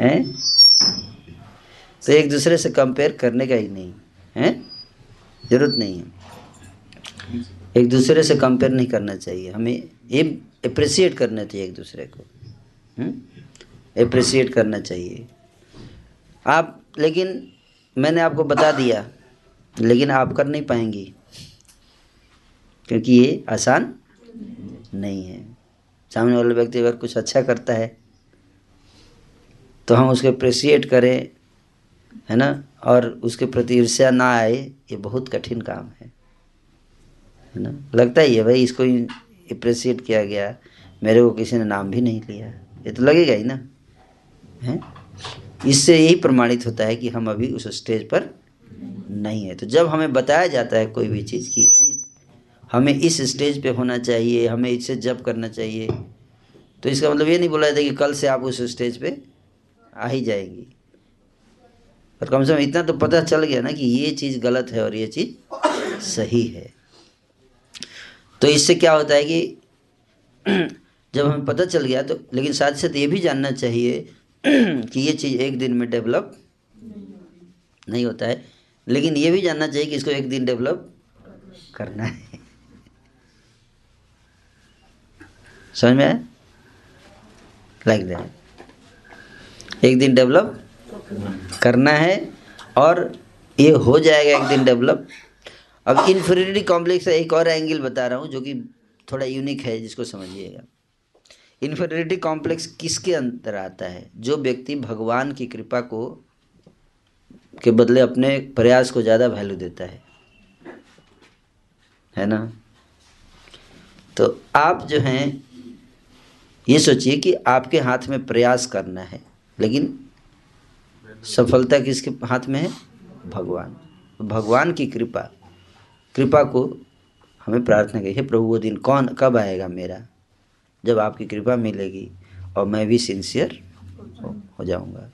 हैं? तो एक दूसरे से कंपेयर करने का ही नहीं। है? ज़रूरत नहीं है। एक दूसरे से कंपेयर नहीं करना चाहिए। हमें ये अप्रिसिएट करना चाहिए एक दूसरे को। अप्रिसिएट करना चाहिए। आप, लेकिन मैंने आपको बता दिया, लेकिन आप कर नहीं पाएँगी, क्योंकि ये आसान नहीं है। सामने वाला व्यक्ति अगर कुछ अच्छा करता है तो हम उसको अप्रिसिएट करें, है ना? और उसके प्रति ईर्ष्या ना आए, ये बहुत कठिन काम है। है ना? लगता ही है भाई इसको अप्रिसिएट किया गया। मेरे को किसी ने नाम भी नहीं लिया। ये तो लगेगा ही ना, है? इससे यही प्रमाणित होता है कि हम अभी उस स्टेज पर नहीं है। तो जब हमें बताया जाता है कोई भी चीज़ की हमें इस स्टेज पे होना चाहिए, हमें इससे जब करना चाहिए तो इसका मतलब ये नहीं बोला जाता कि कल से आप उस स्टेज पे आ ही जाएँगी। पर कम से कम इतना तो पता चल गया ना कि ये चीज़ गलत है और ये चीज़ सही है। तो इससे क्या होता है कि जब हमें पता चल गया तो लेकिन साथ साथ ये भी जानना चाहिए कि ये चीज़ एक दिन में डेवलप नहीं होता है। लेकिन ये भी जानना चाहिए कि इसको एक दिन डेवलप करना है। समझ में आया? लाइक दैट एक दिन डेवलप करना है और ये हो जाएगा एक दिन डेवलप अब इन्फीरियरिटी कॉम्प्लेक्स का एक और एंगल बता रहा हूँ, जो कि थोड़ा यूनिक है, जिसको समझिएगा। इन्फीरियरिटी कॉम्प्लेक्स किसके अंदर आता है? जो व्यक्ति भगवान की कृपा को, के बदले अपने प्रयास को ज़्यादा वैल्यू देता है। है ना? तो आप जो हैं, ये सोचिए कि आपके हाथ में प्रयास करना है, लेकिन सफलता किसके हाथ में है? भगवान। भगवान की कृपा। कृपा को हमें प्रार्थना करिए प्रभु वो दिन कौन कब आएगा मेरा? जब आपकी कृपा मिलेगी और मैं भी सिंसियर हो, हो जाऊँगा।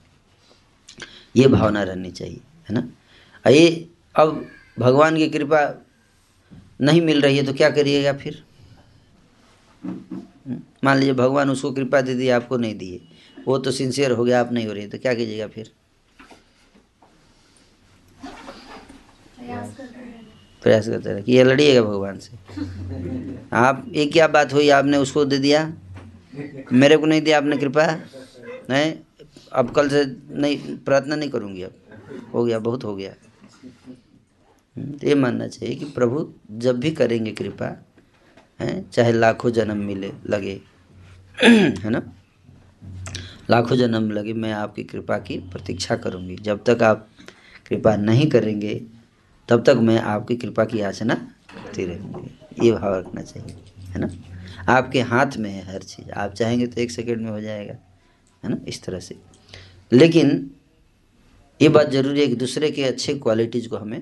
ये भावना रहनी चाहिए है ना? ये अब भगवान की कृपा नहीं मिल रही है तो क्या करिएगा फिर? मान लीजिए भगवान उसको कृपा दे दी आपको नहीं दिए वो तो सिंसियर हो गया आप नहीं हो रही तो क्या कीजिएगा फिर? प्रयास करते रहे कि ये लड़िएगा भगवान से। आप, एक क्या बात हुई, आपने उसको दे दिया? मेरे को नहीं दिया आपने कृपा? नहीं? अब कल से नहीं, प्रार्थना नहीं करूँगी अब। हो गया, बहुत हो गया। तो ये मानना चाहिए कि प्रभु जब भी करेंगे कृपा, है, चाहे लाखों जन्म मिले, लगे, है ना? लाखों जन्म लगे, मैं आपकी कृपा की प्रतीक्षा करूँगी। जब तक आप कृपा नहीं करेंगे तब तक मैं आपकी कृपा की याचना करती रहूँगी। ये भाव रखना चाहिए, है ना? आपके हाथ में है हर चीज़। आप चाहेंगे तो एक सेकेंड में हो जाएगा, है ना? इस तरह से। लेकिन ये बात ज़रूरी है कि दूसरे के अच्छे क्वालिटीज़ को हमें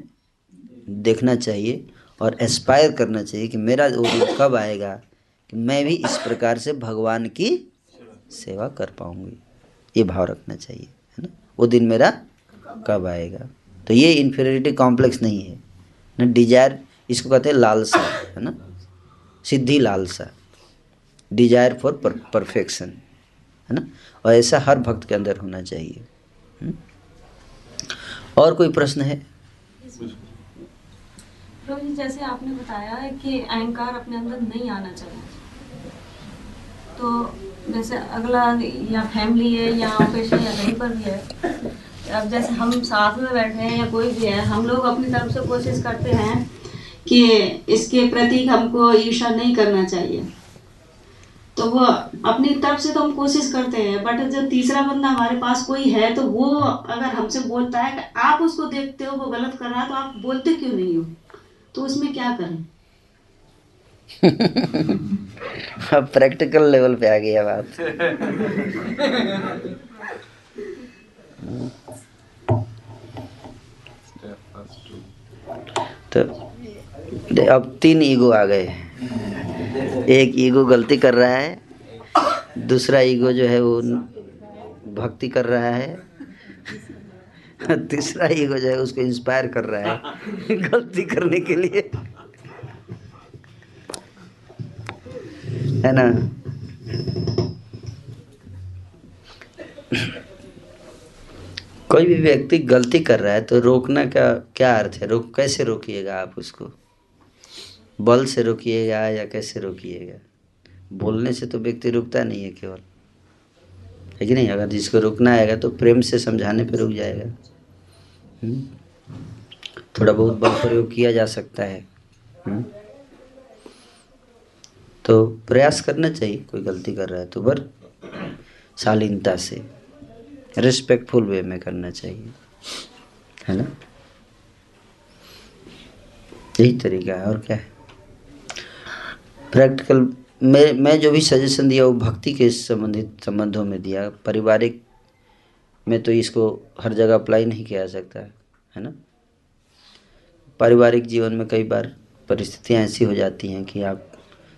देखना चाहिए और एस्पायर करना चाहिए कि मेरा वो दिन कब आएगा, कि मैं भी इस प्रकार से भगवान की सेवा कर पाऊँगी। ये भाव रखना चाहिए, है ना? वो दिन मेरा कब आएगा? तो ये इन्फीरियरिटी कॉम्प्लेक्स नहीं है। ना डिज़ायर इसको कहते हैं लालसा, है ना? सिद्धि लालसा। डिज़ायर फॉर परफेक्शन है ना? और ऐसा हर भक्त के अंदर होना चाहिए। हुँ? और कोई प्रश्न है? जैसे आपने बताया है कि अहंकार अपने अंदर नहीं आना चाहिए। तो जैसे अगला या फैमिली है या ऑफ़िस है या कहीं पर भी है अब जैसे हम साथ में बैठे हैं या कोई भी है हम लोग अपनी तरफ़ से कोशिश करते हैं कि इसके प्रति हमको ईर्षा नहीं करना चाहिए। तो वो अपनी तरफ़ से तो हम कोशिश करते हैं बट जब तीसरा बंदा हमारे पास कोई है तो वो अगर हमसे बोलता है कि आप उसको देखते हो वो गलत कर रहा है तो आप बोलते क्यों नहीं हो? तो उसमें क्या करें? अब प्रैक्टिकल लेवल पे आ गई बात। तो अब तीन ईगो आ गए। एक ईगो गलती कर रहा है, दूसरा ईगो जो है वो भक्ति कर रहा है, तीसरा ईगो जो है उसको इंस्पायर कर रहा है, गलती करने के लिए। है ना? कोई भी व्यक्ति गलती कर रहा है तो रोकना का क्या अर्थ है? रोक, कैसे रोकिएगा आप उसको? बल से रोकिएगा या कैसे रोकिएगा? बोलने से तो व्यक्ति रुकता नहीं है केवल। है कि नहीं? अगर जिसको रुकना आएगा तो प्रेम से समझाने पर रुक जाएगा। हम्म? थोड़ा बहुत बल प्रयोग किया जा सकता है। हम्म? तो प्रयास करना चाहिए, कोई गलती कर रहा है तो बर शालीनता से। रिस्पेक्टफुल वे में करना चाहिए। है ना? यही तरीका है, और क्या है? प्रैक्टिकल मैं मैं जो भी सजेशन दिया, वो भक्ति के संबंधित संबंधों में दिया। पारिवारिक में तो इसको हर जगह अप्लाई नहीं किया जा सकता, है ना? पारिवारिक जीवन में कई बार परिस्थितियाँ ऐसी हो जाती हैं कि आप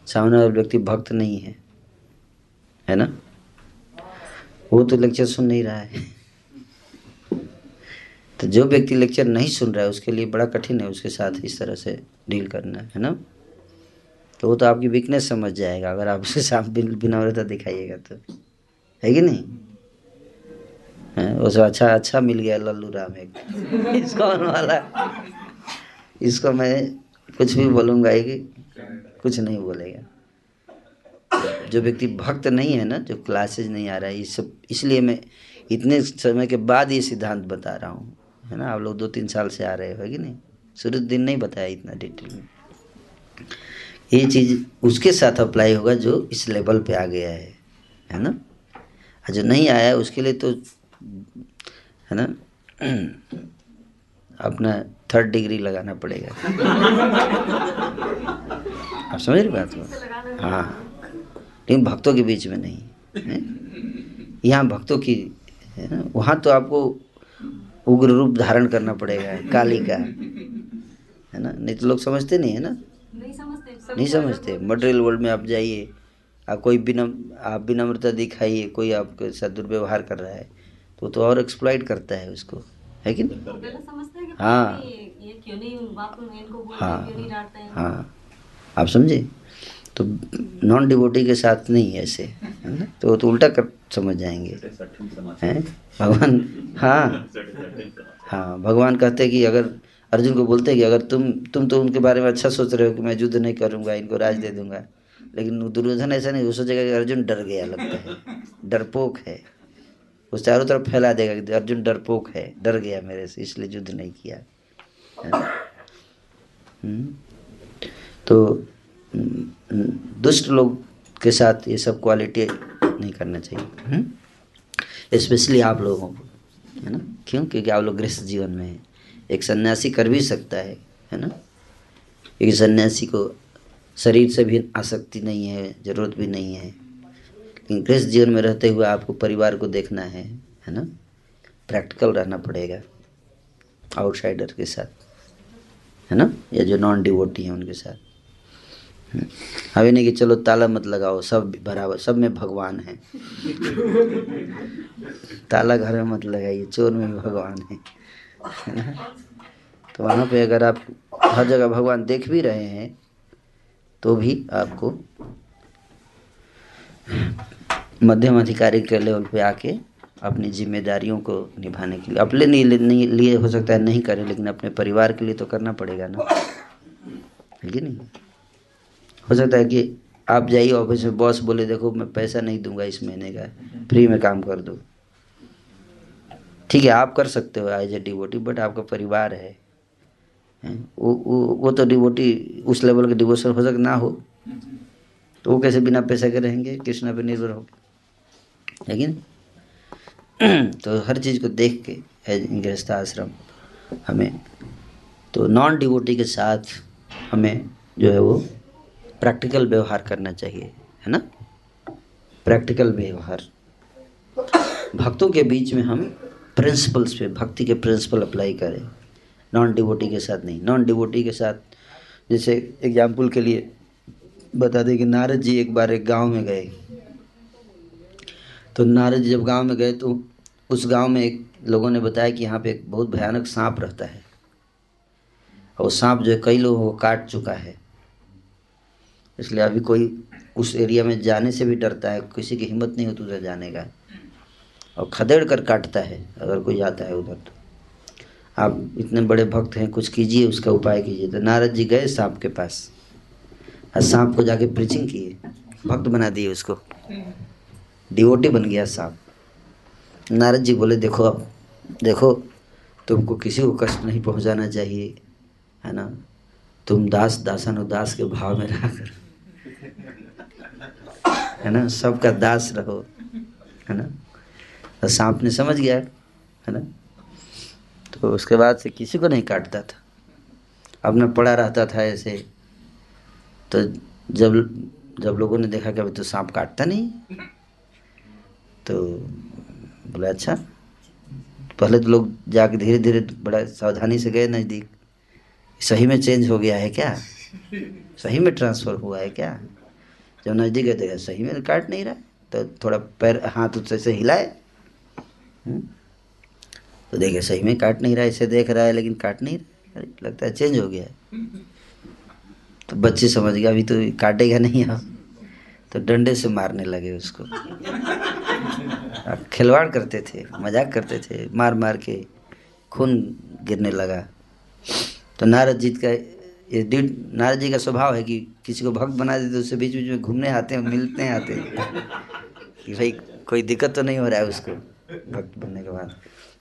सामने वाला व्यक्ति भक्त नहीं है है ना? वो तो लेक्चर सुन नहीं रहा है। तो जो व्यक्ति लेक्चर नहीं सुन रहा है, उसके लिए बड़ा कठिन है उसके साथ इस तरह से डील करना, है ना? तो वो तो आपकी वीकनेस समझ जाएगा, अगर आप उसके साथ विनम्रता दिखाइएगा तो। है कि नहीं? है उसे अच्छा अच्छा मिल गया लल्लू राम एक। इसको वाला। इसको मैं कुछ भी बोलूँगा कि कुछ नहीं बोलेगा। जो व्यक्ति भक्त नहीं है ना, जो क्लासेज नहीं आ रहा है इस सब, इसलिए मैं इतने समय के बाद ये सिद्धांत बता रहा हूँ, है ना? आप लोग दो तीन साल से आ रहे हो कि नहीं? शुरू दिन नहीं बताया इतना डिटेल में। ये चीज़ उसके साथ अप्लाई होगा जो इस लेवल पे आ गया है है ना? जो नहीं आया उसके लिए तो है ना? अपना थर्ड डिग्री लगाना पड़ेगा। आप समझ रहे बात को? हाँ। लेकिन भक्तों के बीच में नहीं है? यहाँ भक्तों की है ना? वहाँ तो आपको उग्र रूप धारण करना पड़ेगा काली का है ना? नहीं तो लोग समझते नहीं है ना? नहीं समझते नहीं समझते। मटेरियल वर्ल्ड में आप जाइए आप कोई बिनम आप विनम्रता दिखाइए कोई आपके साथ दुर्व्यवहार कर रहा है तो तो और एक्सप्लॉइट करता है उसको है कि नहीं? हैं हैं। हाँ। आप समझे? तो नॉन डिवोटी के साथ नहीं ऐसे है ना? तो वो तो उल्टा कर समझ जाएँगे। हैं? भगवान हाँ। हाँ भगवान कहते हैं कि अगर अर्जुन को बोलते हैं कि अगर तुम तुम तो उनके बारे में अच्छा सोच रहे हो कि मैं युद्ध नहीं करूँगा इनको राज दे दूँगा। लेकिन दुर्योधन ऐसा नहीं वो सोचेगा कि अर्जुन डर गया लगता है डरपोक है। वो चारों तरफ़ फैला देगा कि अर्जुन डरपोक है डर गया मेरे से इसलिए युद्ध नहीं किया? हम्म? तो दुष्ट लोग के साथ ये सब क्वालिटी नहीं करना चाहिए। स्पेशली आप लोगों को है ना? क्यों? क्योंकि आप लोग गृहस्थ जीवन में हैं। एक सन्यासी कर भी सकता है है ना? एक सन्यासी को शरीर से भी आसक्ति नहीं है ज़रूरत भी नहीं है। लेकिन गृहस्थ जीवन में रहते हुए आपको परिवार को देखना है है ना? प्रैक्टिकल रहना पड़ेगा आउटसाइडर के साथ है ना? या जो नॉन डिवोटी हैं उनके साथ। ये नहीं कि चलो ताला मत लगाओ, सब बराबर, सब में भगवान है। ताला घर में मत लगाइए, चोर में भी भगवान है। तो वहाँ पे अगर आप हर जगह भगवान देख भी रहे हैं तो भी आपको मध्यम अधिकारी के लेवल पे आके अपनी जिम्मेदारियों को निभाने के लिए अपने नहीं लिए हो सकता है नहीं करें, लेकिन अपने परिवार के लिए तो करना पड़ेगा ना। है कि नहीं? हो सकता है कि आप जाइए ऑफ़िस में, बॉस बोले, देखो, मैं पैसा नहीं दूँगा इस महीने का, फ्री में काम कर दो। ठीक है, आप कर सकते हो एज ए डिवोटी बट आपका परिवार है। वो वो वो तो डिवोटी उस लेवल के डिवोशन हो सकता ना हो। तो वो कैसे बिना पैसे के रहेंगे? कृष्णा पे निर्भर हो लेकिन तो हर चीज़ को देख के गृहस्थ आश्रम हमें। तो नॉन डिवोटी के साथ हमें जो है वो प्रैक्टिकल व्यवहार करना चाहिए, है ना? प्रैक्टिकल व्यवहार। भक्तों के बीच में हम प्रिंसिपल्स पे, भक्ति के प्रिंसिपल अप्लाई करें। नॉन डिवोटी के साथ नहीं। नॉन डिवोटी के साथ, जैसे एग्ज़ाम्पल के लिए बता दें कि नारद जी एक बार एक गाँव में गए। तो नारद जी जब गाँव में गए तो उस गाँव में एक लोगों ने बताया कि यहाँ पे एक बहुत भयानक सांप रहता है। और सांप जो है कई लोगों को काट चुका है। इसलिए अभी कोई उस एरिया में जाने से भी डरता है, किसी की हिम्मत नहीं होती उधर जाने का। और खदेड़ कर काटता है, अगर कोई जाता है उधर तो। आप इतने बड़े भक्त हैं, कुछ कीजिए, उसका उपाय कीजिए। तो नारद जी गए सांप के पास। और सांप को जाके प्रीचिंग किए। भक्त बना दिए उसको। डिवोटी बन गया सांप। नारद जी बोले, देखो अब, देखो, तुमको किसी को कष्ट नहीं पहुंचाना चाहिए, है ना? तुम दास, दासानुदास के भाव में रहकर है ना? सबका दास रहो, है ना? तो सांप ने समझ गया, है ना? तो उसके बाद से किसी को नहीं काटता था। अपना पड़ा रहता था ऐसे। तो जब जब लोगों ने देखा कि अभी तो सांप काटता नहीं। तो बोला अच्छा। पहले तो लोग जाके धीरे धीरे बड़ा सावधानी से गए नज़दीक। सही में चेंज हो गया है क्या? सही में ट्रांसफ़र हुआ है क्या? जब नज़दीक गए देखा सही में काट नहीं रहा तो थोड़ा पैर, हाथ उससे से हिलाए हम्म? तो देखे सही में काट नहीं रहा इसे देख रहा है, लेकिन काट नहीं रहा लगता है चेंज हो गया है। तो बच्चे समझ गया, अभी तो काटेगा नहीं अब। तो डंडे से मारने लगे उसको। खिलवाड़ करते थे, मज़ाक करते थे मार मार के खून गिरने लगा। तो नारद जी का ये डी नारद जी का स्वभाव है कि किसी को भक्त बना देते उससे बीच बीच में घूमने आते हैं, मिलते हैं, आते हैं। कि भाई, कोई दिक्कत तो नहीं हो रहा है उसको भक्त बनने के बाद।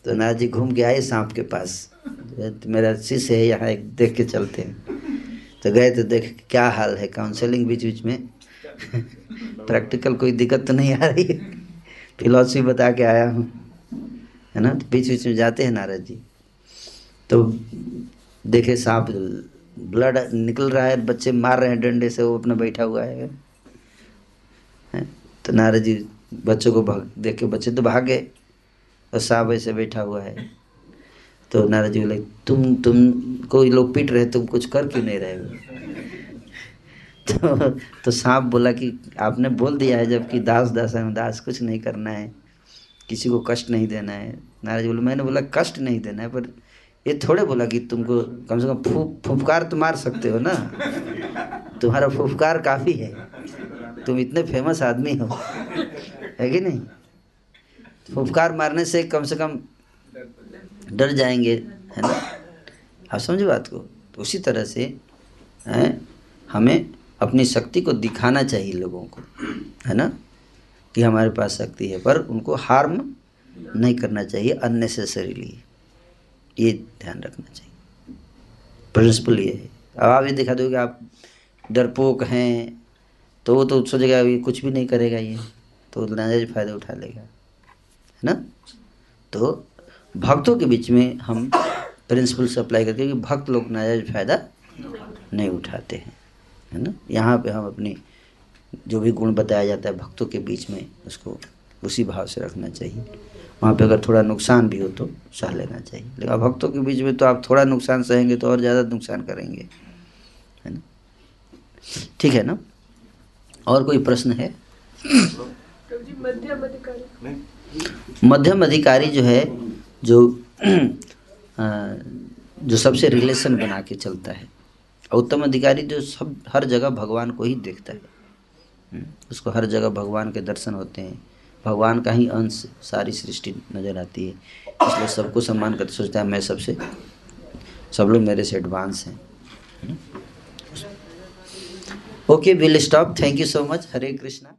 तो नारद जी घूम के आए सांप के पास। तो मेरा शिष्य है, यहाँ एक देख के चलते हैं। तो गए तो देख क्या हाल है काउंसलिंग बीच बीच में। प्रैक्टिकल कोई दिक्कत तो नहीं आ रही है। फिलॉसफी बता के आया हूँ। है ना? तो बीच बीच में जाते हैं नारद जी तो देखे सांप ब्लड निकल रहा है बच्चे मार रहे हैं डंडे से वो अपना बैठा हुआ है, है? तो नारद जी बच्चों को भाग देख के बच्चे तो भाग और सांप ऐसे बैठा हुआ है। तो नारद जी बोले तुम तुम कोई लोग पीट रहे तुम कुछ कर क्यों नहीं रहे हो? तो तो सांप बोला कि आपने बोल दिया है जबकि दास दास है दास कुछ नहीं करना है किसी को कष्ट नहीं देना है। नाराज़ बोले मैंने बोला कष्ट नहीं देना है पर ये थोड़े बोला कि तुमको कम से कम फूफ फुफकार तो मार सकते हो ना? तुम्हारा फुफकार काफ़ी है। तुम इतने फ़ेमस आदमी हो। है कि नहीं? फुफकार मारने से कम से कम डर जाएँगे, है ना? आप समझे बात को। तो उसी तरह से, है, हमें अपनी शक्ति को दिखाना चाहिए लोगों को, है ना? कि हमारे पास शक्ति है, पर उनको हार्म नहीं करना चाहिए अननेसेसरीली ये ध्यान रखना चाहिए। प्रिंसिपल ये है। अब आप ये दिखा दो कि आप डरपोक हैं तो वो तो सोचेगा ये कुछ भी नहीं करेगा ये तो नाजायज फ़ायदा उठा लेगा। है ना? तो भक्तों के बीच में हम प्रिंसिपल से अप्लाई करके कि भक्त लोग नाजायज फ़ायदा नहीं उठाते हैं। है ना? यहाँ पे हम अपनी जो भी गुण बताया जाता है, भक्तों के बीच में उसको उसी भाव से रखना चाहिए। वहाँ पे अगर थोड़ा नुकसान भी हो तो सह लेना चाहिए। लेकिन भक्तों के बीच में तो आप थोड़ा नुकसान सहेंगे तो और ज़्यादा नुकसान करेंगे है ना? ठीक है ना? और कोई प्रश्न है? मध्यम अधिकारी जो है जो जो सबसे रिलेशन बना के चलता है उत्तम अधिकारी जो सब हर जगह भगवान को ही देखता है। हम्म, उसको हर जगह भगवान के दर्शन होते हैं। भगवान का ही अंश सारी सृष्टि नज़र आती है। इसलिए सबको सम्मान करते सोचता है, मैं सबसे, सब लोग मेरे से एडवांस हैं। Okay will stop thank you so much Hare Krishna